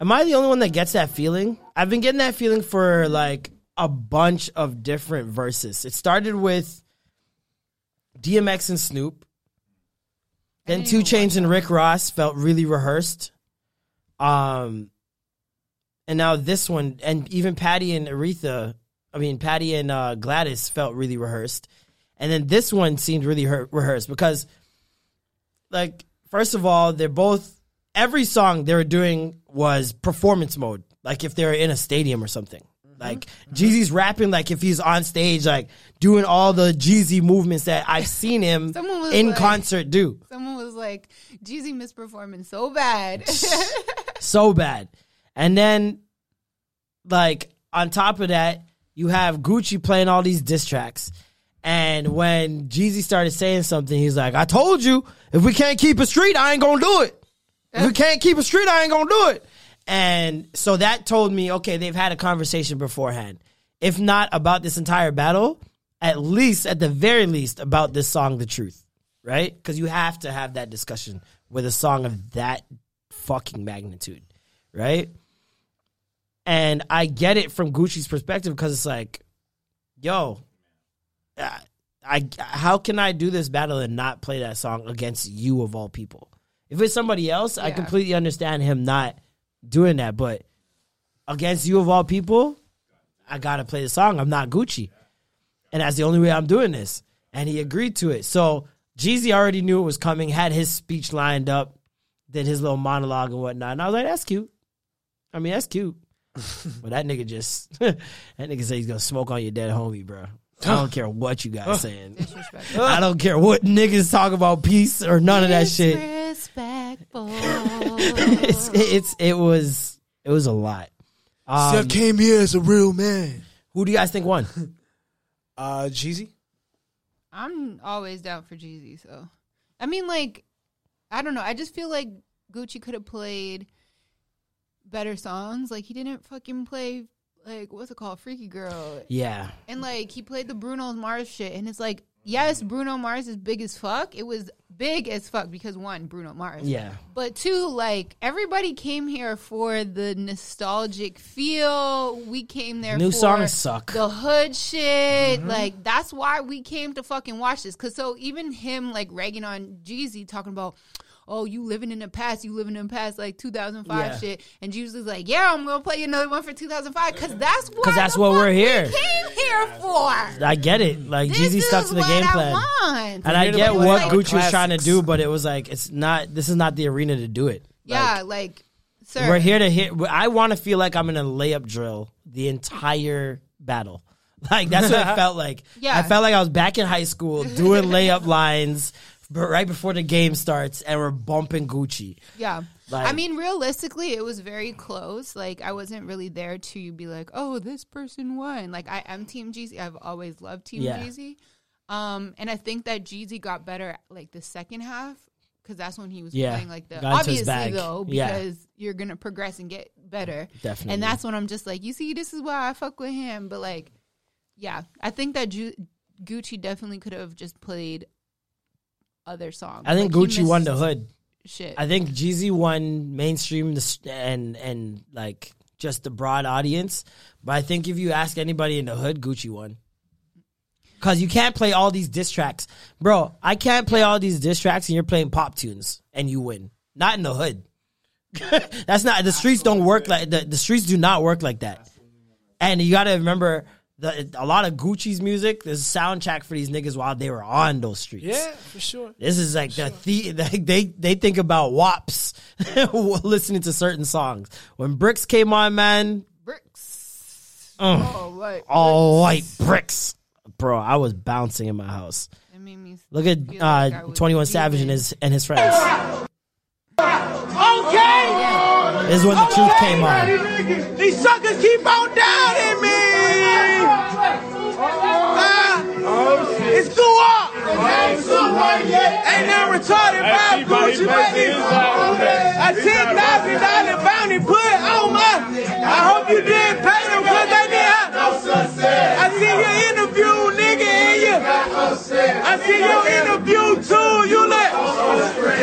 Am I the only one that gets that feeling? I've been getting that feeling for like a bunch of different verses. It started with DMX and Snoop. Then Two Chainz and Rick Ross felt really rehearsed. Um and now this one and even Patti and Aretha, I mean Patti and uh, Gladys felt really rehearsed. And then this one seemed really rehearsed because like first of all, they're both every song they were doing was performance mode. Like if they were in a stadium or something. Mm-hmm. Like Jeezy's rapping like if he's on stage, like doing all the Jeezy movements that I've seen him in like- concert do. Someone was like, Jeezy misperforming so bad. so bad. And then, like on top of that, you have Gucci playing all these diss tracks. And when Jeezy started saying something, he's like, "I told you, if we can't keep a street, I ain't gonna do it. If we can't keep a street, I ain't gonna do it." And so that told me, okay, they've had a conversation beforehand. If not about this entire battle, at least, at the very least, about this song, "The Truth," right? Because you have to have that discussion with a song of that fucking magnitude, right? And I get it from Gucci's perspective because it's like, yo, I how can I do this battle and not play that song against you of all people? If it's somebody else, I completely understand him not doing that, but against you of all people, I gotta play the song. I'm not Gucci, and that's the only way I'm doing this. And he agreed to it. So Jeezy already knew it was coming, had his speech lined up. did his little monologue and whatnot, and I was like, that's cute. I mean, that's cute. but that nigga just that nigga said he's gonna smoke on your dead homie, bro. I don't care what you guys saying. I don't care what niggas talk about peace or none of that shit. Disrespectful. It's, it's it was it was a lot. See, I Um, came here as a real man. who do you guys think won? Uh, Jeezy. I'm always down for Jeezy. So, I mean, like, I don't know. I just feel like Gucci could have played better songs. Like, he didn't fucking play like what's it called, Freaky Girl. Yeah. And like he played the Bruno Mars shit, and it's like, yes, Bruno Mars is big as fuck. It was big as fuck because one, Bruno Mars. Yeah. But two, like everybody came here for the nostalgic feel. We came there. New for songs suck. The hood shit, Mhm. like that's why we came to fucking watch this. Cause so even him like ragging on Jeezy, talking about. Oh, you living in the past? You living in the past, like 2005 Yeah. shit. And Jeezy was like, "Yeah, I'm gonna play you another one for 2005 because that's what Because that's what we're here. came here for." I get it. Like This Jeezy stuck to the game I plan. want. And I We're get here what play Gucci was trying to do, but it was like it's not. This is not the arena to do it. Yeah, like, sir, We're here to hit. I want to feel like I'm in a layup drill the entire battle. Like that's what it felt like. Yeah. I felt like I was back in high school doing layup lines, but right before the game starts, and we're bumping Gucci. Yeah. Like- I mean, realistically, it was very close. Like, I wasn't really there to be like, oh, this person won. Like, I am Team Jeezy. I've always loved Team Yeah. Jeezy. Um, and I think that Jeezy got better like the second half because that's when he was Yeah. playing like the Got obviously though Yeah. because you're gonna progress and get better. Definitely. And that's when I'm just like, you see, this is why I fuck with him. But like, yeah, I think that Ju- Gucci definitely could have just played other songs. I think Like, Gucci won the hood. Shit. I think Jeezy won mainstream and and like just the broad audience. But I think if you ask anybody in the hood, Gucci won. Cause you can't play all these diss tracks, bro. I can't play all these diss tracks and you're playing pop tunes and you win. Not in the hood. That's not the streets don't work like the, the streets do not work like that. And you got to remember the a lot of Gucci's music. There's a soundtrack for these niggas while they were on those streets. Yeah, for sure. This is like the, the they they think about WAPs listening to certain songs. When Bricks came on, man, Bricks. uh, Oh, white all white bricks, bro. I was bouncing in my house. It made me Look at feel like uh, was Twenty One Savage and his and his friends. Okay. This is when the truth came on. These suckers keep on doubting me. Ain't now retarded by Gucci, baby. A ten thousand dollar bounty put on my. I hope you didn't pay them because they didn't. I see your interview, nigga, and you. I see your interview too. You like.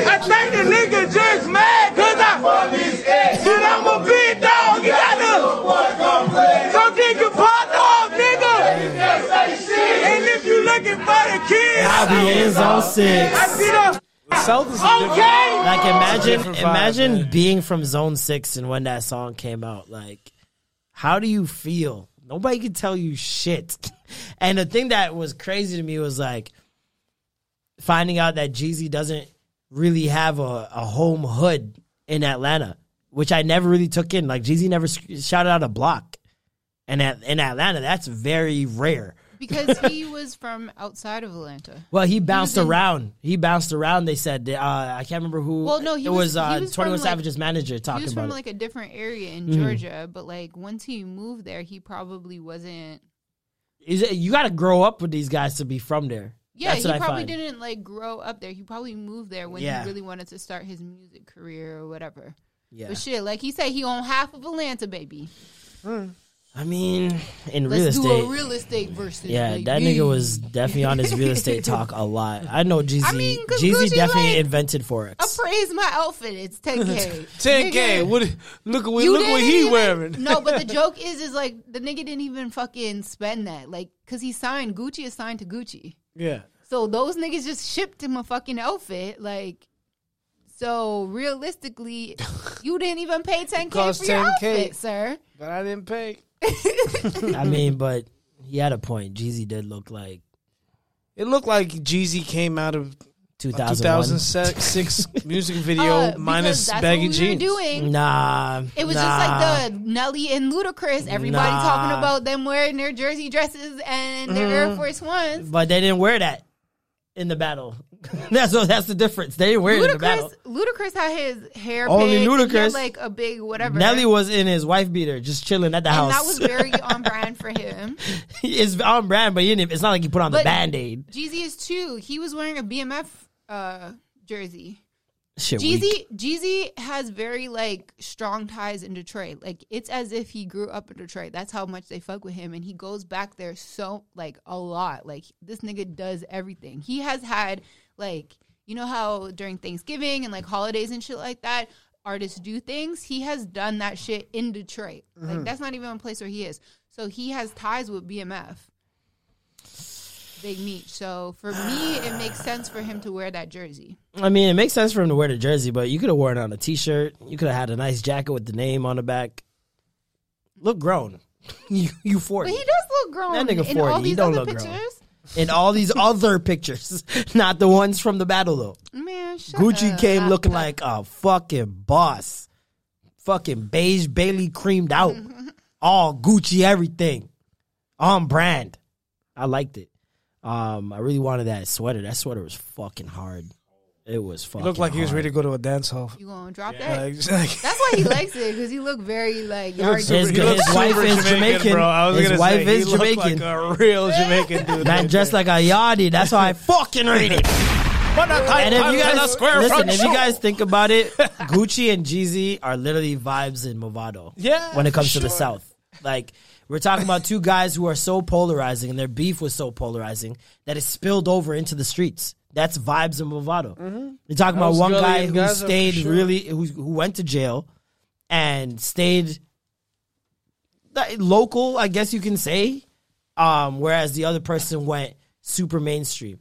I think the nigga just mad because I. Shit, I'm a big dog. You gotta. Come take your partner off, nigga. And if you looking for the kids. I'll be in zone six. I see the. Okay. Like imagine Different vibe, imagine man. being from Zone Six and when that song came out. Like, how do you feel? Nobody can tell you shit. And the thing that was crazy to me was like finding out that Jeezy doesn't really have a, a home hood in Atlanta, which I never really took in. Like Jeezy never sc- shouted out a block, and at, in Atlanta, that's very rare. Because he was from outside of Atlanta. Well, he bounced in- around. He bounced around. They said uh, I can't remember who. Well, no, he it was- was, uh, was Twenty One from, like- Savage's manager talking he was about from it. like a different area in Mhm. Georgia, but like once he moved there, he probably wasn't. Is it, you got to grow up with these guys to be from there. Yeah, That's he what I probably didn't like grow up there. He probably moved there when Yeah. he really wanted to start his music career or whatever. Yeah. But shit, like he said, he owned half of Atlanta, baby. I mean, in real Let's estate. do a real estate versus. yeah, baby. that nigga was definitely on his real estate talk a lot. I know Jeezy. I mean, 'cause Jeezy Gucci, definitely like, invented forex. Appraise my outfit. It's 10k. 10K. What? Look at what, you look what he even- wearing. No, but the joke is, is like the nigga didn't even fucking spend that, like, cause he signed Gucci is signed to Gucci. Yeah. So those niggas just shipped him a fucking outfit, like. So realistically, you didn't even pay 10k for your 10K. outfit, sir. But I didn't pay. I mean, but he had a point. Jeezy did look like It looked like Jeezy came out of 2001. 2006 music video Uh, because minus that's baggy what we were jeans. doing. Nah, It was nah. just like the Nelly and Ludacris. Everybody Nah. talking about them wearing their jersey dresses and their Air Mhm. Force Ones. But they didn't wear that in the battle. that's what. That's the difference. They wear in the battle. Ludacris, Ludacris had his hair Only picked, and he had, Ludacris. like a big whatever. Nelly was in his wife beater, just chilling at the and house. that was very on brand for him. it's on brand, but it's not like he put on the band aid. Jeezy is too. He was wearing a BMF uh, jersey. Shit. Jeezy Jeezy has very like strong ties in Detroit. Like it's as if he grew up in Detroit. That's how much they fuck with him, and he goes back there so like a lot. Like this nigga does everything. He has had like you know how during Thanksgiving and like holidays and shit like that, artists do things. He has done that shit in Detroit. Like Mhm. that's not even a place where he is. So he has ties with BMF. Big Meech. So for me, it makes sense for him to wear that jersey. I mean, it makes sense for him to wear the jersey, but you could have worn it on a t-shirt. You could have had a nice jacket with the name on the back. Look grown. you you But forty. he does look grown That nigga in all forty. He don't other look pictures. grown. In all these other pictures, not the ones from the battle though. Man, Gucci up. came looking like a fucking boss. Fucking beige Bailey creamed out. All Gucci everything. On brand. I liked it. Um, I really wanted that sweater. That sweater was fucking hard. It was He fucking looked like he was hard. ready to go to a dance hall. You gonna drop Yeah. that? Like, like- That's why he likes it because he looked very like He looks yard. His, He looks his wife super is Jamaican. bro. I was his gonna wife say, he is looked Jamaican. like a real Jamaican dude. Man right dressed there. like a yardie. That's how I fucking rate it. and if you guys listen, if you guys think about it, Gucci and Jeezy are literally Vybz in Mavado. Yeah, when it comes for to the sure. South, like we're talking about two guys who are so polarizing, and their beef was so polarizing that it spilled over into the streets. That's Vybz in Mavado. You're talking about one guy who stayed sure. really, who, who went to jail and stayed local, I guess you can say. Um, whereas the other person went super mainstream.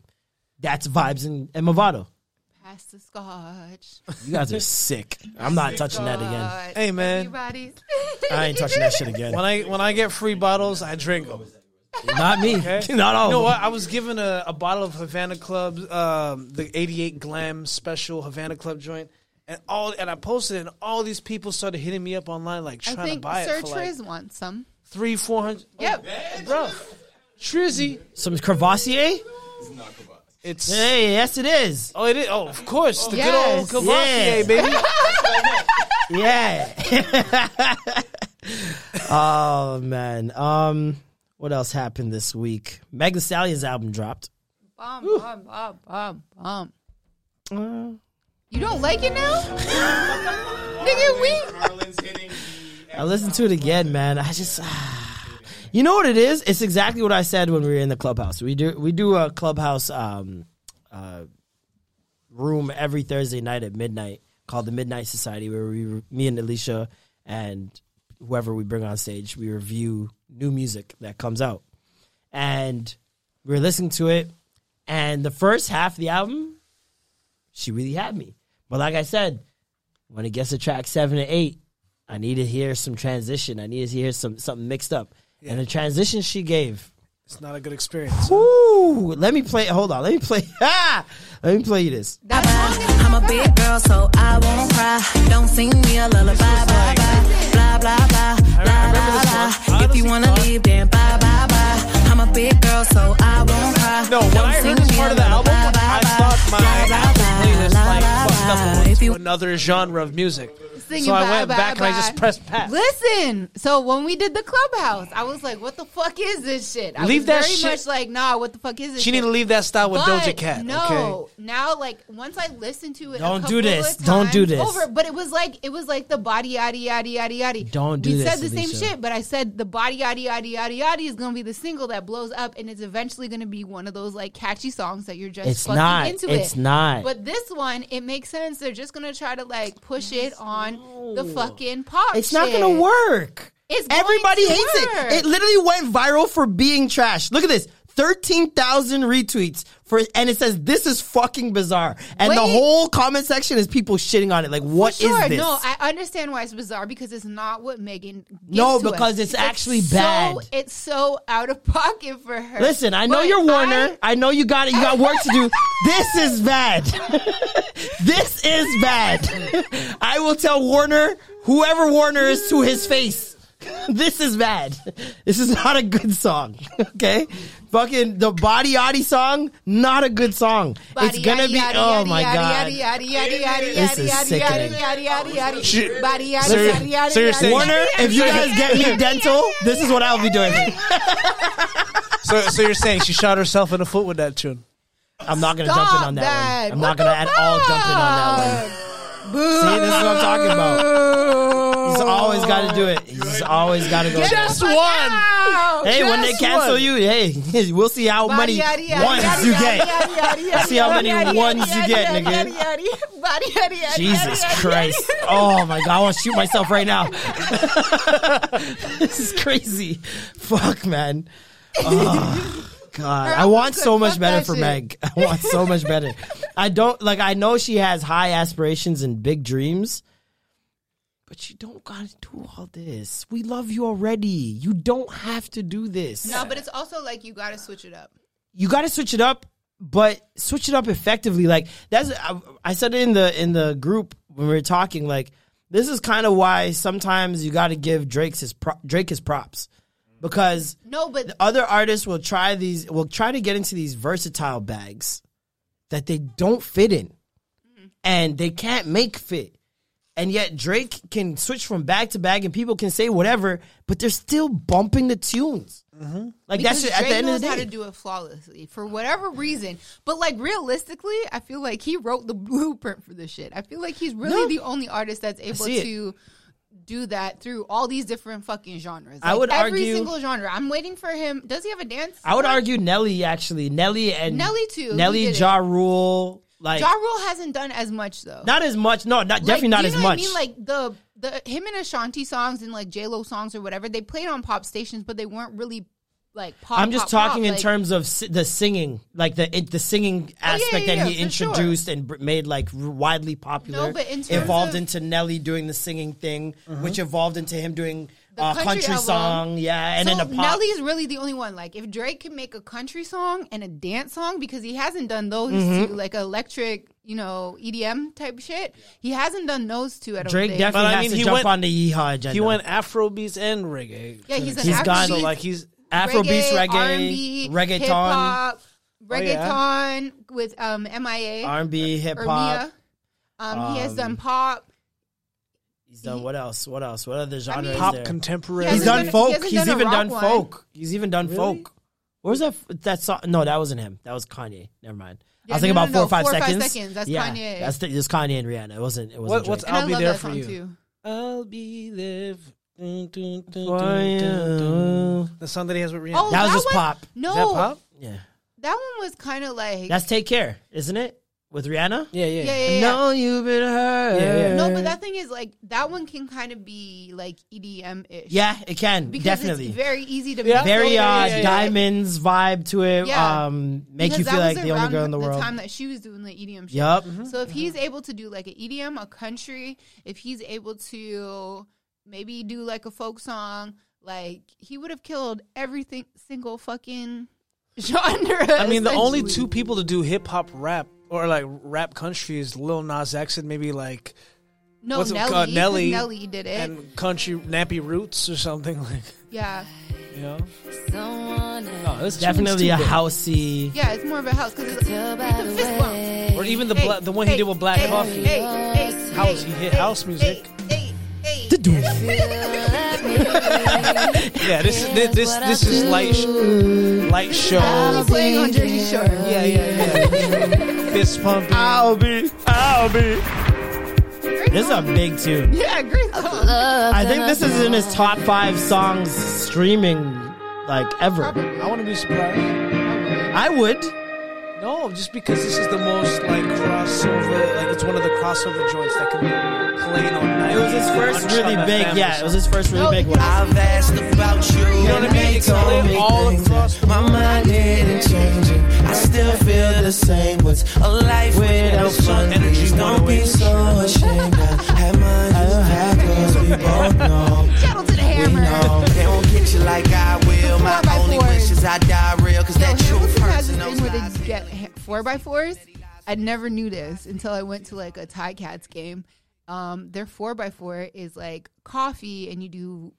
That's Vybz in, in Mavado. Pass the scotch. You guys are sick. I'm not touching that again. Hey, man. Everybody's. I ain't touching that shit again. When I when I get free bottles, I drink them. Not me. Not all You know of what? I was given a, a bottle of Havana Club, um, the '88 Glam Special Havana Club joint, and all. And I posted, it, and all these people started hitting me up online, like I trying to buy Sir it for like wants some. three, four hundred. Yep. bro. Trizzy. Some Courvoisier? It's not Courvoisier. It's Hey, yes, it is. oh, it is. Oh, of course, the Yes. good old Courvoisier, Yes. baby. Yeah. oh man. Um, what else happened this week? Meg Thee Stallion's album dropped. Bum, bum, bum, bum, bum. Uh, You don't like it now? Nigga, we. I listened to it again, man. I just, you know what it is? It's exactly what I said when we were in the clubhouse. We do we do a clubhouse um, uh, room every Thursday night at midnight called the Midnight Society, where we, me and Alicia and whoever we bring on stage, we review new music that comes out, and we were listening to it, and the first half of the album, she really had me. But like I said, when it gets to track seven and eight, I need to hear some transition. I need to hear some something mixed up. And the transition she gave, It's not a good experience. Ooh, let me play. Hold on, let me play. Ah, let me play you this. I'm a big girl, so I won't cry. Don't sing me a lullaby, bye bye. Blah blah blah, blah blah blah. If you wanna leave, then bye bye bye. I'm a big girl, so I won't cry. No, when Don't I heard this part of the album, lullaby, bye I thought my Blah, blah, Apple playlist blah, like fucked up If you to another genre of music. Singing so I went bye, back and I just pressed pass. Listen, so when we did the clubhouse, I was like, "What the fuck is this shit?" I Leave was that very shit- much like, "Nah, what the fuck is this?" She shit? need to leave that style with But Doja Cat. No, okay? now like once I listened to it, Don't do this. of Don't do this. Over, but it was like it was like the body yaddy yaddy yaddy yaddy. Don't do we this, said the same shit, but I said the body yaddy yaddy yaddy yaddy is gonna be the single that blows up, and it's eventually gonna be one of those like catchy songs that you're just It's fucking not. into It's it. It's not. But this one, it makes sense. They're just gonna try to like push it on the fucking pop. It's not gonna work. It's going Everybody to hates work. it. It literally went viral for being trash. Look at this. 13,000 retweets, for and it says this is fucking bizarre. And the whole comment section is people shitting on it. Like, what is sure, this? no, I understand why it's bizarre because it's not what Megan. No, because us. it's actually so, bad. It's so out of pocket for her. Listen, I know But you're Warner. I- I, know you got it. You got work to do. This is bad. this is bad. I will tell Warner, whoever Warner is, to his face. This is bad. This is not a good song. Okay, fucking the Body Yaddy song, not a good song. it's gonna be. oh my god. This is sickening. Warner, if you guys get me dental, this is what I'll be doing. So, so you're saying she shot herself in the foot with that tune? I'm not gonna jump in on that, one. I'm not gonna at all jump in on that one. See, this is what I'm talking about. He's always got to do it. He's always got to go. Just there. one. Hey, when they cancel one. you, hey, we'll see how many ones you get. See how many ones you get, nigga. Jesus Christ. Oh my God, I want to shoot myself right now. this is crazy. Fuck, man. Oh, God. I want so much better for. Meg. I want so much better. I don't, like, I know she has high aspirations and big dreams, but you don't gotta do all this. We love you already. You don't have to do this. No, but it's also like you got to switch it up. you got to switch it up, but switch it up effectively. Like that's I, I said it in the in the group when we were talking. Like this is kind of why sometimes you got to give Drake's his pro, Drake his props because No, but the other artists will try these will try to get into these versatile bags that they don't fit in mm-hmm. and they can't make fit. And yet Drake can switch from bag to bag and people can say whatever, but they're still bumping the tunes. Mm-hmm. Like because that's at the end knows of the day. how day. to do it flawlessly for whatever reason. But like realistically, I feel like he wrote the blueprint for this shit. I feel like he's really No. the only artist that's able to do that through all these different fucking genres. I Like, would every argue- single genre. I'm waiting for him. Does he have a dance? I would argue Nelly actually. Nelly and Nelly too, Nelly did. Ja Rule. Like Ja Rule hasn't done as much though. not as much. No, not Like, definitely not do as you know what much. I mean, like the the him and Ashanti songs and like J Lo songs or whatever, they played on pop stations, but they weren't really like pop. I'm just pop, talking pop. in Like, terms of si- the singing, like the it, the singing aspect Oh, yeah, that yeah, he for sure. introduced and br- made like r- widely popular. No, but in terms evolved of- into Nelly doing the singing thing, mm-hmm. which evolved into him doing The a country country, song, yeah, and so then the pop. Nelly's really the only one. Like, if Drake can make a country song and a dance song, because he hasn't done those Mhm. two, like electric, you know, EDM type shit. He hasn't done those two. I don't Drake think. definitely But I has mean, to he jump went- on the yeehaw agenda. He went Afrobeats and reggae. Yeah, he's an He's gone- So Afrobeat, like he's Afrobeats, reggae, R&B, reggaeton. hip-hop, Oh, yeah. reggaeton with um MIA, R&B, hip hop. Mia. Um, he has Um, done pop. He's done what else? What else? What other genre is pop there? contemporary. He's done done- folk. he He's done even done one. folk. He's even done Really? folk. What was that? f- That song? No, that wasn't him. That was Kanye. Never mind. Yeah, I was thinking no, about no, four no, or five four or five seconds. seconds. That's yeah, Kanye. That's the, it's Kanye and Rihanna. It wasn't. It wasn't. What, what's Drake. I I'll be there for you? too. I'll be there. Dun, dun, dun, dun, dun, dun. The song that he has with Rihanna. Oh, That was that just one? pop. No, Is that pop? Yeah, that one was kind of like that's Take Care, isn't it? With Rihanna. Yeah, yeah. yeah, yeah, yeah. No, you've been hurt. Yeah, yeah. No, but that thing is like that one can kind of be like EDM ish. Yeah, it can because definitely. it's very easy to Yeah. very over. uh, yeah, yeah. diamonds vibe to it. Yeah. Um, make Because you feel like the only girl in the world. The time that she was doing the EDM shit. Yup. So if he's able to do like an EDM, a country, if he's able to maybe do like a folk song, like he would have killed everything single fucking genre. I mean, the only two people to do hip hop rap or like rap country is Lil Nas X and maybe like no what's it Nelly, called? 'cause Nelly Nelly did it. and country nappy roots or something like yeah, you know. Oh, this Definitely a housey. yeah, it's more of a house because it's, it's a fist bump. Or even the Hey, bla- the one he did with Black hey, Coffee. Hey, hey, House, hey, he hit house music. Hey, hey, The doom. Yeah, this this this, this is light sh- light show. I'm playing on Jersey Shore. Yeah, yeah, yeah. Fist pumping. I'll be, I'll be. This is a big tune. Yeah, great song. I think this is in his top five songs streaming, like ever. I want to be surprised. I would. No, just because this is the most like crossover, like it's one of the crossover joints that can be played on night. It was his first really big, FM yeah. It was his first really big one. I've asked about you. You know what I mean? It's all across. My mind didn't change it. I still feel the same. What's a life without fun? Energy don't be so ashamed. I. We both know. To the hammer. We know they won't get you like I will. My only wish is I die real, cause that truth where they get four by fours. I never knew this until I went to like a Ti-Cats game. Um, their four by four is like coffee, and you do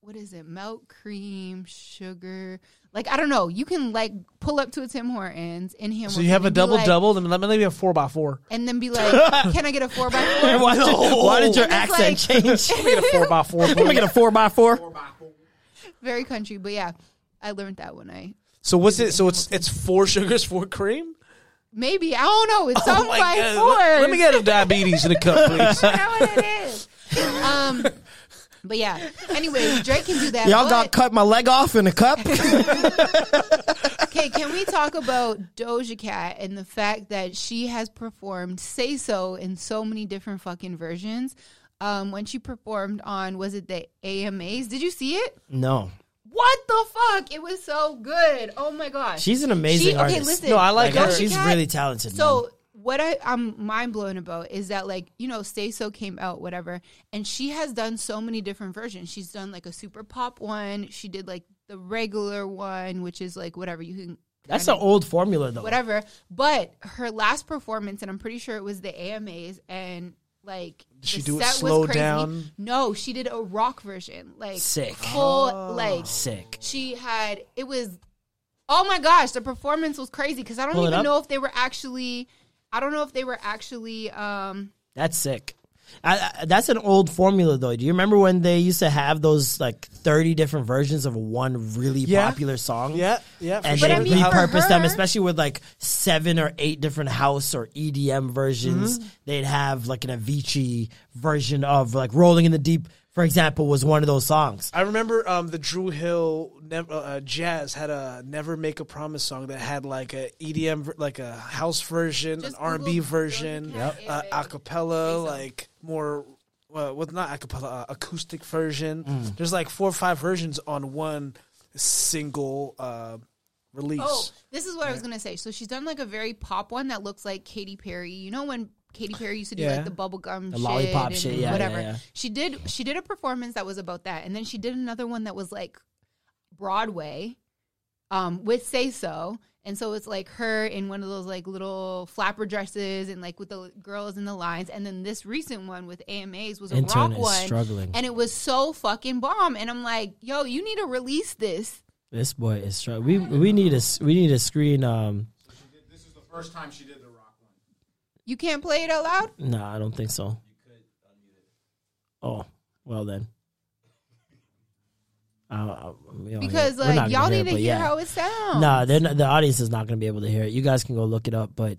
what is it? Milk, cream, sugar. Like I don't know. You can like pull up to a Tim Hortons in Hamilton. So you have a and double like- double, then let me maybe a four by four. and then be like, "Can I get a four by four? Why did, why did your And accent like- change? Let me get a four by four. Let me get a four by four. Very country, but yeah, I learned that when I So what's it? So it's it's four sugars, four cream. maybe I don't know. It's Oh some my by God. four. Let, let me get a diabetes in a cup, please. That's what it is. Um, but yeah. Anyway, Drake can do that. Y'all but- got cut my leg off in a cup. Okay, can we talk about Doja Cat and the fact that she has performed "Say So" in so many different fucking versions? Um, when she performed on was it the AMAs? Did you see it? no, What the fuck? It was so good. Oh my gosh, she's an amazing She- okay, artist. listen, No, I like her. Doja She's Cat- really talented. So man. what I, I'm mind blown about is that like you know Stay So came out whatever, and she has done so many different versions. She's done like a super pop one. She did like the regular one, which is like whatever you can. that's an old formula though. whatever. But her last performance, and I'm pretty sure it was the AMAs, and like Did she do it slow was crazy. down? No, she did a rock version, like Sick. full like Sick. she had it was oh my gosh the performance was crazy because i don't Pull even know if they were actually i don't know if they were actually um That's sick. I, I, that's an old formula though. Do you remember when they used to have those like thirty different versions of one really Yeah. popular song? Yeah, yeah. and they I mean, for repurpose them, especially with like seven or eight different house or EDM versions. Mm-hmm. They'd have like an Avicii version of like "Rolling in the Deep," for example, was one of those songs. I remember um, the Dru Hill nev- uh, uh, Jazz had a "Never Make a Promise" song that had like a EDM, like a house version, Just an R and B version, Doja Cat uh, acapella, like more. Uh, well, not acapella, uh, acoustic version. Mm. There's like four or five versions on one single uh, release. oh this is what i was gonna say so she's done like a very pop one that looks like Katy perry you know when Katy Perry used to do Yeah. like the bubblegum The shit lollipop and shit, yeah, whatever. yeah, yeah. She did she did a performance that was about that, and then she did another one that was like Broadway, um, with Say So, and so it's like her in one of those like little flapper dresses and like with the girls in the lines, and then this recent one with AMAs was a Intern rock is one, struggling. and it was so fucking bomb, and I'm like, yo, you need to release this. This boy is struggling. We we need a s- we need a screen. Um, This is the first time she did the rock one. You can't play it out loud. no, I don't think so. Oh well then. Uh, Because hear- like y'all need to it, hear yeah. how it sounds. Not, the audience is not going to be able to hear it. You guys can go look it up, but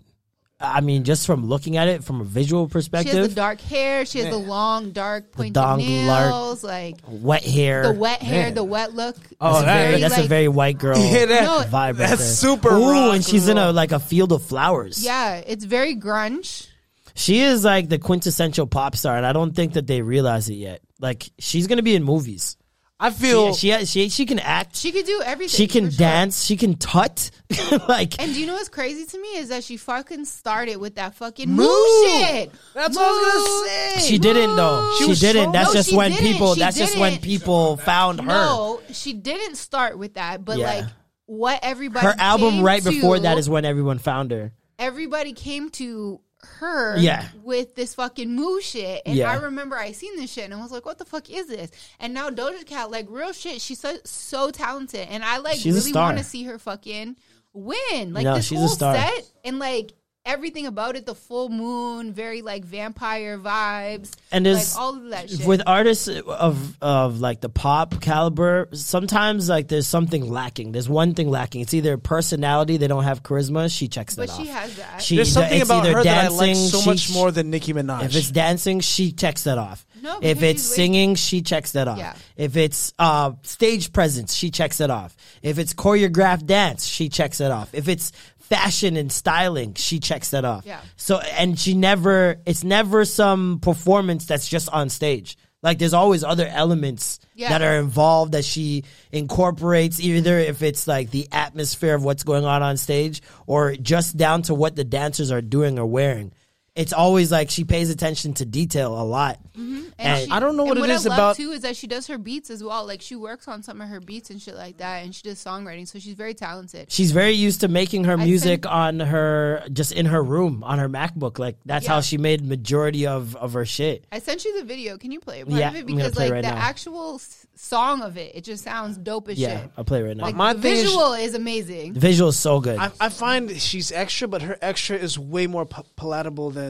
I mean, just from looking at it from a visual perspective, She has the dark hair. She has the long, dark, pointed dong lark. nails. Like wet hair, the wet hair, Man. the wet look. Oh, It's that's, a oh, very, very, that's like- a very white girl Yeah, that- No, vibe. that's there. super Ooh, rock and she's in a like a field of flowers. Yeah, it's very grunge. She is like the quintessential pop star, and I don't think that they realize it yet. Like she's gonna be in movies. I feel She she she, she can act. She can do everything. She can sure. dance. She can tut. like And do you know what's crazy to me is that she fucking started with that fucking Move. move shit. That's what I was gonna say. she didn't though. She She, didn't. so- that's No, just when didn't. people. She that's just when people found her. No, she didn't start with that, but Yeah. like what everybody Her album came right before that is when everyone found her. everybody came to her Yeah. with this fucking moo shit. And Yeah. I remember I seen this shit and I was like, what the fuck is this? And now Doja Cat, like real shit, she's so, so talented. And I like She's really want to see her fucking win. Like No, this she's a whole star. set and like everything about it, the full moon, very like vampire vibes. And like all of that shit. with artists of of like the pop caliber, sometimes like there's something lacking. There's one thing lacking. It's either personality, they don't have charisma. She checks that but off. she has that. She- There's something about either her that I like dancing, so she- much more than Nicki Minaj. If it's dancing, she checks that off. No, if it's she's way- singing, she checks that off. Yeah. If it's uh, stage presence, she checks it off. If it's choreographed dance, she checks it off. If it's fashion and styling, she checks that off. Yeah. So and she never it's never some performance that's just on stage. Like there's always other elements Yeah. that are involved that she incorporates either if it's like the atmosphere of what's going on on stage or just down to what the dancers are doing or wearing. It's always like she pays attention to detail a lot. Mm-hmm. And- she- I don't know what and it what is I love about- too is that she does her beats as well. Like she works on some of her beats and shit like that, and she does songwriting. So she's very talented. She's very used to making her music think- on her just in her room on her MacBook. Like that's how she made majority of of her shit. I sent you the video. Can you play part Yeah, of it? I'm Because play like right the now. actual s- song of it, it just sounds dope as Yeah, shit. I'll play it right now. Like My the thing is- visual is amazing. The visual is so good. I, I find she's extra, but her extra is way more pa- palatable than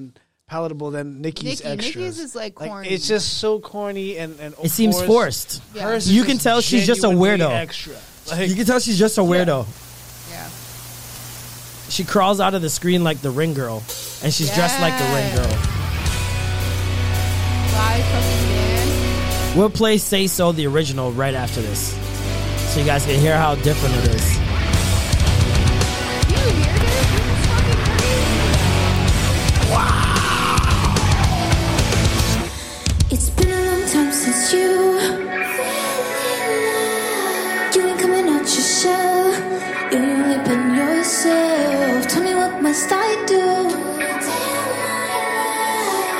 palatable than Nicki's Nicki, extras. Nicki's is like corny. it's just so corny and and it seems forced. Yeah. Hers is You can tell she's just a genuinely weirdo. Extra. Like, you can tell she's just a weirdo. Yeah. She crawls out of the screen like the ring girl, and she's dressed like the ring girl. Live fucking dance. We'll play "Say So" the original right after this, so you guys can hear how different it is. Must I do?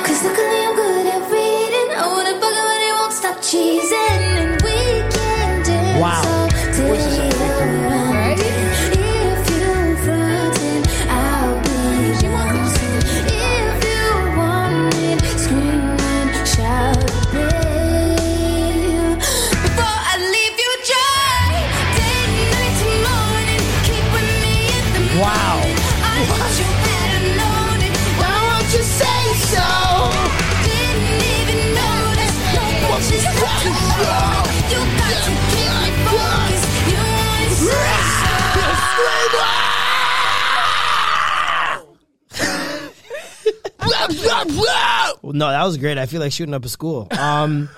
Cause luckily I'm good at reading I wanna bug her but it won't stop cheesing Well, no, that was great. I feel like shooting up a school. Um,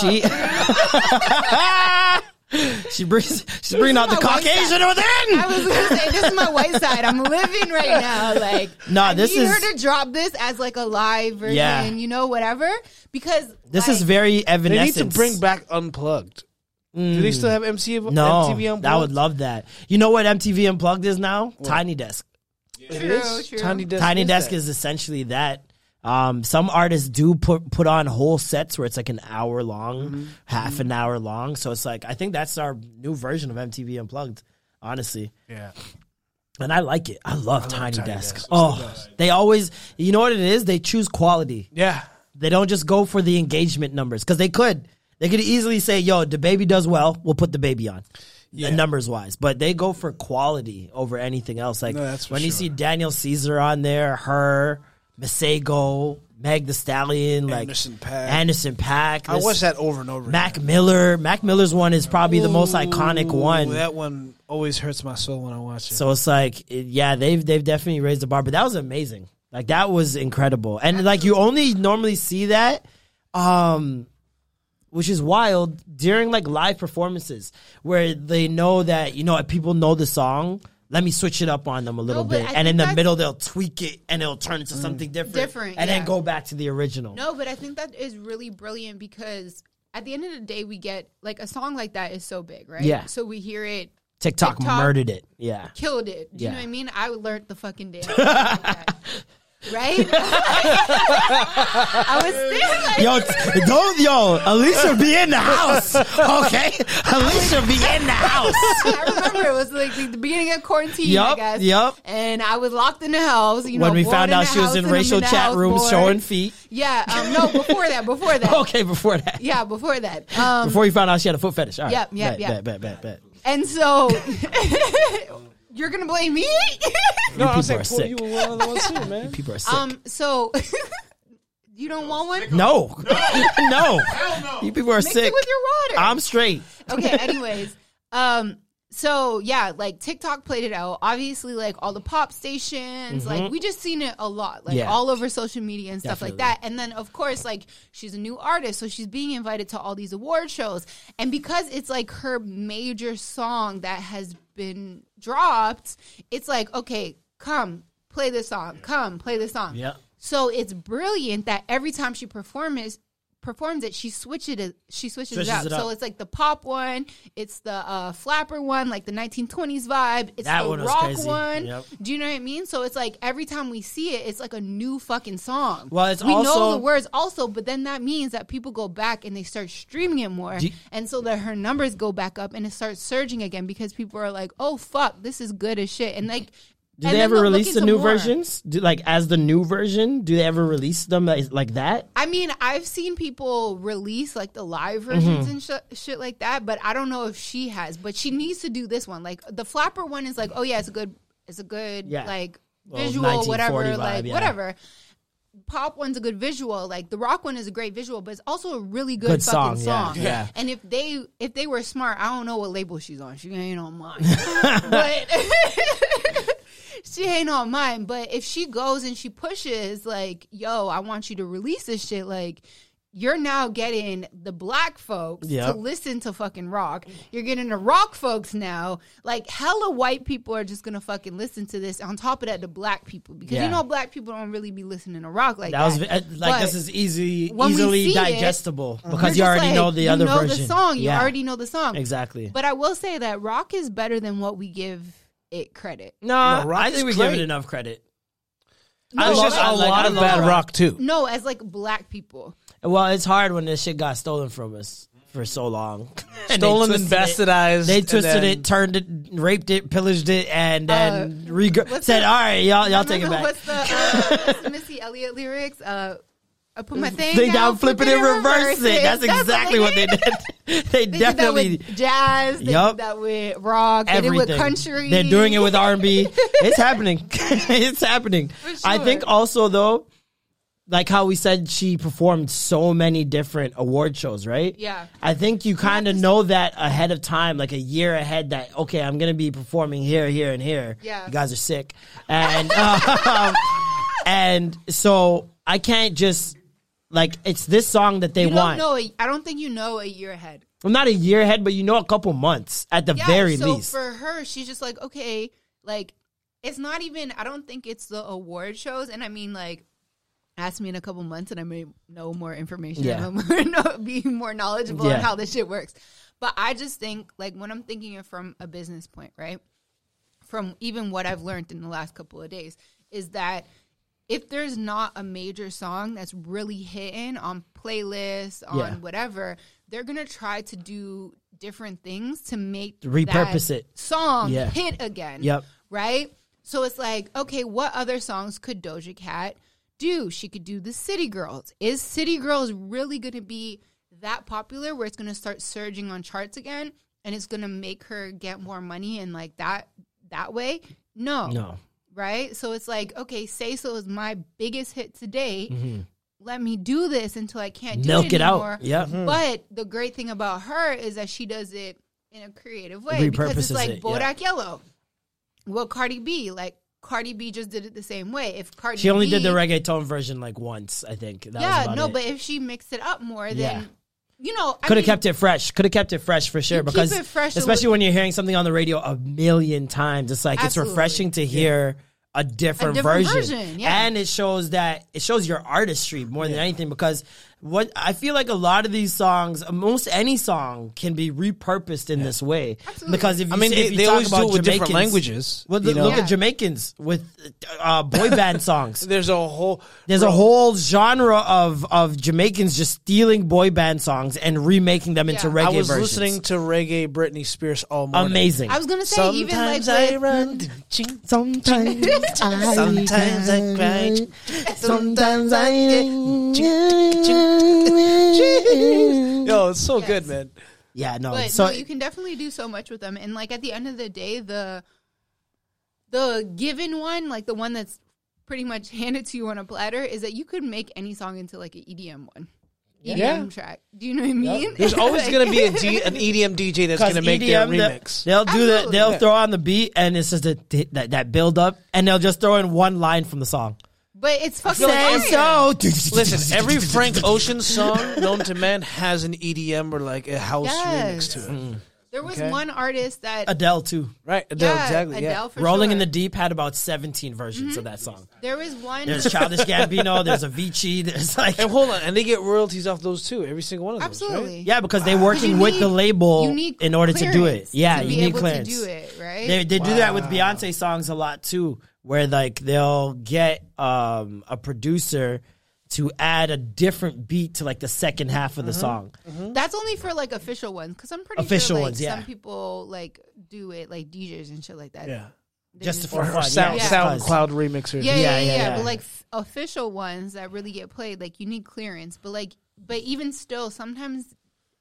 she she brings she's bringing out the Caucasian side. within. I was gonna say this is my white side. I'm living right now. Like, Nah, I this need is- her to drop this as like a live version. Yeah. You know, whatever. Because This is very Evanescence. they need to bring back unplugged. Do they mm. still have MC, no, MTV Unplugged? I would love that. You know what MTV Unplugged is now? Tiny Desk. It is? Tiny Desk. Tiny is Desk that? is essentially that. Um, some artists do put put on whole sets where it's like an hour long, Mm-hmm. half an hour long. So it's like I think that's our new version of MTV Unplugged. Honestly, Yeah. and I like it. I love Tiny, Tiny Desk. Desk. Oh, the they always, you know what it is? They choose quality. Yeah. They don't just go for the engagement numbers because they could. They could easily say, "Yo, the baby does well. We'll put the baby on." Yeah. numbers wise, but they go for quality over anything else. Like No, when you see Daniel Caesar on there, her, Masego, Meg the Stallion, like Anderson .Paak. Anderson .Paak. I watched that over and over. Mac Miller. Mac Miller's one is probably the most iconic one. That one always hurts my soul when I watch it. So it's like, yeah, they've they've definitely raised the bar, but that was amazing. Like that was incredible, and like you only normally see that, um, which is wild during like live performances where they know that you know people know the song. Let me switch it up on them a little but bit, I and in the middle they'll tweak it and it'll turn into mm. something different, Different, and yeah. then go back to the original. No, but I think that is really brilliant because at the end of the day, we get like a song like that is so big, right? Yeah. So we hear it. TikTok, murdered it. Yeah, Killed it. Do you know what I mean? I learned the fucking dance. Right? I was still like, Yo, t- don't yo, Alicia be in the house, okay? Alicia be in the house. I remember it was like the beginning of quarantine, I Yup, guess. yup. And I was locked in the house. You know, when we bored found in out the she was house in and I'm racial the chat house rooms bored. showing feet. Yeah, um, no, before that, before that. Okay, before that. Yeah, before that. Um, Before you found out she had a foot fetish. All right. Yep, yep, bet, yep. Bet, bet, bet, bet. And so you're gonna blame me? no, I was people saying, are pull sick. you were one of the ones too, man. People are sick. um, so you don't want one? no. no. Hell no. You people are Mix sick. it with your water. I'm straight. okay. Anyways, um, so yeah, like TikTok played it out. Obviously, like all the pop stations, like we just seen it a lot, like Mm-hmm. Yeah. all over social media and stuff like Definitely. that. And then of course, like she's a new artist, so she's being invited to all these award shows. And because it's like her major song that has been dropped, it's like okay, come play this song, come play this song. Yeah. So it's brilliant that every time she performs performs it, she switches it. She switches, Switches it up. it up. So it's like the pop one, it's the uh, flapper one, like the 1920s vibe. It's That the one rock crazy. one. Yep. Do you know what I mean? So it's like every time we see it, it's like a new fucking song. Well, it's we know the words also, but then that means that people go back and they start streaming it more, you- and so that her numbers go back up and it starts surging again because people are like, "Oh fuck, this is good as shit," and like. Do and they ever release the new more. versions? Do like as the new version? Do they ever release them like, like that? I mean, I've seen people release like the live versions Mhm. and sh- shit like that, but I don't know if she has. But she needs to do this one. Like the flapper one is like, oh yeah, it's a good, it's a good Yeah. like Little visual, 1940 whatever, vibe, like yeah. whatever. Pop one's a good visual. Like the rock one is a great visual, but it's also a really good, Good fucking song, yeah, song. yeah. And if they if they were smart, I don't know what label she's on. She ain't on mine, but she ain't on mine. But if she goes and she pushes, like, yo, I want you to release this shit, like. You're now getting the black folks Yep. to listen to fucking rock. You're getting the rock folks now. Like hella white people are just gonna fucking listen to this. On top of that, the black people because Yeah. you know black people don't really be listening to rock like that that. was uh, like But this is easy, easily see it, digestible because you already like, know the you other know version. the song. You Yeah. already know the song. Exactly. But I will say that rock is better than what we give it credit. No, Rock I is think we great. give it enough credit. No, There's love- just I a like- lot I of love bad rock. rock too. No, as like black people. Well, it's hard when this shit got stolen from us for so long. And they Stolen and twisted it. bastardized. They and twisted then- it, turned it, raped it, pillaged it, and then Uh, reg- what's said, the- "All right, y'all, y'all take it Remember back." What's the, uh, what's the Missy Elliott lyrics? Uh, I put my thing, Thing down, flip it and reverse it. That's exactly what they did. they They did that definitely with jazz. They Yup. did that with rock. They everything. did it with country. They're doing it with R and B. It's happening. it's happening. I think also though, like how we said she performed so many different award shows, right? Yeah. I think you kind of know that ahead of time, like a year ahead. That okay, I'm gonna be performing here, here, and here. Yeah. you guys are sick, and um, and so I can't just like it's this song that they you want. a- I don't think you know a year ahead. Well, not a year ahead, but you know a couple months at the Yeah, very so least. for her, she's just like, okay, like it's not even. I don't think it's the award shows, and I mean like. Ask me in a couple months, and I may know more information. Yeah. and be more knowledgeable Yeah. on how this shit works. But I just think, like, when I'm thinking it from a business point, right? From even what I've learned in the last couple of days, is that if there's not a major song that's really hitting on playlists, on Yeah. whatever, they're gonna try to do different things to make Repurpose that it. song Yeah. hit again. Yep. Right? So it's like, okay, what other songs could Doja Cat do? She could do the City Girls. Is City Girls really gonna be that popular where it's gonna start surging on charts again and it's gonna make her get more money and like that that way? No. No. Right? So it's like, okay, Say So is my biggest hit to date. Mhm. Let me do this until I can't do Milk it it out. anymore. Yeah. Mhm. But the great thing about her is that she does it in a creative way because it's like it, Bodak Yellow. Well, Cardi B, like Cardi B just did it the same way. If Cardi She only B, did the reggaeton version like once, I think. That was yeah, no, it. but if she mixed it up more, then Yeah. You know, could have kept it fresh. Could have kept it fresh for sure. You keep because it fresh especially li- when you're hearing something on the radio a million times, it's like Absolutely. it's refreshing to hear a different, different version. version, yeah. And it shows that it shows your artistry more than anything because what I feel like a lot of these songs, most any song can be repurposed in this way. Absolutely. Because if you I mean, say- they- if you they talk always do about it with different Jamaicans- languages, Well, you look, know? look Yeah. at Jamaicans with uh, boy band songs. There's a whole There's a whole genre of of Jamaicans just stealing boy band songs and remaking them into reggae I was versions. listening to reggae Britney Spears all morning. Amazing. I was gonna say even like Sometimes I with- run. Sometimes I Sometimes I cry. Sometimes I. Yo, it's so good, man. Yeah, no. but so no, you can definitely do so much with them. And like at the end of the day, the the given one, like the one that's pretty much handed to you on a platter, is that you could make any song into like an EDM one. EDM Yeah. track. Do you know what I mean? There's always Like- going to be a D, an EDM DJ that's going to make their EDM, they- remix. They'll do that. Absolutely. They'll Yeah. throw on the beat, and it's just a, that that build up, and they'll just throw in one line from the song. But it's fucking Say fire. so. Listen, every Frank Ocean song known to man has an EDM or like a house Yes. remix to it. There was Okay. one artist that Adele too. Right, Adele, Yeah, exactly. Adele yeah. for Rolling sure. in the Deep had about 17 versions of mm-hmm. that song. There was one. There's Childish Gambino. There's Avicii. There's like And hold on, and they get royalties off those too. Every single one of those. Absolutely. Right? yeah, because they're working with need- the label in order to do it. Yeah, to you be need able clearance. to do it, right? They they do that with Beyonce songs a lot too, where like they'll get um, a producer to add a different beat to like the second half of the song. That's only for like official ones, because I'm pretty Official sure like, ones, yeah. some people like do it, like DJs and shit like that. Yeah. They Just just- for fun, sound, yeah, SoundCloud remixers. Yeah, yeah, Yeah, yeah, yeah, yeah. yeah. But like f- official ones that really get played, like you need clearance. But like, but even still, sometimes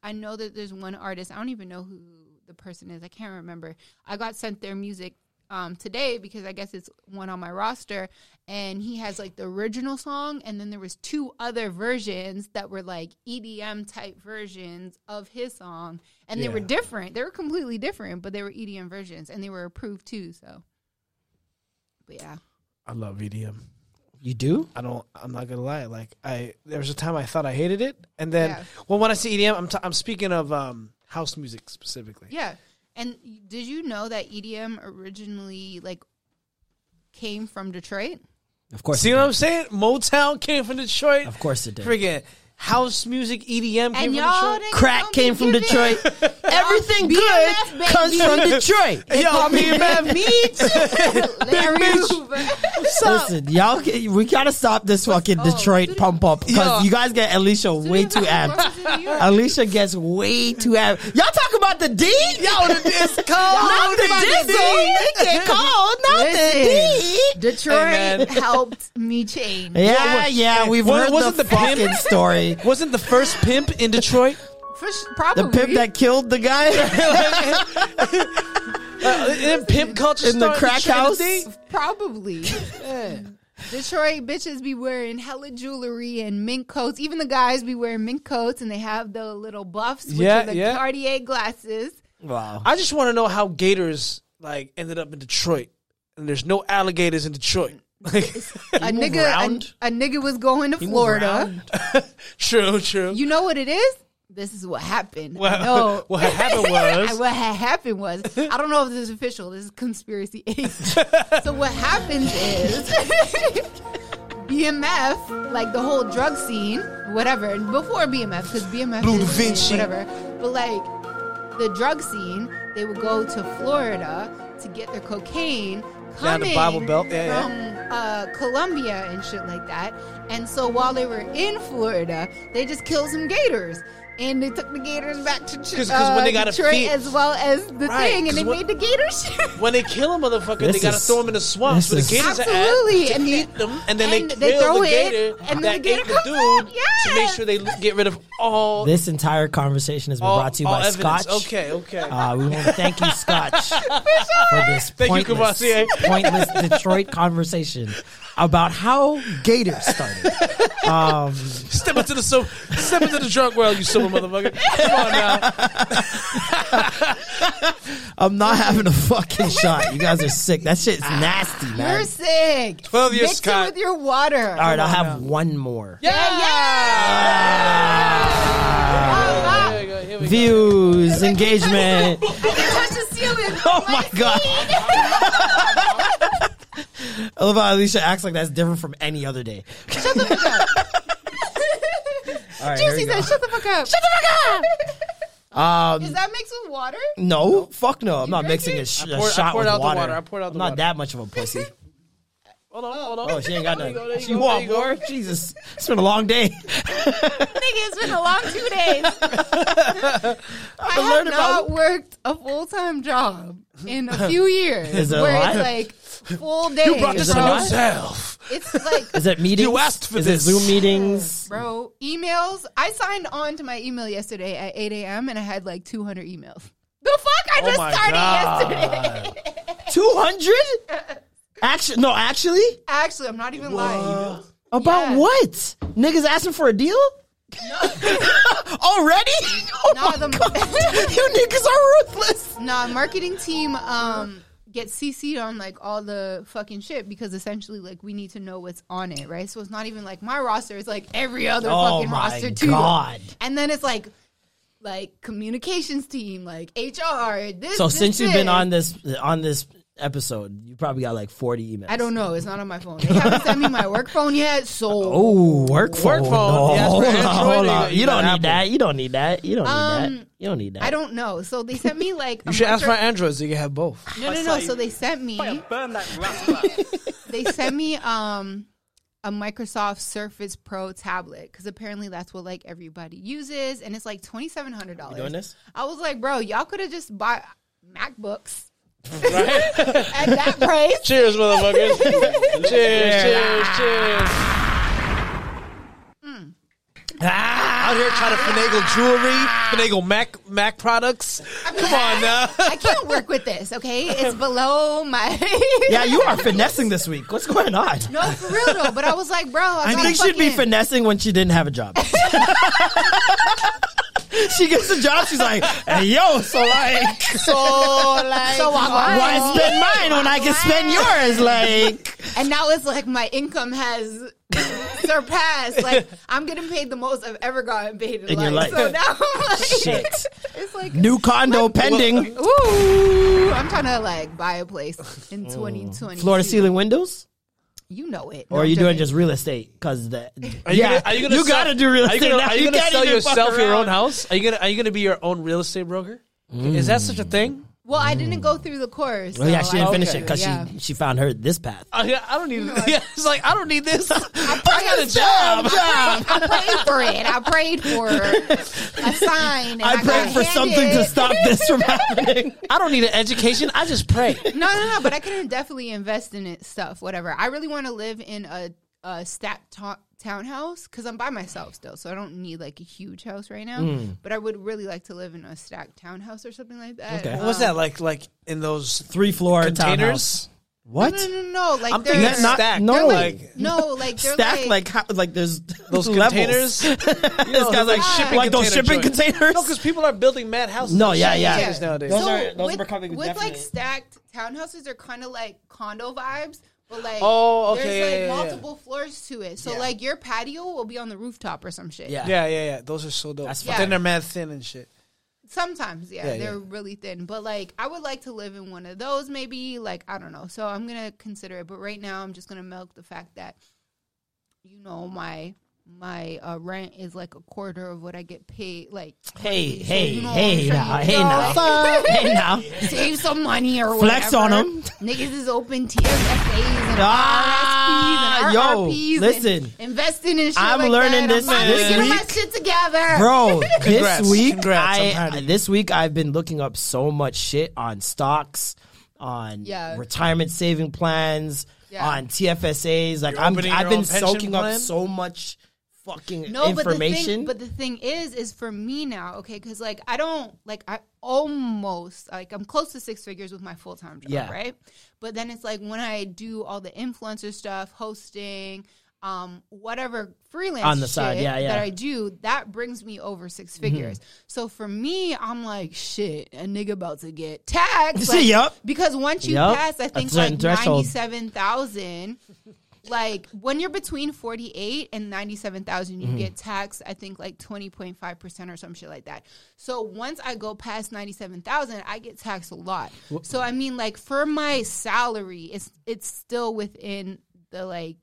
I know that there's one artist. I don't even know who the person is. I can't remember. I got sent their music um, today because I guess it's one on my roster, and he has like the original song, and then there was two other versions that were like EDM type versions of his song, and they were different. They were completely different, but they were EDM versions, and they were approved too. So, but yeah. I love EDM. You do? I don't. I'm not gonna lie. Like I, there was a time I thought I hated it, and then Yeah. well, when I say EDM, I'm t- I'm speaking of um, house music specifically. Yeah. And did you know that EDM originally like came from Detroit? Of course. See what. I'm saying? Motown came from Detroit. Of course it did. Friggin' house music, EDM came And from Detroit. Crack came from Detroit. Everything BMF, good comes from Detroit. They Yo, call me BMF. Meat. Larry bitch. Hoover. Listen, y'all, we gotta stop this fucking Oh, Detroit pump up because Yo. you guys get Alicia way too amped. Alicia gets way too amped. Y'all talk about the D? Yo, the It's cold. not the About the diesel. It get cold, not the D. Detroit man. helped me change. Yeah, yeah, we've Wa- heard wasn't the, the fucking story. Wasn't the first pimp in Detroit? For sh- The pimp that killed the guy Uh, in pimp culture in the crack Detroit house. D? Probably. Detroit bitches be wearing hella jewelry and mink coats. Even the guys be wearing mink coats and they have the little buffs, which Yeah, are the yeah. Cartier glasses. Wow. I just want to know how Gators like ended up in Detroit, and there's no alligators in Detroit. Like, A nigga, a, a nigga was going to He Florida. true, true. You know what it is? This is what happened. What- no. what happened was- what had happened was I don't know if this is official. This is conspiracy eight. so what happens is BMF, like the whole drug scene, whatever. Before BMF, because BMF Blue is Vinci. whatever. But like the drug scene, they would go to Florida to get their cocaine. Down the Bible Belt, yeah, yeah. from uh, Colombia and shit like that. And so while they were in Florida, they just killed some gators. And they took the gators back to 'Cause- 'cause uh, when they gotta Detroit feed- as well as the Right, thing, and they when- made the Gators. when they kill a motherfucker, This they gotta is- throw him in the swamps this where the gators Absolutely, are at. and to they- eat them, and then and they, they kill throw the it, gator and then that the gator ate the comes dude out. to make sure they get rid of all This entire conversation has been all, brought to you by evidence. Scotch. Okay, okay. Uh, we want to thank you, Scotch, for this Thank pointless, Kavasi. pointless Detroit conversation about how Gators started. Um, Step into the so, step into the drunk world, you silly motherfucker. Come on now. I'm not having a fucking shot. You guys are sick. That shit's nasty, man. You're sick. 12 years, Mix Scott. it with your water. All right, I'll have one more. Yeah, yeah. Here we go, go. Views, engagement. I can touch the ceiling. Oh my god. I love how Alicia acts like that's different from any other day. Shut the fuck up. All right, here we Juicy go. said, "Shut the fuck up." Shut the fuck up. Um, Is that mixed with water? no, fuck no. I'm You not drink mixing it? a, sh- I a poured- I shot poured with out the water. water. I poured out I'm the not water. that much of a pussy. Hold on, oh. hold on. Oh, she ain't got There you go, nothing. She go, want there more? Jesus, it's been a long day. Nigga, it's been a long two days. I have not about- worked a full time job in a few years. Is it where a it's like full days. You brought this on yourself. It's like Is it meetings? You asked for Is this. it Zoom meetings? Bro, emails. I signed on to my email yesterday at 8 a.m. and I had like 200 emails. The fuck? I Oh just my started God. yesterday. Two hundred? Actually, no. Actually, Actually, I'm not even lying. about Yeah. what? Niggas asking for a deal? Already? Oh Nah, my the- God. you niggas are ruthless. Nah, marketing team um gets CC'd on like all the fucking shit because essentially like we need to know what's on it, right? So it's not even like my roster, it's like every other Oh fucking my roster too. God. And then it's like like communications team, like HR. This, So this, since you've been this. on this on this episode, you probably got like forty emails. I don't know. It's not on my phone. They haven't sent me my work phone yet. So Oh, work phone. phone. No, Yeah, it's hold for on, hold you- on. you You don't need Apple. that. You don't need that. You don't need Um, that. You don't need that. I don't know. So they sent me like You should ask micro- my Androids. You can have both. No, no, no. So they sent me. Burn that they sent me um a Microsoft Surface Pro tablet because apparently that's what like everybody uses, and it's like twenty seven hundred dollars. Doing this? I was like, bro, y'all could have just bought MacBooks. At that price. Cheers, motherfuckers. cheers, cheers, cheers. Out here trying to finagle jewelry, finagle Mac Mac products. Come on now. I can't work with this. Okay, it's below my. Yeah, you are finessing this week. What's going on? No, for real though. But I was like, bro, I, I gotta think she'd be fucking- finessing when she didn't have a job. she gets a job. She's like, hey, yo, so like, so like, So why- why spend mine when I can spend yours? Like, And now it's like my income has surpassed. Like I'm getting paid the most I've ever gotten paid in, In your life. life. So now I'm like, Shit. it's like new condo pending. Ooh, I'm trying to like buy a place in 2020. Floor to ceiling windows? You know it. Or are you doing just real estate? Because the Are you yeah, gonna, are you gonna you sell- gotta do real are you estate. gonna- Are you, gonna can't sell yourself your own house? Are you gonna Are you gonna be your own real estate broker? Is that such a thing? Well, I didn't go through the course. Oh yeah, so she didn't I- finish it because yeah. she she found her this path. Uh, yeah, I don't need. Yeah, it's like I don't need this. I got a job. I prayed for it. I prayed for a sign. And I, I got prayed for something to handed- stop this from happening. I don't need an education. I just pray. No, no, no. But I can definitely invest in it stuff, whatever. I really want to live in a, a stacked to- townhouse because I'm by myself still, so I don't need like a huge house right now. Mm. But I would really like to live in a stacked townhouse or something like that. Okay. What's Um, that like? Like in those Three floor containers? townhouse. What? No, no, no, no. Like I'm they're thinking Not- stacked. no. they're like like, no, like they're Stacked like, like how, like there's those containers. You know, It's got like shipping like those shipping joints. containers. No, because people are building mad houses. No, and yeah, yeah. containers nowadays. Those so are- those are with, becoming with like stacked townhouses are kind of like condo vibes but like Oh, okay, there's like yeah, yeah. multiple floors to it so Yeah. like your patio will be on the rooftop or some shit Yeah. yeah, yeah, yeah. Those are so dope. That's but fine. then they're mad thin and shit. sometimes yeah, Yeah, they're yeah. really thin but like i would like to live in one of those maybe like i don't know so i'm gonna consider it but right now i'm just gonna milk the fact that you know my my uh, rent is like a quarter of what I get paid. Like, Hey, so hey, you know hey now, hey saying? now, hey now. save some money or Flex whatever. on 'em. Niggas is open TFSAs and Ah, RSPs and yo, RRPs. and listen. investing in shit I'm like learning that. this I'm finally this getting my shit together, Bro, Congrats, this week congrats, I'm proud I of you. this week I've been looking up so much shit on stocks, on Yeah. retirement saving plans, Yeah. on TFSAs. Like I'm, I've been own pension soaking up so much fucking No, but the thing, but the thing is, is for me now, okay, because like I don't like I almost like I'm close to six figures with my full time job, Yeah. right? But then it's like when I do all the influencer stuff, hosting, um, whatever freelance On the side, yeah, yeah. that I do, that brings me over six figures. So for me, I'm like, shit, a nigga about to get taxed. Like, Yup. Because once you Yup. pass, I think like ninety seven thousand like when you're between 48 and 97,000 you Mm-hmm. get taxed I think like 20.5% or some shit like that. So once I go past 97,000 I get taxed a lot. So I mean like for my salary it's it's still within the like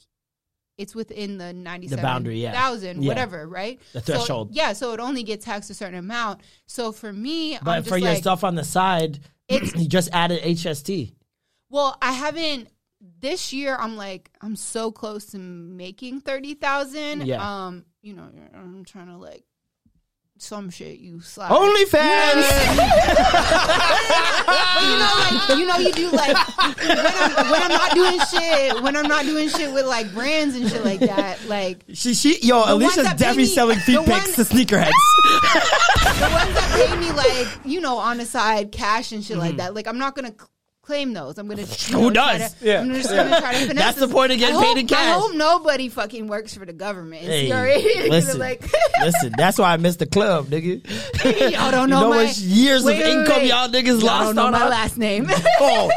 it's within the 97,000 boundary, yeah. Yeah. whatever, right? The So, threshold. yeah, so it only gets taxed a certain amount. So for me but I'm for your like, stuff on the side, it's, you just added HST. well, I haven't this year. I'm like I'm so close to making thirty thousand. Yeah. Um, you know, I'm trying to like some shit you slide. OnlyFans. you know, like you know, you do like when I'm, when I'm not doing shit. When I'm not doing shit with like brands and shit like that. Like She, she, yo, Alicia's definitely me- selling feet pics to sneakerheads. the ones that pay me like you know on the side cash and shit Mm-hmm. like that. Like I'm not gonna. Claim those. I'm gonna. you Who know, try does? to- Yeah. I'm just Yeah. gonna try to finesse That's the point of getting I paid hope- in cash. I hope nobody fucking works for the government. Hey, Sorry. listen, like, listen. That's why I missed the club, nigga. y'all don't know, you know my years wait, of wait, income wait. y'all niggas Y'all lost don't know on my last name. Oh,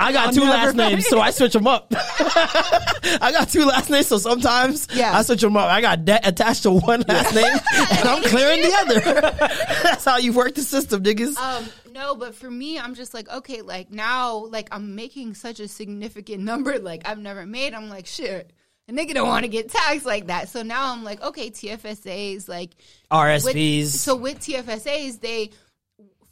I got I'll two never last names, so. I switch them up. I got two last names, so sometimes Yeah. I switch them up. I got debt attached to one last name, and I'm clearing the other. That's how you work the system, niggas. Um, no, but for me, I'm just like, okay, like now, like I'm making such a significant number, like I've never made. I'm like, shit, a nigga don't want to get taxed like that. So now I'm like, okay, TFSAs, like RSPs. With, so with TFSAs, they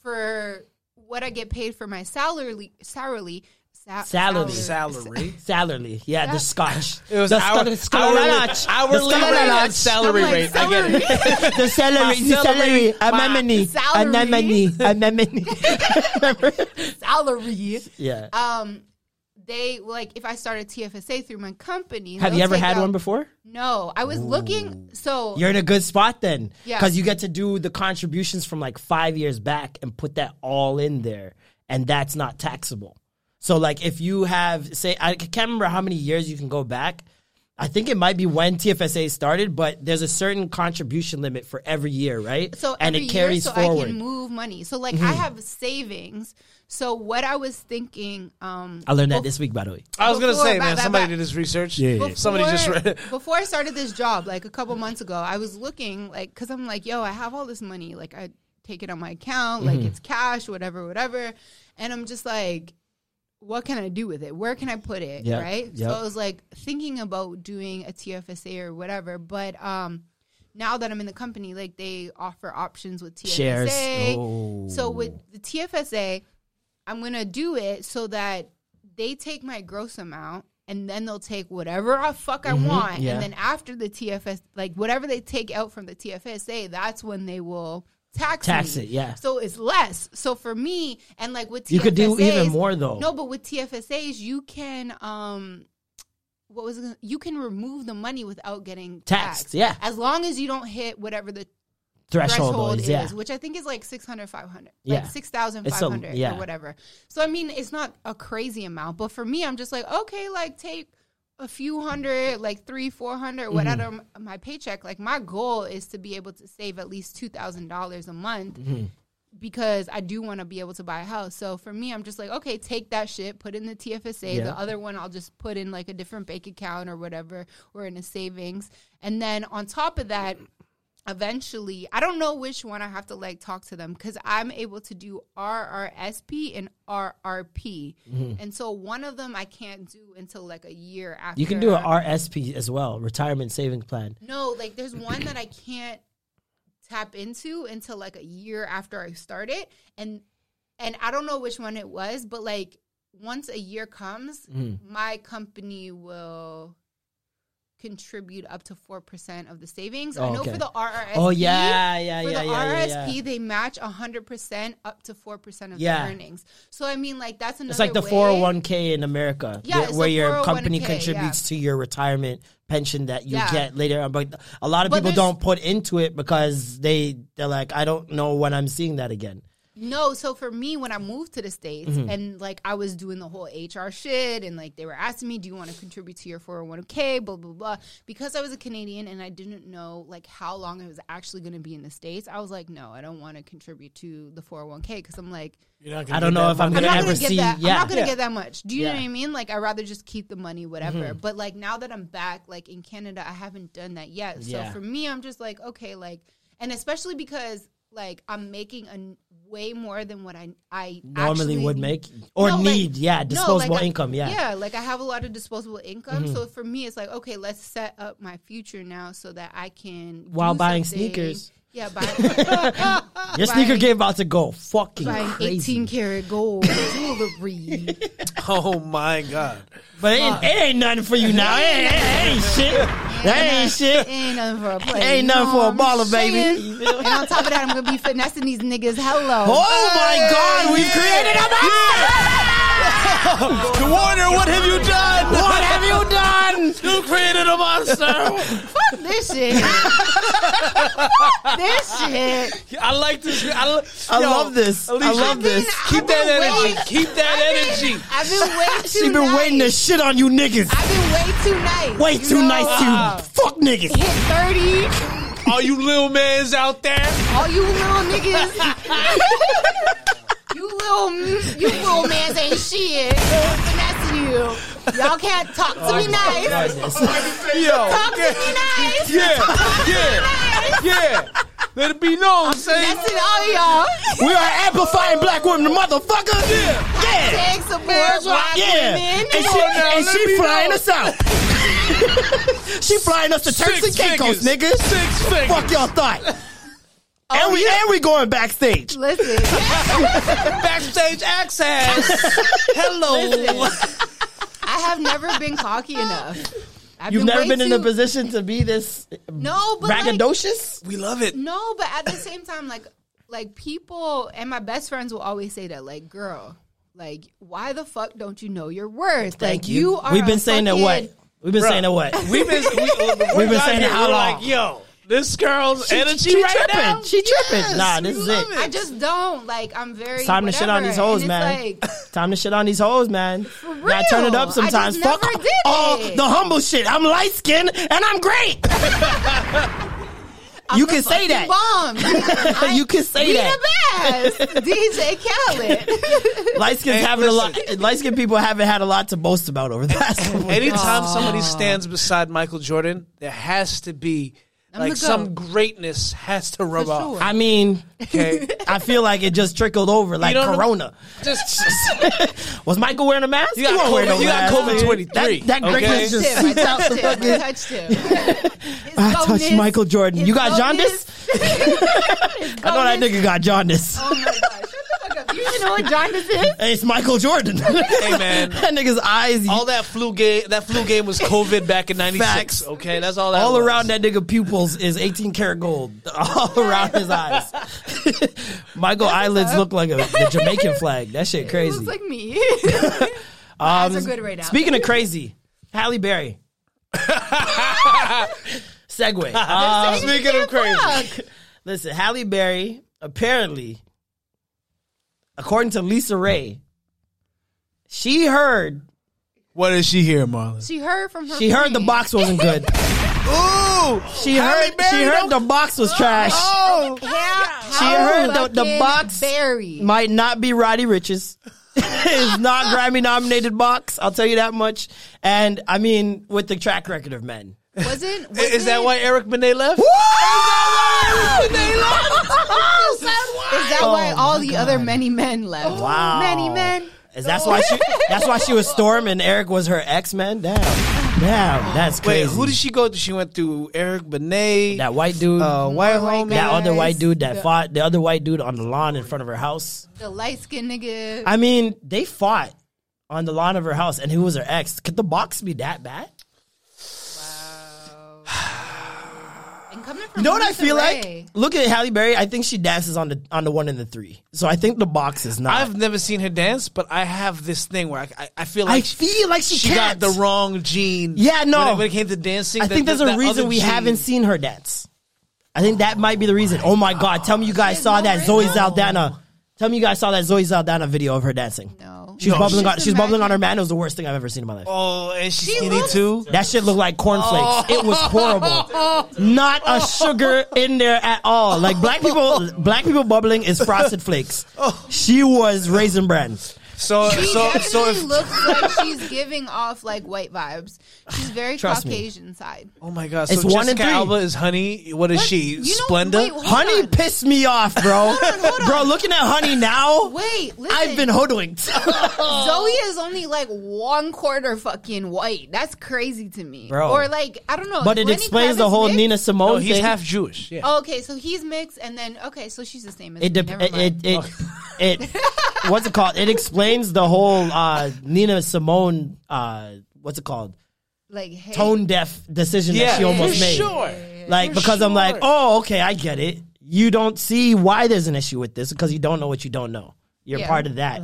for what I get paid for my salary, salary, sa- Salary. Salary. Salary. Yeah, the Scotch. It was the hour- Scotch- hourly- Scotch- hourly the rate and salary like, rate. I get it. the celery, the celery, anemone, anemone, anemone. salary. Yeah. Um, they like if I started TFSA through my company. Have you ever had out- one before? No, I was looking. So You're in a good spot then, Yeah. because you get to do the contributions from like five years back and put that all in there, and that's not taxable. So like if you have say I can't remember how many years you can go back. I think it might be when TFSA started, but there's a certain contribution limit for every year, right? so and every it carries year, so forward. I can move money. So like Mhm. I have savings. So what I was thinking, um, I learned that bef- this week, by the way. I was gonna say, back- man, back- somebody back. did this research. Yeah, yeah. Before, Somebody just read. before I started this job, like a couple months ago, I was looking like because I'm like, yo, I have all this money, like I take it on my account, like Mhm. it's cash, whatever, whatever, and I'm just like, what can I do with it? Where can I put it? Yeah, Right. yep. So I was like thinking about doing a TFSA or whatever, but um. Now that I'm in the company, like they offer options with TFSA. Shares. Oh. So with the TFSA, I'm gonna do it so that they take my gross amount and then they'll take whatever I fuck I Mhm, want, yeah. and then after the TFS, like whatever they take out from the TFSA, that's when they will tax Tax me. it, yeah. So it's less. So for me, and like with TFSAs, You could do even more, though. No, but with TFSAs, you can um. What was it? You can remove the money without getting Taxed, taxed. yeah. As long as you don't hit whatever the Threshold is, yeah. which I think is like 600, 500. Yeah. Like 6,500 yeah. or whatever. So, I mean, it's not a crazy amount, but for me, I'm just like, okay, like take a few hundred, like three, 400, Mm-hmm. whatever my paycheck. Like, my goal is to be able to save at least $2,000 a month Mm-hmm. because I do want to be able to buy a house. So for me, I'm just like, okay, take that shit, put in the TFSA. Yeah. The other one, I'll just put in like a different bank account or whatever, or in a savings. And then on top of that, eventually, I don't know which one I have to like talk to them because I'm able to do RRSP and RRP. Mhm. And so one of them I can't do until like a year after. You can do an RSP as well, retirement savings plan. No, like there's one that I can't tap into until like a year after I start it, and and I don't know which one it was, but like once a year comes, Mhm. my company will contribute up to four percent of the savings. I Oh, know okay. for the RRSP. Oh, yeah, yeah, for yeah, the yeah, RRSP, yeah. they match hundred percent up to four percent of Yeah. the earnings. So I mean, like that's another. It's like the way- 401k in America, Yeah, where, your oh company 401k, contributes to your retirement pension that you get later on. But a lot of But people don't put into it because they they're like, I don't know when I'm seeing that again. No, so for me, when I moved to the States Mhm. and like I was doing the whole HR shit and like they were asking me, do you want to contribute to your 401k, blah, blah, blah. Because I was a Canadian and I didn't know like how long I was actually going to be in the States, I was like, no, I don't want to contribute to the 401k because I'm like, I don't know if I'm I'm gonna not ever gonna get see. that. yeah, I'm not gonna Yeah. get that much. Do you know what I mean? Like, I'd rather just keep the money, whatever. Mhm. But like now that I'm back, like in Canada, I haven't done that yet. So Yeah. for me, I'm just like, okay, like, and especially because like I'm making a way more than what I I Normally actually would make or No, like- need, yeah, no, disposable like I- income, yeah. yeah. Like I have a lot of disposable income, Mhm. so for me, it's like okay, let's set up my future now so that I can While buying something. sneakers. Yeah, buy, Your sneaker game about to go fucking buying crazy. 18 karat gold jewelry. Oh my god! But it ain't, it ain't nothing for you now. It ain't, it ain't shit. That ain't shit. Ain't nothing for a player. Ain't nothing for a baller, baby. and on top of that, I'm gonna be finessing these niggas. Hello. Oh my God, we've created a monster. Warner, what have you done? What have you done? You created a monster. Fuck this shit. Fuck this shit. I like this. I, lo- I Yo, love this. I Alicia, love this. Keep I've that been energy. waiting. Keep that energy. I've been way too She been nice. waiting to shit on you niggas. I've been way too nice. Way You too know, nice to uh, you. Fuck niggas. Hit 30. All you little mans out there. All you little niggas. You little, you little man ain't shit. Finesse you. Y'all can't talk to me nice. Yo, Talk to me nice. yeah, Talk to me yeah, yeah. Let it be known, say Finessing all y'all. We are amplifying black women, motherfucker. Yeah, yeah. Take support black Yeah, women. and she, and she flying us out. she flying us to Turks Six and Caicos, figures. niggas. Six figures. Fuck y'all thought. And oh, we and we going backstage. Listen, Backstage access. Hello. I have never been cocky enough. I've You've never way been in a position to be this No, but like. We love it. no, but at the same time, like, like people and my best friends will always say that, like, girl, like, why the fuck don't you know your worth? Thank like, you. are We've been a saying that what? We've been Bruh, saying that what? We've been we, We've been saying it how long? Like, yo, this girl's She- energy she right tripping. now. She tripping. Yes, Nah, this is love it. I just don't like. I'm very. It's time to shit on these hoes, man. Like, Time to shit on these hoes, man. Gotta turn it real. up I sometimes. just Fuck never did all it. the humble shit. I'm light skinned and I'm great. I'm you can say that. Bomb. you can say Be that. the best, DJ Khaled. Light skinned Hey, having a lot. Light skinned people haven't had a lot to boast about over the last. couple of. Anytime somebody stands beside Michael Jordan, there has to be I'm like some greatness has to rub For off. I mean, Okay, I feel like it just trickled over like don't know- Corona. just Was Michael wearing a mask? You got He wasn't wearing COVID- no you got mask. COVID 23, That, that okay? greatness just Him, I seeped out touched the him. I fucking. touched him. His I touched bonus, Michael Jordan. his You got bonus, jaundice? I know that nigga got jaundice. Oh my god! Shut the fuck. You know what jaundice is? Hey, it's Michael Jordan. hey man. that nigga's eyes All that flu game, that flu game was COVID back in '96. Facts. Okay, that's all that. all was. around that nigga pupils is 18 karat gold. All around his eyes. Michael eyelids look like a the Jamaican flag. That shit It crazy. looks like me. Um, eyes are good right now. Speaking of crazy, Halle Berry. Segway. Um, Speaking of crazy, listen, Halle Berry apparently, according to Lisa Ray, she heard what did she hear, Marlon? She heard from her. she heard the box wasn't good. Ooh, She heard oh. she heard the box was trash. Oh, How, She how heard the- the box Berry. Might not be Roddy Ricch's. it's not Grammy nominated box. I'll tell you that much. And I mean, with the track record of men. Wasn't, wasn't is that why Eric Benet left? Is that why all the other many men left? Wow. Many men. Is that's why she? That's why she was Storm and Eric was her ex man. Damn, damn, that's crazy. Wait, who did she go to? She went through Eric Benet, that white dude, uh, white homie. that other white dude that The- fought the other white dude on the lawn in front of her house. The light skinned nigga. I mean, they fought on the lawn of her house, and who was her ex? Could the box be that bad? And coming You know what I Lisa feel Ray. like? Look at Halle Berry. I think she dances on the on the one and the three. So I think the box is not. I've never seen her dance, but I have this thing where I, I, I feel I like feel like she, she can't. got the wrong gene. Yeah, no. When it, when it came to dancing, I that- think there's that- a that reason other we gene- haven't seen her dance. I think that might be the reason. Oh my god! Tell me you guys saw that Zoe Saldana. Tell me you guys saw that Zoe Saldana video of her dancing. No. She's No, bubbling on. she's She's bubbling on her man. It was the worst thing I've ever seen in my life. Oh, and she's She skinny looks- too. That shit looked like cornflakes. It was horrible. Not a sugar in there at all. Like black people, black people bubbling is frosted flakes. Oh. She was raisin bran. So, She so, definitely so if looks like she's giving off like white vibes. She's very Trust me. Caucasian side. oh my god, so It's one and Jessica three. Alba is Honey. What is What? she? You know- Splenda. wait, hold Honey on. pissed me off, bro. hold Bro, looking at Honey now, Wait, listen. I've been hoodwinked. Zoe is only like one quarter fucking white. That's crazy to me. Bro. Or like I don't know. but is it Lenny explains the Kravitz whole mixed? Nina Simone no, he's thing. half Jewish. Yeah. Oh, okay, so he's mixed, and then okay, so she's the same as it, me. dep- Never it, it, it, it, what's it called? It explains the whole uh, Nina Simone, uh, what's it called? like hey, Tone deaf decision yeah, that she almost for made. sure. Like For because I'm like, oh, okay, I get it. You don't see why there's an issue with this because you don't know what you don't know. You're Yeah. part of that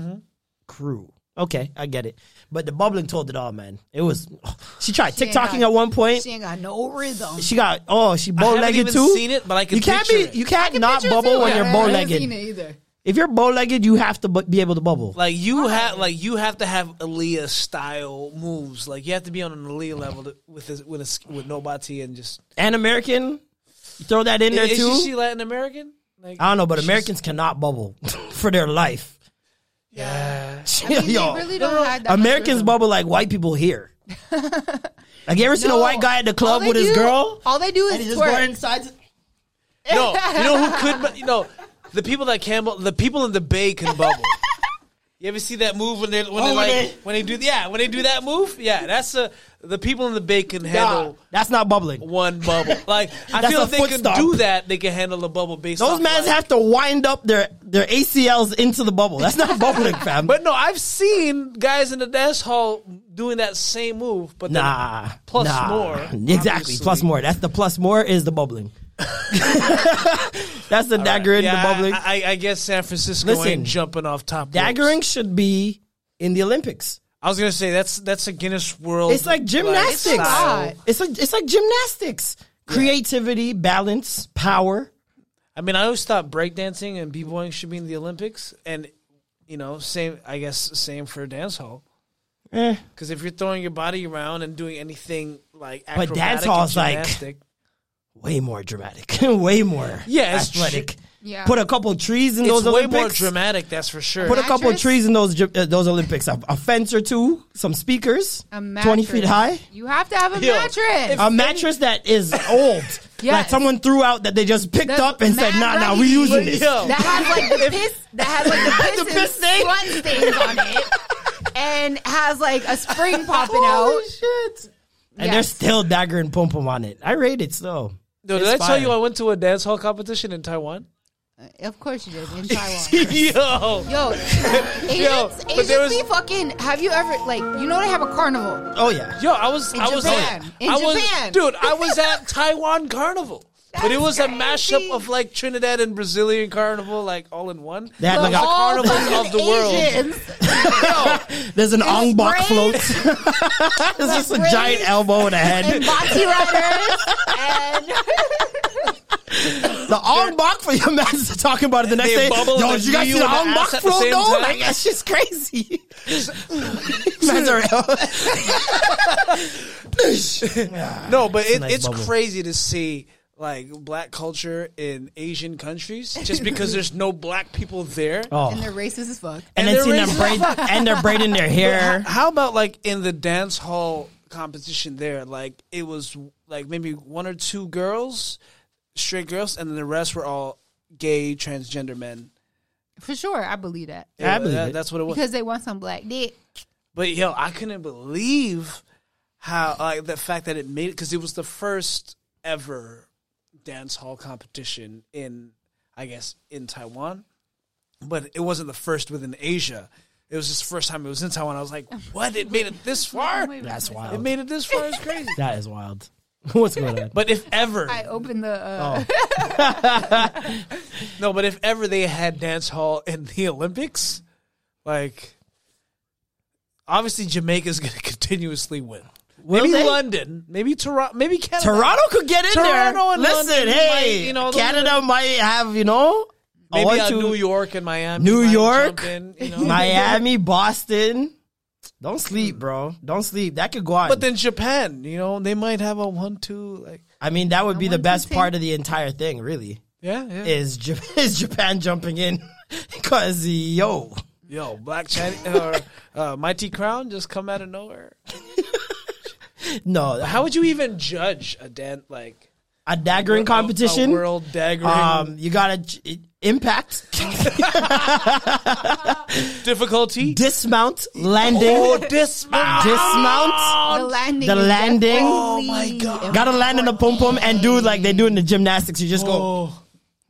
crew. Okay, I get it. But the bubbling told it all, man. It was. She tried She ain't TikToking got- at one point. She ain't got no rhythm. She got oh, she bow legged too. seen it, but I can You can't picture be. it. You can't can not picture it bubble too. when you're I bow haven't seen legged. It either. If you're bow legged, you have to bu- be able to bubble. Like you have, like you have to have Aaliyah style moves. Like you have to be on an Aaliyah level to, with this, with a, with nobody and just. and American, you throw that in there is too. she, she Latin American? Like I don't know, but she's- Americans cannot bubble for their life. Yeah. I mean, they really don't have that much Americans rhythm. bubble like white people here. like you ever seen a No. white guy at the All club they with his do- girl? All they do And he is just go twerk. inside. No, you know who could? bu- You know, the people that can, the people in the Bay can bubble. You ever see that move when they when oh, they Oh, like they- when they do yeah when they do that move yeah that's a the people in the Bay can handle that's not bubbling one bubble like I feel if they can stomp. do that they can handle a bubble based Those mans have to wind up their their ACLs into the bubble. That's not bubbling, fam. but no I've seen guys in the dance hall doing that same move but Nah, plus nah. more Exactly, obviously. plus more. That's the plus more is the bubbling. That's the daggering, yeah, the bubbling. I, I, I guess San Francisco Listen, ain't jumping off top ropes. Daggering should be in the Olympics. I was gonna say that's that's a Guinness World. It's like gymnastics. It's like it's like gymnastics. Creativity, balance, power. I mean, I always thought breakdancing and b-boying should be in the Olympics, and you know, same. I guess same for dance hall. Eh. Because if you're throwing your body around and doing anything like But dance hall's like- Way more dramatic. way more. Yeah, athletic. tr- Yeah. Put a couple trees in it's those way more dramatic. That's for sure. Put a couple Mattress? trees in those uh, those Olympics. A, a fence or two, some speakers, A twenty feet high. You have to have a Yo, mattress. A mattress that is old. Like Yes. someone threw out that they just picked The up and said, "Nah, nah, we raggedy- using this." Yo. that has like the piss that has like the piss, The piss stain? stains on it, and has like a spring popping Holy out. shit! And Yes. there's still dagger and pom pom on it. I rate it still. Yo, did It's I tell you I went to a dance hall competition in Taiwan? Uh, of course you did in Taiwan. Yo, Yo, Asians, Yo, but Asians there was- be fucking. Have you ever like you know they have a carnival? Oh yeah. yo, I was, In I was, Japan. In I was, Japan. dude, I was at Taiwan Carnival. But it was a mashup of like Trinidad and Brazilian carnival, like all in one. They had like the a- carnivals fucking of the world. Asians There's an There's Ong Bak braids. float. There's just a braids giant elbow and a head. and head. bati riders and The Ong Bak for your man is talking about it the next day. bubble Yo, and did you guys knee see the on Ong ass Bak at float same though? time? Like that's just crazy. Man's are- No, but it, nice it's bubble. crazy to see like black culture in Asian countries just because there's no black people there. Oh. and they're racist as fuck. and And then they're seeing them racist. braid and they're braiding their hair. How, how about like in the dance hall competition there? Like it was like maybe one or two girls, straight girls, and then the rest were all gay transgender men. For sure, I believe that Yeah, I believe that- it. That's what it was. because they want some black dick. But yo, I couldn't believe how like the fact that it made it because it was the first ever dance hall competition in, I guess, in Taiwan. But it wasn't the first within Asia. It was just the first time it was in Taiwan. I was like, "What? It made it this far? That's wild. It made it this far? It's crazy." That is wild. What's going on? But if ever, I opened the. Uh, no, but if ever they had dance hall in the Olympics, like obviously Jamaica's going to continuously win. Will maybe they? London, maybe Toronto, maybe Canada. Toronto could get in Toronto there. and Listen, London hey, might, you know, Canada might have you know Maybe uh, two- New York and Miami. New York, in, you know. Miami, Boston. Don't sleep, bro. Don't sleep. That could go on. But then Japan, you know, they might have a one-two. Like, I mean, that would be the best part of the entire thing, really. yeah, yeah. Is Jap- is Japan jumping in? Because yo, Yo, Black Chinese or uh, Mighty Crown just come out of nowhere. no, How would you even judge a dan like a daggering a- competition. a world daggering Um, you gotta j- impact, difficulty? dismount, landing, Oh, dismount! dismount. the landing. The landing. Oh my God. Gotta land in the pom pom and do like they do in the gymnastics. You just go Oh.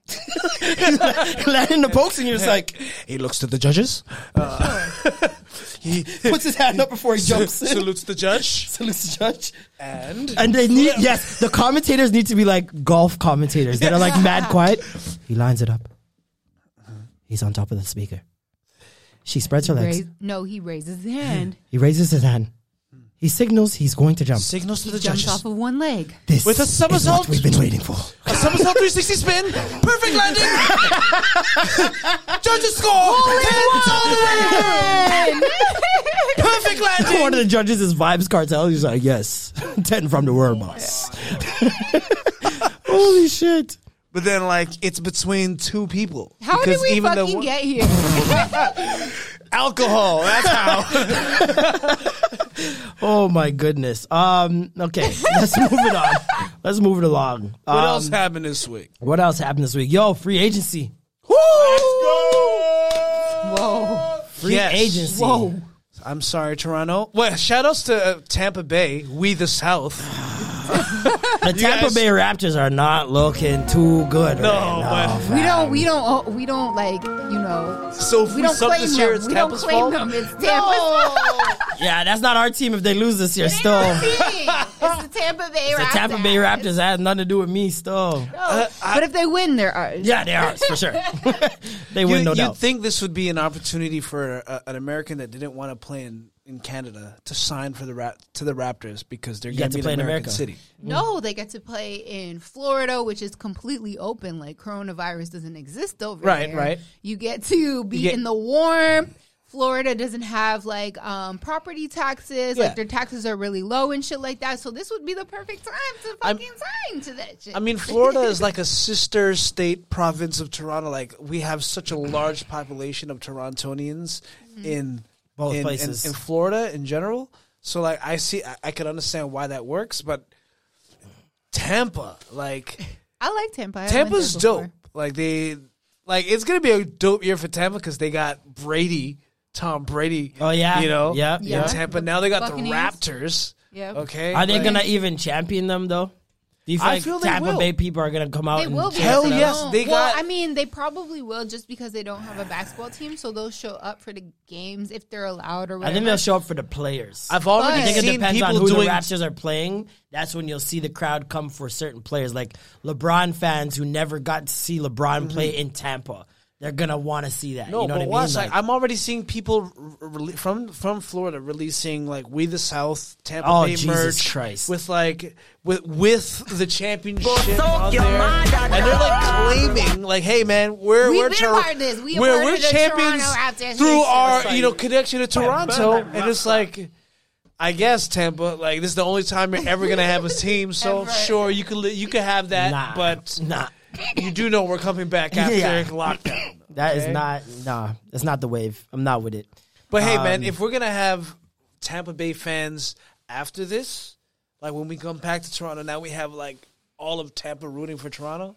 land in the pokes and you're just like He looks to the judges. Uh, he puts his hand up before he jumps in. salutes the judge, Salutes the judge. and And they need yes, the commentators need to be like golf commentators that are like mad quiet. He lines it up. He's on top of the speaker. She spreads her legs. Raise, no, he raises his hand. He raises his hand. He signals he's going to jump. signals to He the jumps judges off of one leg. This With a is somersault. what we've been waiting for. a somersault 360 spin, perfect landing. judges score. Hands all the way. Perfect landing. One of the judges is Vybz Kartel. He's like, yes, 10 from the world boss. Holy shit. But then, like, it's between two people. How Because did we even the fucking one- get here? Alcohol. That's how. Oh my goodness. Um. Okay, let's move it on. Let's move it along. what Um, else happened this week? What else happened this week? Yo, free agency. Woo! Let's go. Whoa. Free Yes. agency. Whoa. I'm sorry, Toronto. Well, shout outs to uh, Tampa Bay, we the South. The Tampa guys- Bay Raptors are not looking too good. No, right now, but- We don't, we don't, oh, we don't like, you know. So if we we don't claim this year, them. it's we Tampa's don't claim fault? them. It's Tampa's Yeah, that's not our team if they lose this year. Still, it's the Tampa Bay the Raptors. Tampa Bay Raptors that has nothing to do with me. Still, No, uh, but if they win, they're ours. yeah, they are for sure. they You, win, no doubt. you'd think this would be an opportunity for a, an American that didn't want to play in, in Canada to sign for the Ra- to the Raptors because they're You going to to be play in in American America. City. No, they get to play in Florida, which is completely open. Like coronavirus doesn't exist over Right, there. right. You get to be get- in the warm. Florida doesn't have like um, property taxes. Yeah. Like their taxes are really low and shit like that. So this would be the perfect time to I'm- fucking sign to that shit. I mean, Florida is like a sister state province of Toronto. Like we have such a large population of Torontonians in Both in, in- places. in, Florida in general. So like I see, I, I can understand why that works, but Tampa, like I like Tampa. I Tampa's dope. Like they, like it's gonna be a dope year for Tampa because they got Brady, Tom Brady. Oh, yeah. you know, Yep, in yeah. Tampa. Now they got Buccaneers. the Raptors. Yeah. Okay, Are they like- gonna even champion them though? Do you feel I like feel they Tampa. Bay people are gonna come out? They and will be. Hell them? yes, they well, got- I mean, they probably will just because they don't have a basketball team, so they'll show up for the games if they're allowed or I think they'll show up for the players. I've already But- I think it seen depends people on who doing. the Raptors are playing. That's when you'll see the crowd come for certain players, like LeBron fans who never got to see LeBron play mm-hmm. in Tampa. They're gonna want to see that. No, you know but what I mean? watch, Like, like, I'm already seeing people re- rele- from from Florida releasing like "We the South" Tampa Oh, Bay Jesus merch Christ. with like with with the championship on there, and they're like claiming like, "Hey, man, we're We've we're, been Tor- this. We we're, we're champions Toronto through history." our you know connection to Toronto," and it's like. I guess Tampa, like this is the only time you're ever gonna have a team. So sure, you can li- you can have that, Nah. but nah, you do know we're coming back after Yeah. lockdown. that is okay? not. Nah, that's not the wave. I'm not with it. But hey, man, Um, if we're gonna have Tampa Bay fans after this, like when we come back to Toronto, now we have like all of Tampa rooting for Toronto.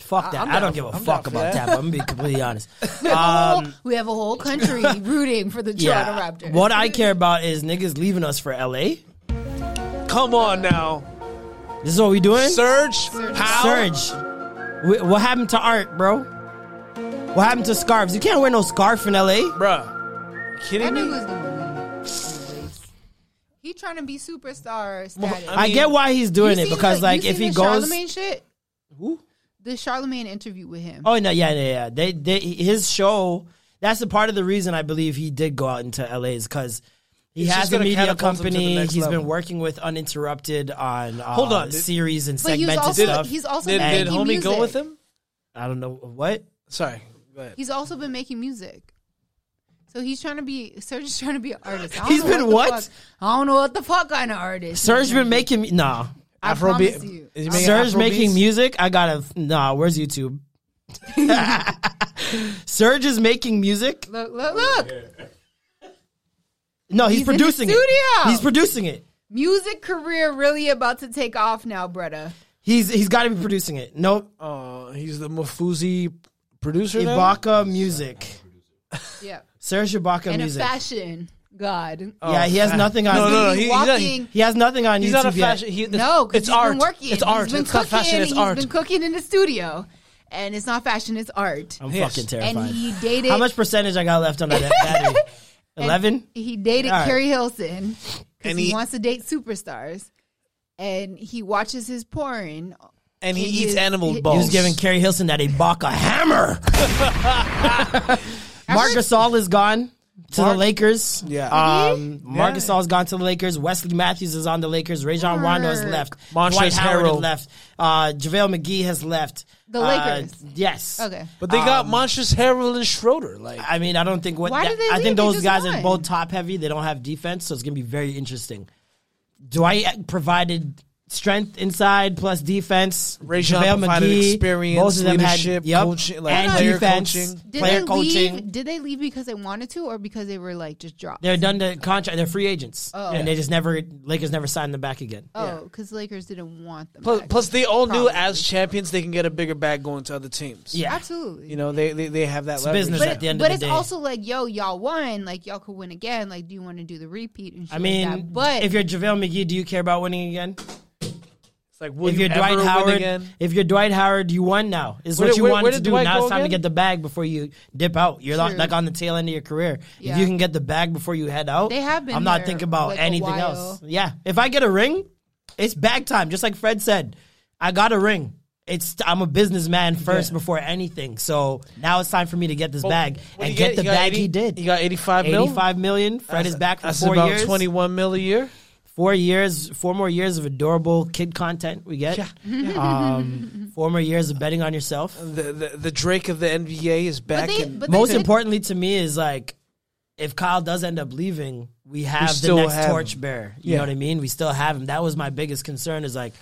Fuck that. I'm I, down don't for- give a I'm fuck down for about that. Tampa. I'm gonna be completely honest. We have, a whole, Um, we have a whole country rooting for the Toronto yeah. Raptors. What I care about is niggas leaving us for LA. Come on now, This is what we doing. Serge, how? Serge. Wh- What happened to art, bro? What happened to scarves? You can't wear no scarf in LA. bruh. Kidding me? nigga's gonna leave. He trying to be superstar status. I, mean, get why he's doing it because, the- like, you if seen he the goes, Charlemagne shit. Who? The Charlemagne interview with him. oh no, yeah, yeah, yeah. They, they, his show. That's the part of the reason I believe he did go out into LA is because he It's has a media catapult him to the company. next He's level. been working with Uninterrupted on uh, Hold on, did- series and But he's segmented also stuff. he's also Did, been did homie music. go with him? I don't know what. Sorry, go. He's also been making music. So he's trying to be Serge is trying to be an artist. I don't been the what? I don't know what the fuck kind of artist. Serge he's been making. making me nah. I Afrobeat- promise you. Is he making Serge Afro making beats? music. I gotta nah. Where's YouTube? Serge is making music. Look, look, look. No, he's, He's in the producing it. He's producing it. Music career really about to take off now, Bretta. He's he's got to be producing it. Nope. Uh, he's the Mafuzi producer. now? Ibaka Music. Yeah. Serge Ibaka And Music. a fashion god. yeah, he has fa- nothing on. No, no, no. He's He, walking- He has nothing on he's YouTube not a fashion. He, No, 'cause it's he's art. Been working. It's art. He's been it's not cooking. fashion. It's he's art. been cooking in the studio, and it's not fashion. It's art. I'm Yes. fucking terrified. And he dated. How much percentage I got left on that battery? Eleven. He dated All right. Keri Hilson because he, he- wants to date superstars, and he watches his porn. and he eats his- animal he- balls. He was giving Keri Hilson that Ibaka hammer. Marc Gasol is gone to the Lakers. Yeah. Um, Marc Yeah. Gasol's gone to the Lakers. Wesley Matthews is on the Lakers. Rajon Rondo has left. Montrezl Dwight Howard Harrell. has left. Uh, JaVale McGee has left. The Uh, Lakers? yes. Okay. But they got Um, Montrezl Harrell and Schroeder. Like I mean, I don't think what Why that- did they I leave? think those just guys are both top heavy. They don't have defense, so it's gonna be very interesting. Dwight provided strength inside plus defense. Rajon JaVale provided McGee, experience, both of them leadership, had yep, coaching, like and player defense, coaching. Did player they coaching. leave? Did they leave because they wanted to, or because they were like just dropped? They're done the contract. They're free agents, Oh. and they just never Lakers never signed them back again. Oh, because Lakers didn't want them. Plus, back. plus they all knew as champions they can get a bigger bag going to other teams. Yeah. absolutely. You know, they they, they have that It's leverage. business but at the end but of it's the day. also like, yo, y'all won. Like y'all could win again. Like, do you want to do the repeat and shit I mean, like that? But if you're JaVale McGee, do you care about winning again? It's like, will if you you're ever Dwight win Howard, again? if you're Dwight Howard, you won now. Is Where what did- you where- wanted to do. Dwight Now it's time to get the bag before you dip out. You're not, True. like on the tail end of your career. Yeah. If you can get the bag before you head out, They have been I'm not thinking about like, anything else. Yeah, if I get a ring, it's bag time. Just like Fred said, I got a ring. It's I'm a businessman first Yeah. before anything. So now it's time for me to get this Well, bag and did he get the bag 80 he did. He got 85 mil. 85 million. Fred is back for That's four about years. 21 mil a year. Four years, four more years of adorable kid content we get. Um, four more years of betting on yourself. The, the the Drake of the NBA is back. they- and but they Most did- importantly to me is like, if Kyle does end up leaving, we have the still next have torch him. You Yeah. know what I mean? We still have him. That was my biggest concern. Is like,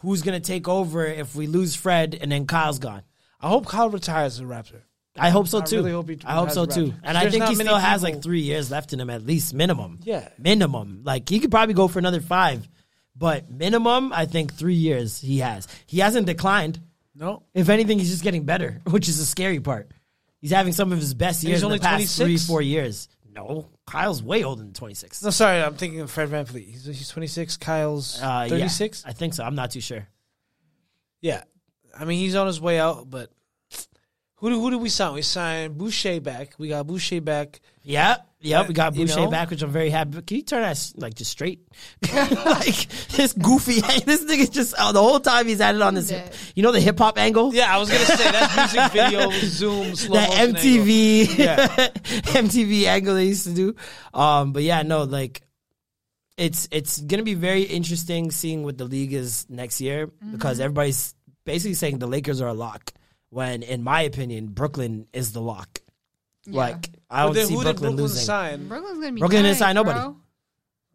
who's gonna take over if we lose Fred and then Kyle's gone? I hope Kyle retires as a Raptor. I hope so I too. really hope I hope so too. And I think he still has like three years left in him at least minimum. Yeah. minimum. Like he could probably go for another five, but minimum, I think three years he has. He hasn't declined. No. If anything, he's just getting better, which is the scary part. He's having some of his best years he's in only the past 26? three, four years. No, Kyle's way older than 26. No, sorry, I'm thinking of Fred VanVleet. He's, he's 26. Kyle's Uh, yeah, 36. I think so. I'm not too sure. Yeah. I mean, he's on his way out, but who do, who did we sign? We signed Boucher back. We got Boucher back. Yeah, yeah, we got You Boucher know? back, which I'm very happy. Can you turn that like just straight? like this goofy, this nigga just uh, the whole time he's at it on this. Dead. You know the hip hop angle. Yeah, I was gonna say that music video, zoom, slow that MTV, angle. Yeah. MTV angle they used to do. Um, but yeah, no, like it's it's gonna be very interesting seeing what the league is next year because everybody's basically saying the Lakers are a lock. When, in my opinion, Brooklyn is the lock. Like I But don't see who Brooklyn, did Brooklyn losing. sign? Brooklyn's gonna be Brooklyn didn't sign nobody. bro.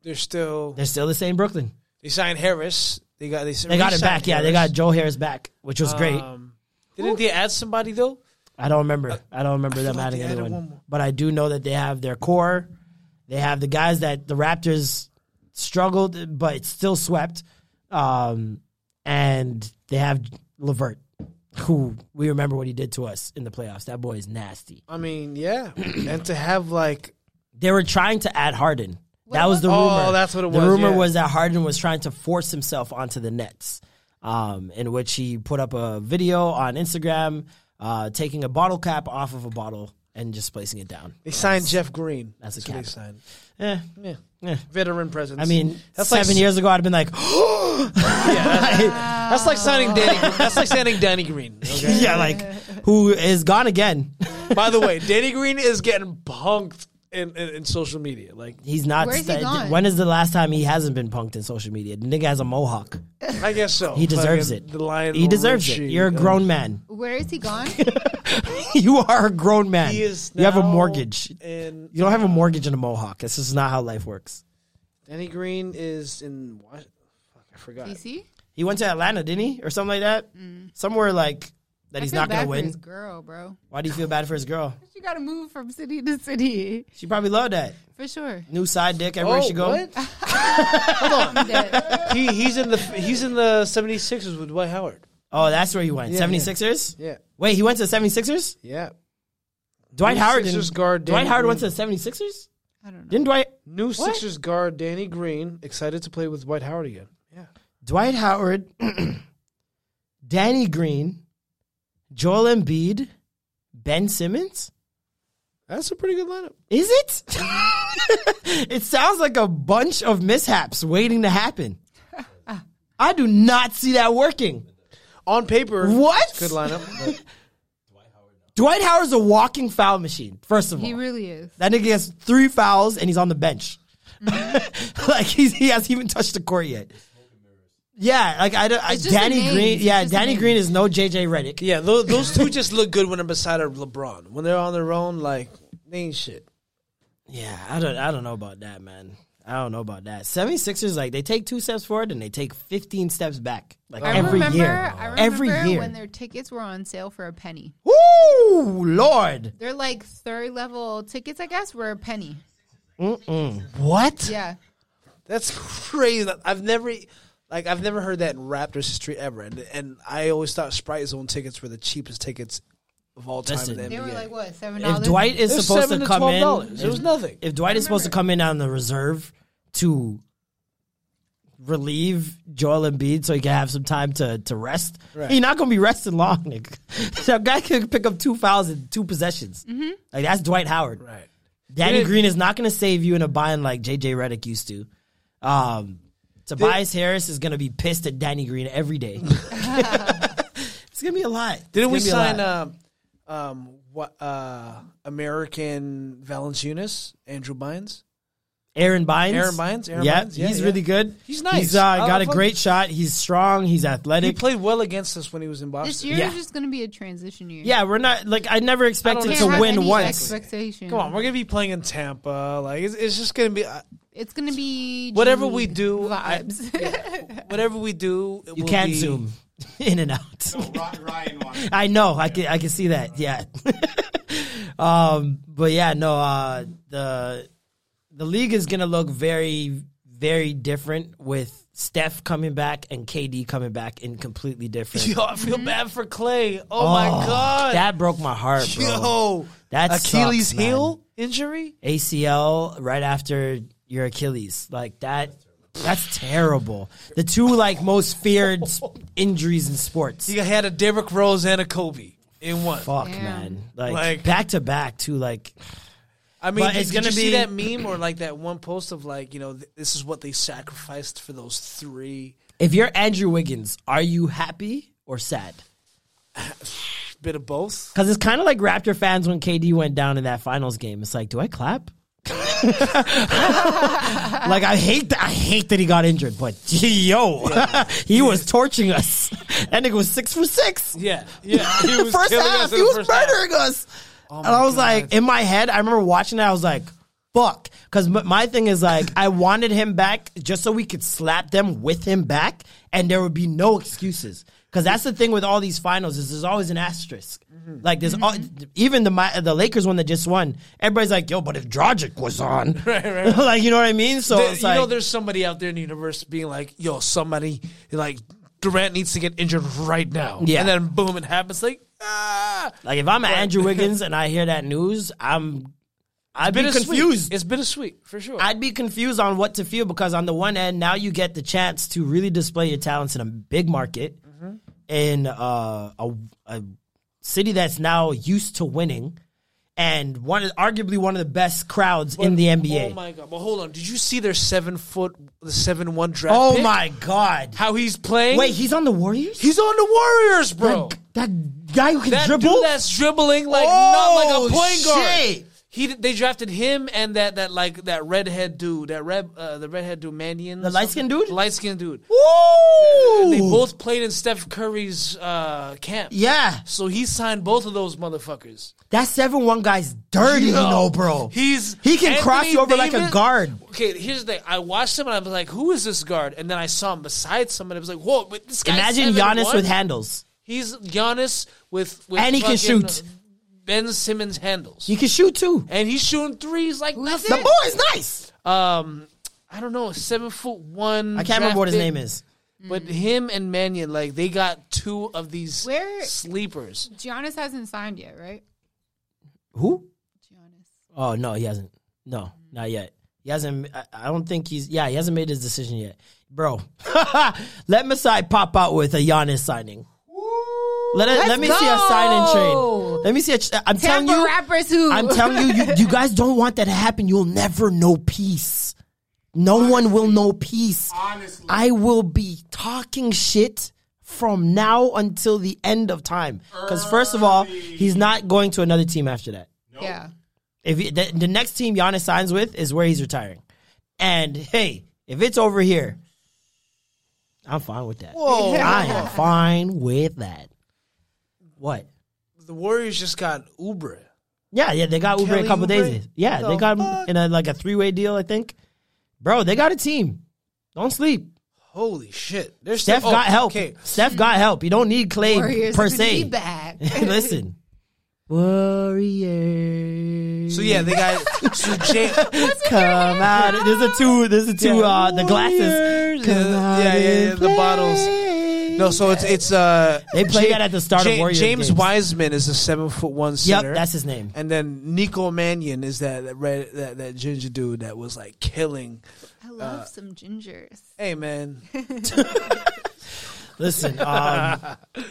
They're still They're still the same Brooklyn. they signed Harris. They got they, They got it re-signed back. Yeah, they got Joe Harris back, which was great. Um, didn't they add somebody though? I don't remember. I don't remember them like adding anyone. one. But I do know that they have their core. They have the guys that the Raptors struggled, but still swept. Um, and they have Levert, who we remember what he did to us in the playoffs. That boy is nasty. I mean, yeah, and to have like They were trying to add Harden. That was the Oh, rumor. that's what it the was, rumor yeah. was that Harden was trying to force himself onto the Nets, um, in which he put up a video on Instagram, uh, taking a bottle cap off of a bottle and just placing it down. they signed Jeff Green. That's a what they cap. signed. Eh, Yeah, eh. veteran presence. I mean, that's seven like, years ago, I'd have been like, Yeah, that's, that's like signing Danny. That's like signing Danny Green. okay? yeah, like who is gone again? By the way, Danny Green is getting punked in, in, in social media. Like He's not. Where's he gone? When is the last time he hasn't been punked in social media? The nigga has a mohawk. I guess so. He deserves Fucking it. The Lion he deserves Richie, it. You're a uh, grown man. Where is he gone? you are a grown man. He is you have a mortgage. in- you don't have a mortgage and a mohawk. This is not how life works. Danny Green is in what? Fuck, I forgot. DC. He went to Atlanta, didn't he, or something like that? Somewhere like that I he's feel not bad gonna for win. his girl, bro. Why do you feel bad for his girl? She got to move from city to city She probably loved that for sure. new side dick everywhere Oh, she go. what? I'm he he's in the he's in the 76ers with Dwight Howard. Oh, that's where he went. Yeah, 76ers? Yeah, Wait, he went to the 76ers? yeah. Dwight New Howard Sixers didn't, guard Dwight Howard Green. went to the 76ers? I don't know. Didn't Dwight New Sixers guard Danny Green excited to play with Dwight Howard again. Yeah. Dwight Howard, Danny Green, Joel Embiid, Ben Simmons? That's a pretty good lineup. Is it? it sounds like a bunch of mishaps waiting to happen. I do not see that working. On paper, What? it's a good lineup. but- Dwight Howard's a walking foul machine, first of all. He really is. That nigga has three fouls and he's on the bench. Mm-hmm. like he's, he hasn't even touched the court yet. Yeah, like I don't. I, It's just the Danny names. Green. It's Yeah, just the Danny names. Green is no JJ Redick. yeah, those, those two just look good when they're beside a LeBron. When they're on their own, like they ain't shit. Yeah, I don't. I don't know about that, man. I don't know about that. 76ers, like, they take two steps forward and they take 15 steps back. Like, I every remember, year. I remember every year. when their tickets were on sale for a penny. Woo! Lord. They're like third level tickets, I guess, were a penny. Mm-mm. What? Yeah. That's crazy. I've never, like, I've never heard that in Raptors history ever. And, and I always thought Sprite Zone tickets were the cheapest tickets of all time Listen, in the They NBA. were like what seven If dollars. Dwight is It was supposed 7 to to come in, $12. It if- was nothing. If Dwight is supposed to come in on the reserve to relieve Joel Embiid so he can have some time to, to rest, Right. he's not going to be resting long, nigga. that guy can pick up two fouls in two possessions. Mhm. Like that's Dwight Howard. Right. Danny Did- Green is not going to save you in a bind like JJ Redick used to. Um, Tobias Harris is going to be pissed at Danny Green every day. it's going to be a lot. Didn't we It's a sign lot. um, um, what uh, American Valanciunas, Andrew Baynes? Aaron Baynes. Aaron Baynes? Aaron yeah, Baynes? Yeah, he's yeah. really good. He's nice. He's uh, got a love- great shot. He's strong. He's athletic. He played well against us when he was in Boston. This year Yeah. is just going to be a transition year. Yeah, we're not like I never expected Can't to win any once. Expectation. Come on, we're gonna be playing in Tampa. Like it's, it's just gonna be uh, It's going to be whatever G we do. I- vibes. whatever we do, it You will can't be- zoom in and out. Ryan wants. I know. I can. I can see that. Yeah. um. But yeah. No. Uh. The the league is gonna look very very different with Steph coming back and KD coming back in completely different. Yo, I feel bad for Klay. Oh, my god, That broke my heart, bro. yo, That Achilles sucks, man. heel injury. ACL right after your Achilles. Like that that's terrible. The two like most feared injuries in sports. You had a Derrick Rose and a Kobe in one. Fuck man. Like, Like- back to back too like I mean, did, it's gonna be see that meme or like that one post of like you know th- this is what they sacrificed for those three if you're Andrew Wiggins, are you happy or sad? bit of both. Cuz it's kind of like Raptor fans when KD went down in that finals game. It's like, do I clap? like I hate that I hate that he got injured, but yo, he was torching us. That nigga was 6 for 6. Yeah, yeah. He was first half, us he was first half. murdering us. Oh and I was like, in my head, I remember watching that. I was like, fuck. Because my thing is like, I wanted him back just so we could slap them with him back, and there would be no excuses. Because that's the thing with all these finals is there's always an asterisk. Mm-hmm. Like there's al- even the the Lakers one that just won. Everybody's like, yo, but if Dragic was on, Right, right. like you know what I mean? So There- you like, know, there's somebody out there in the universe being like, "Yo, somebody like Durant needs to get injured right now." Yeah. and then boom, it happens. Like, ah, like if I'm Andrew Wiggins and I hear that news, I'm I'd be confused. It's bittersweet for sure. I'd be confused on what to feel because on the one end, now you get the chance to really display your talents in a big market Mm-hmm. in uh, a, a city that's now used to winning, and one arguably one of the best crowds in the NBA. Oh my god! But hold on, did you see their seven foot, the seven one draft? Oh pick? my god! How he's playing? Wait, he's on the Warriors. he's on the Warriors, bro. That, that guy who can that dribble. that's dribbling like Oh, not like a oh, point guard. shit. He they drafted him and that that like that redhead dude, that red uh, the redhead dude, Mannion, The light-skinned dude? light skinned dude. Woo! They both played in Steph Curry's uh, camp. Yeah, So he signed both of those motherfuckers. that seven one guy's dirty, you Yo, know, bro. He's he can cross you over like a guard. Okay, here's the thing. I watched him and I was like, "Who is this guard?" And then I saw him beside someone. I was like, "Whoa!" But this guy. Imagine Giannis with handles. He's Giannis with, with And he can fucking, shoot. Ben Simmons handles, He can shoot too. and he's shooting threes like nothing. The boy is nice. Um, I don't know, seven foot one. I can't remember what his name is. But him and Mannion, like they got two of these Where- sleepers. Giannis hasn't signed yet, right? Who? Giannis. Oh no, he hasn't. No, not yet. He hasn't. I, I don't think he's. Yeah, he hasn't made his decision yet, bro. let Masai pop out with a Giannis signing. Let it, Let's let me see a sign and go. trade. Let me see. A, tr- I'm telling you, rappers who I'm telling you, you, you guys don't want that to happen. You'll never know peace. No one will know peace. Honestly. I will be talking shit from now until the end of time. Because first of all, he's not going to another team after that. yeah. If he, the, the next team Giannis signs with is where he's retiring, and hey, if it's over here, I'm fine with that. Whoa. I am fine with that. What? The Warriors just got Oubre. Yeah, yeah, they got Oubre a couple Oubre? days. Yeah, The they got him in a like a three way deal, I think. bro, they got a team. Don't sleep. Holy shit! There's Steph still- oh, got help. Okay, Steph got help. You don't need Klay Warriors per se. be back. Listen, Warriors. so yeah, they got so Jay, come out. There's a two. There's a two. Uh, the glasses. Come out yeah, yeah, yeah, the bottles. No, so it's it's uh They played Ja- that at the start of Ja- Warriors James games. Wiseman is a seven foot one Yep, center. that's his name. And then Nico Mannion is that that red that, that ginger dude that was like killing. I love some gingers. Hey man, Listen, um,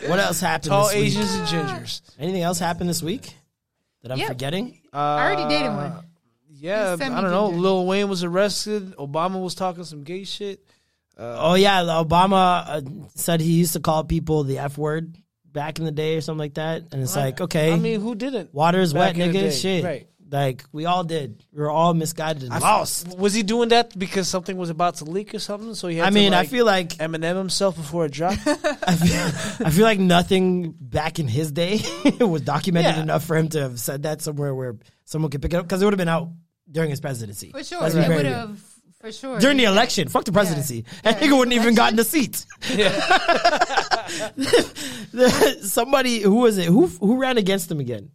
what else happened tall this week? Asians and gingers. Anything else happened this week that I'm Yep. forgetting? I already dated one. Yeah, He's I don't know. semi-ginger. Lil Wayne was arrested. Obama was talking some gay shit. Oh yeah, Obama uh, said he used to call people the F word back in the day or something like that, and it's like, okay, I mean, who didn't? water's back wet, nigga. Shit, Right. Like we all did. We were all misguided and I f- lost. Was he doing that because something was about to leak or something? So he had I to, mean, I feel like Eminem himself before it dropped. I feel, I feel like nothing back in his day was documented Yeah. enough for him to have said that somewhere where someone could pick it up because it would have been out during his presidency. For sure. It would have, for sure. during the election. Fuck the presidency. That nigga wouldn't even gotten the seat. Somebody who was it? Who who ran against him again?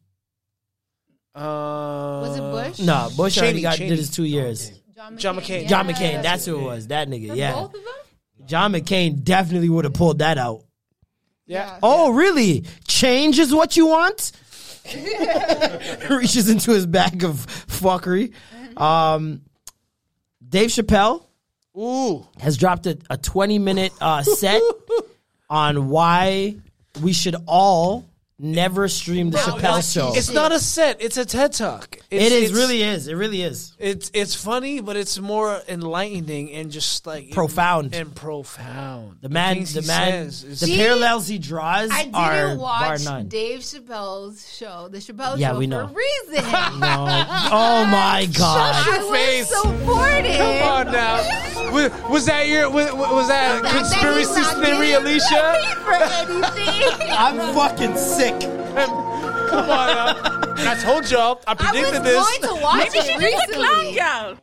Uh, Was it Bush? No, Bush already Cheney, got Cheney. did his two years. John McCain. John McCain, that's who it was. That nigga, For yeah. both of them? John McCain definitely would have pulled that out. Yeah. Oh, really? Change is what you want? Reaches into his bag of fuckery. Um, Dave Chappelle Ooh. has dropped a, a 20 minute uh, set on why we should all never stream the Chappelle show. It's not a set. It's a TED talk. It's, It is it's- really is. It really is. It's it's funny, but it's more enlightening and just like Profound. and profound. The man, things the he man, says is- the See? parallels he draws I didn't bar watch none. Dave Chappelle's show, the Chappelle Yeah, show, we for know. a reason. No. Oh my god. I was supportive. Come on now. Was, was that your was, was that a Not that he's conspiracy not theory, getting Alicia? paid for anything. I'm fucking sick. Come on uh, now. I told y'all. I I was predicted this. going to watch Maybe it she just a clown recently. girl.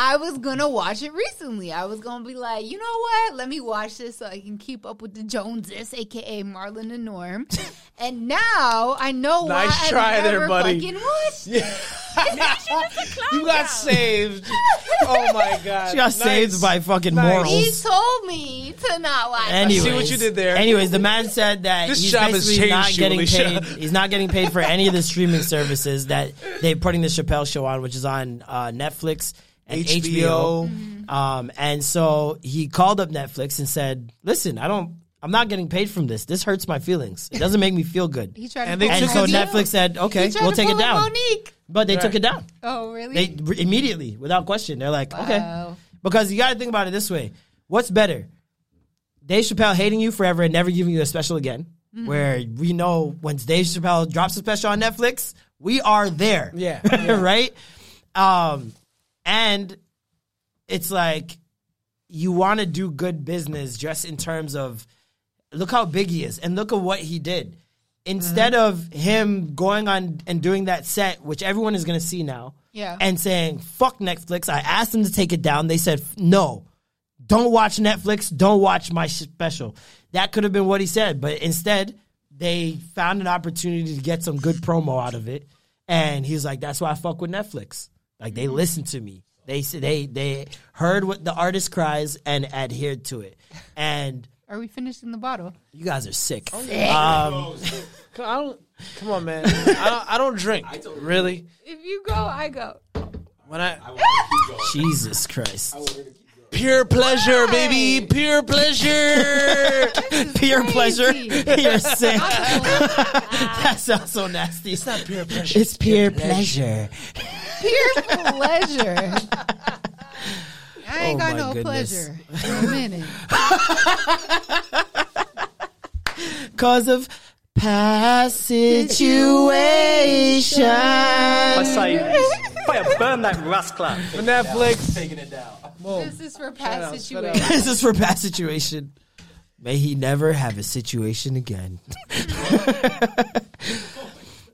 I was gonna watch it recently. I was gonna be like, you know what? Let me watch this so I can keep up with the Joneses, aka Marlon and Norm. and now I know why Nice I try there, never buddy. fucking watched it. You got saved. Oh my god. She got saved by fucking He morals. He told me to not watch Anyways, it. see what you did there. Anyways, the man said that This he's job has basically not changed you, getting paid. He's not getting paid for any of the streaming services that they're putting the Chappelle Show on, which is on uh, Netflix and HBO. HBO. Um, and so he called up Netflix and said, "Listen, I don't." I'm not getting paid from this. This hurts my feelings. It doesn't make me feel good. He tried to And pull they And a so took it Netflix said, "Okay, He tried we'll to take it pull a down." Mo'Nique. But they took it down. Oh, really? They re- immediately, without question, they're like, okay, because you got to think about it this way: what's better, Dave Chappelle hating you forever and never giving you a special again? Mm-hmm. Where we know when Dave Chappelle drops a special on Netflix, we are there, Yeah, yeah. right? Um, and it's like you want to do good business just in terms of look how big he is and look at what he did. Instead Mm-hmm. of him going on and doing that set, which everyone is going to see now, Yeah. and saying "fuck Netflix," I asked them to take it down. They said no, don't watch Netflix, don't watch my special. That could have been what he said, but instead they found an opportunity to get some good promo out of it, and he's like, "That's why I fuck with Netflix. Like they listened to me. They said they they heard what the artist cries and adhered to it, and." Are we finishing the bottle? You guys are sick. Sick. Um, Come- I don't. Come on, man. I don't, I don't drink. Really? If you go, I go. When I Jesus Christ. pure pleasure, baby, pure pleasure. Pure pleasure. crazy. You're sick. that sounds so nasty. It's not pure pleasure. It's pure pleasure. Pure pleasure. I ain't Oh got no goodness. pleasure in a minute. Cause of past situation. I say, fire, burn that rust rascal. For Netflix. Taking it down. This is for past out, shout situation. this is for past situation. May he never have a situation again.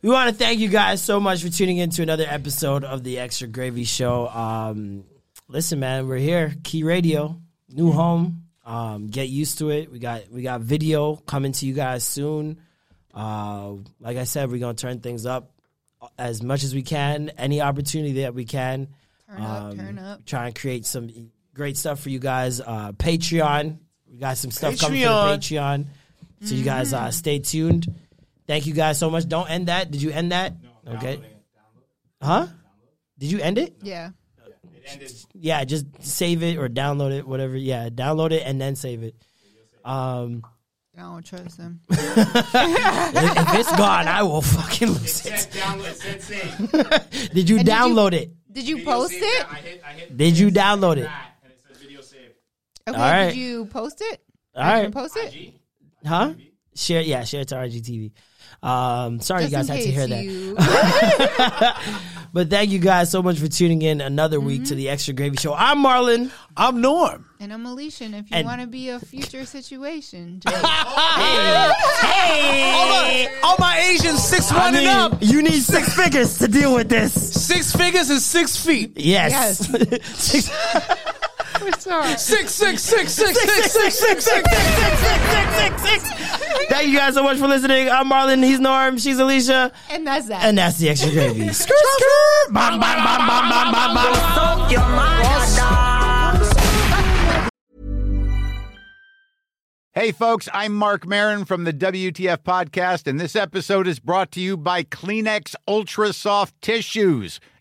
we want to thank you guys so much for tuning in to another episode of the Extra Gravy Show. Um, listen, man, we're here. Key Radio, new home. Um, get used to it. We got we got video coming to you guys soon. Uh, like I said, we're gonna turn things up as much as we can. Any opportunity that we can. Turn up, turn up. Try and create some great stuff for you guys. Uh, Patreon, we got some stuff coming for the Patreon. Patreon. So you guys uh, stay tuned. Thank you guys so much. Don't end that. Did you end that? okay. Huh? Did you end it? Yeah. Yeah, just save it or download it, whatever. Yeah, download it and then save it. Um, I don't trust them. if if it's gone, I will fucking lose it. Did you And did you- download it? Did you post it? I hit. Did you download it? Okay, All right. did you post it? All Are you post it? Huh? Share, yeah, share it to RGTV. Um, sorry, Just you guys had to hear case that. but thank you guys so much for tuning in another week Mm-hmm. to the Extra Gravy Show. I'm Marlon. I'm Norm. And I'm Alicia. And if you And- want to be a future situation, just Hey, All my, all my Asians six I one mean, and up. you need six figures to deal with this. Six figures and six feet. Yes. Six- we're sorry. Six, six, six, six, six, six, six, six. Thank you guys so much for listening. I'm Marlon. He's Norm. She's Alicia. And that's that. And that's the extra gravy. Skirt, skirt. Bam, bam, bam, bam, bam, bam, bam. Hey, folks, I'm Marc Maron from the WTF Podcast, and this episode is brought to you by Kleenex Ultra Soft Tissues,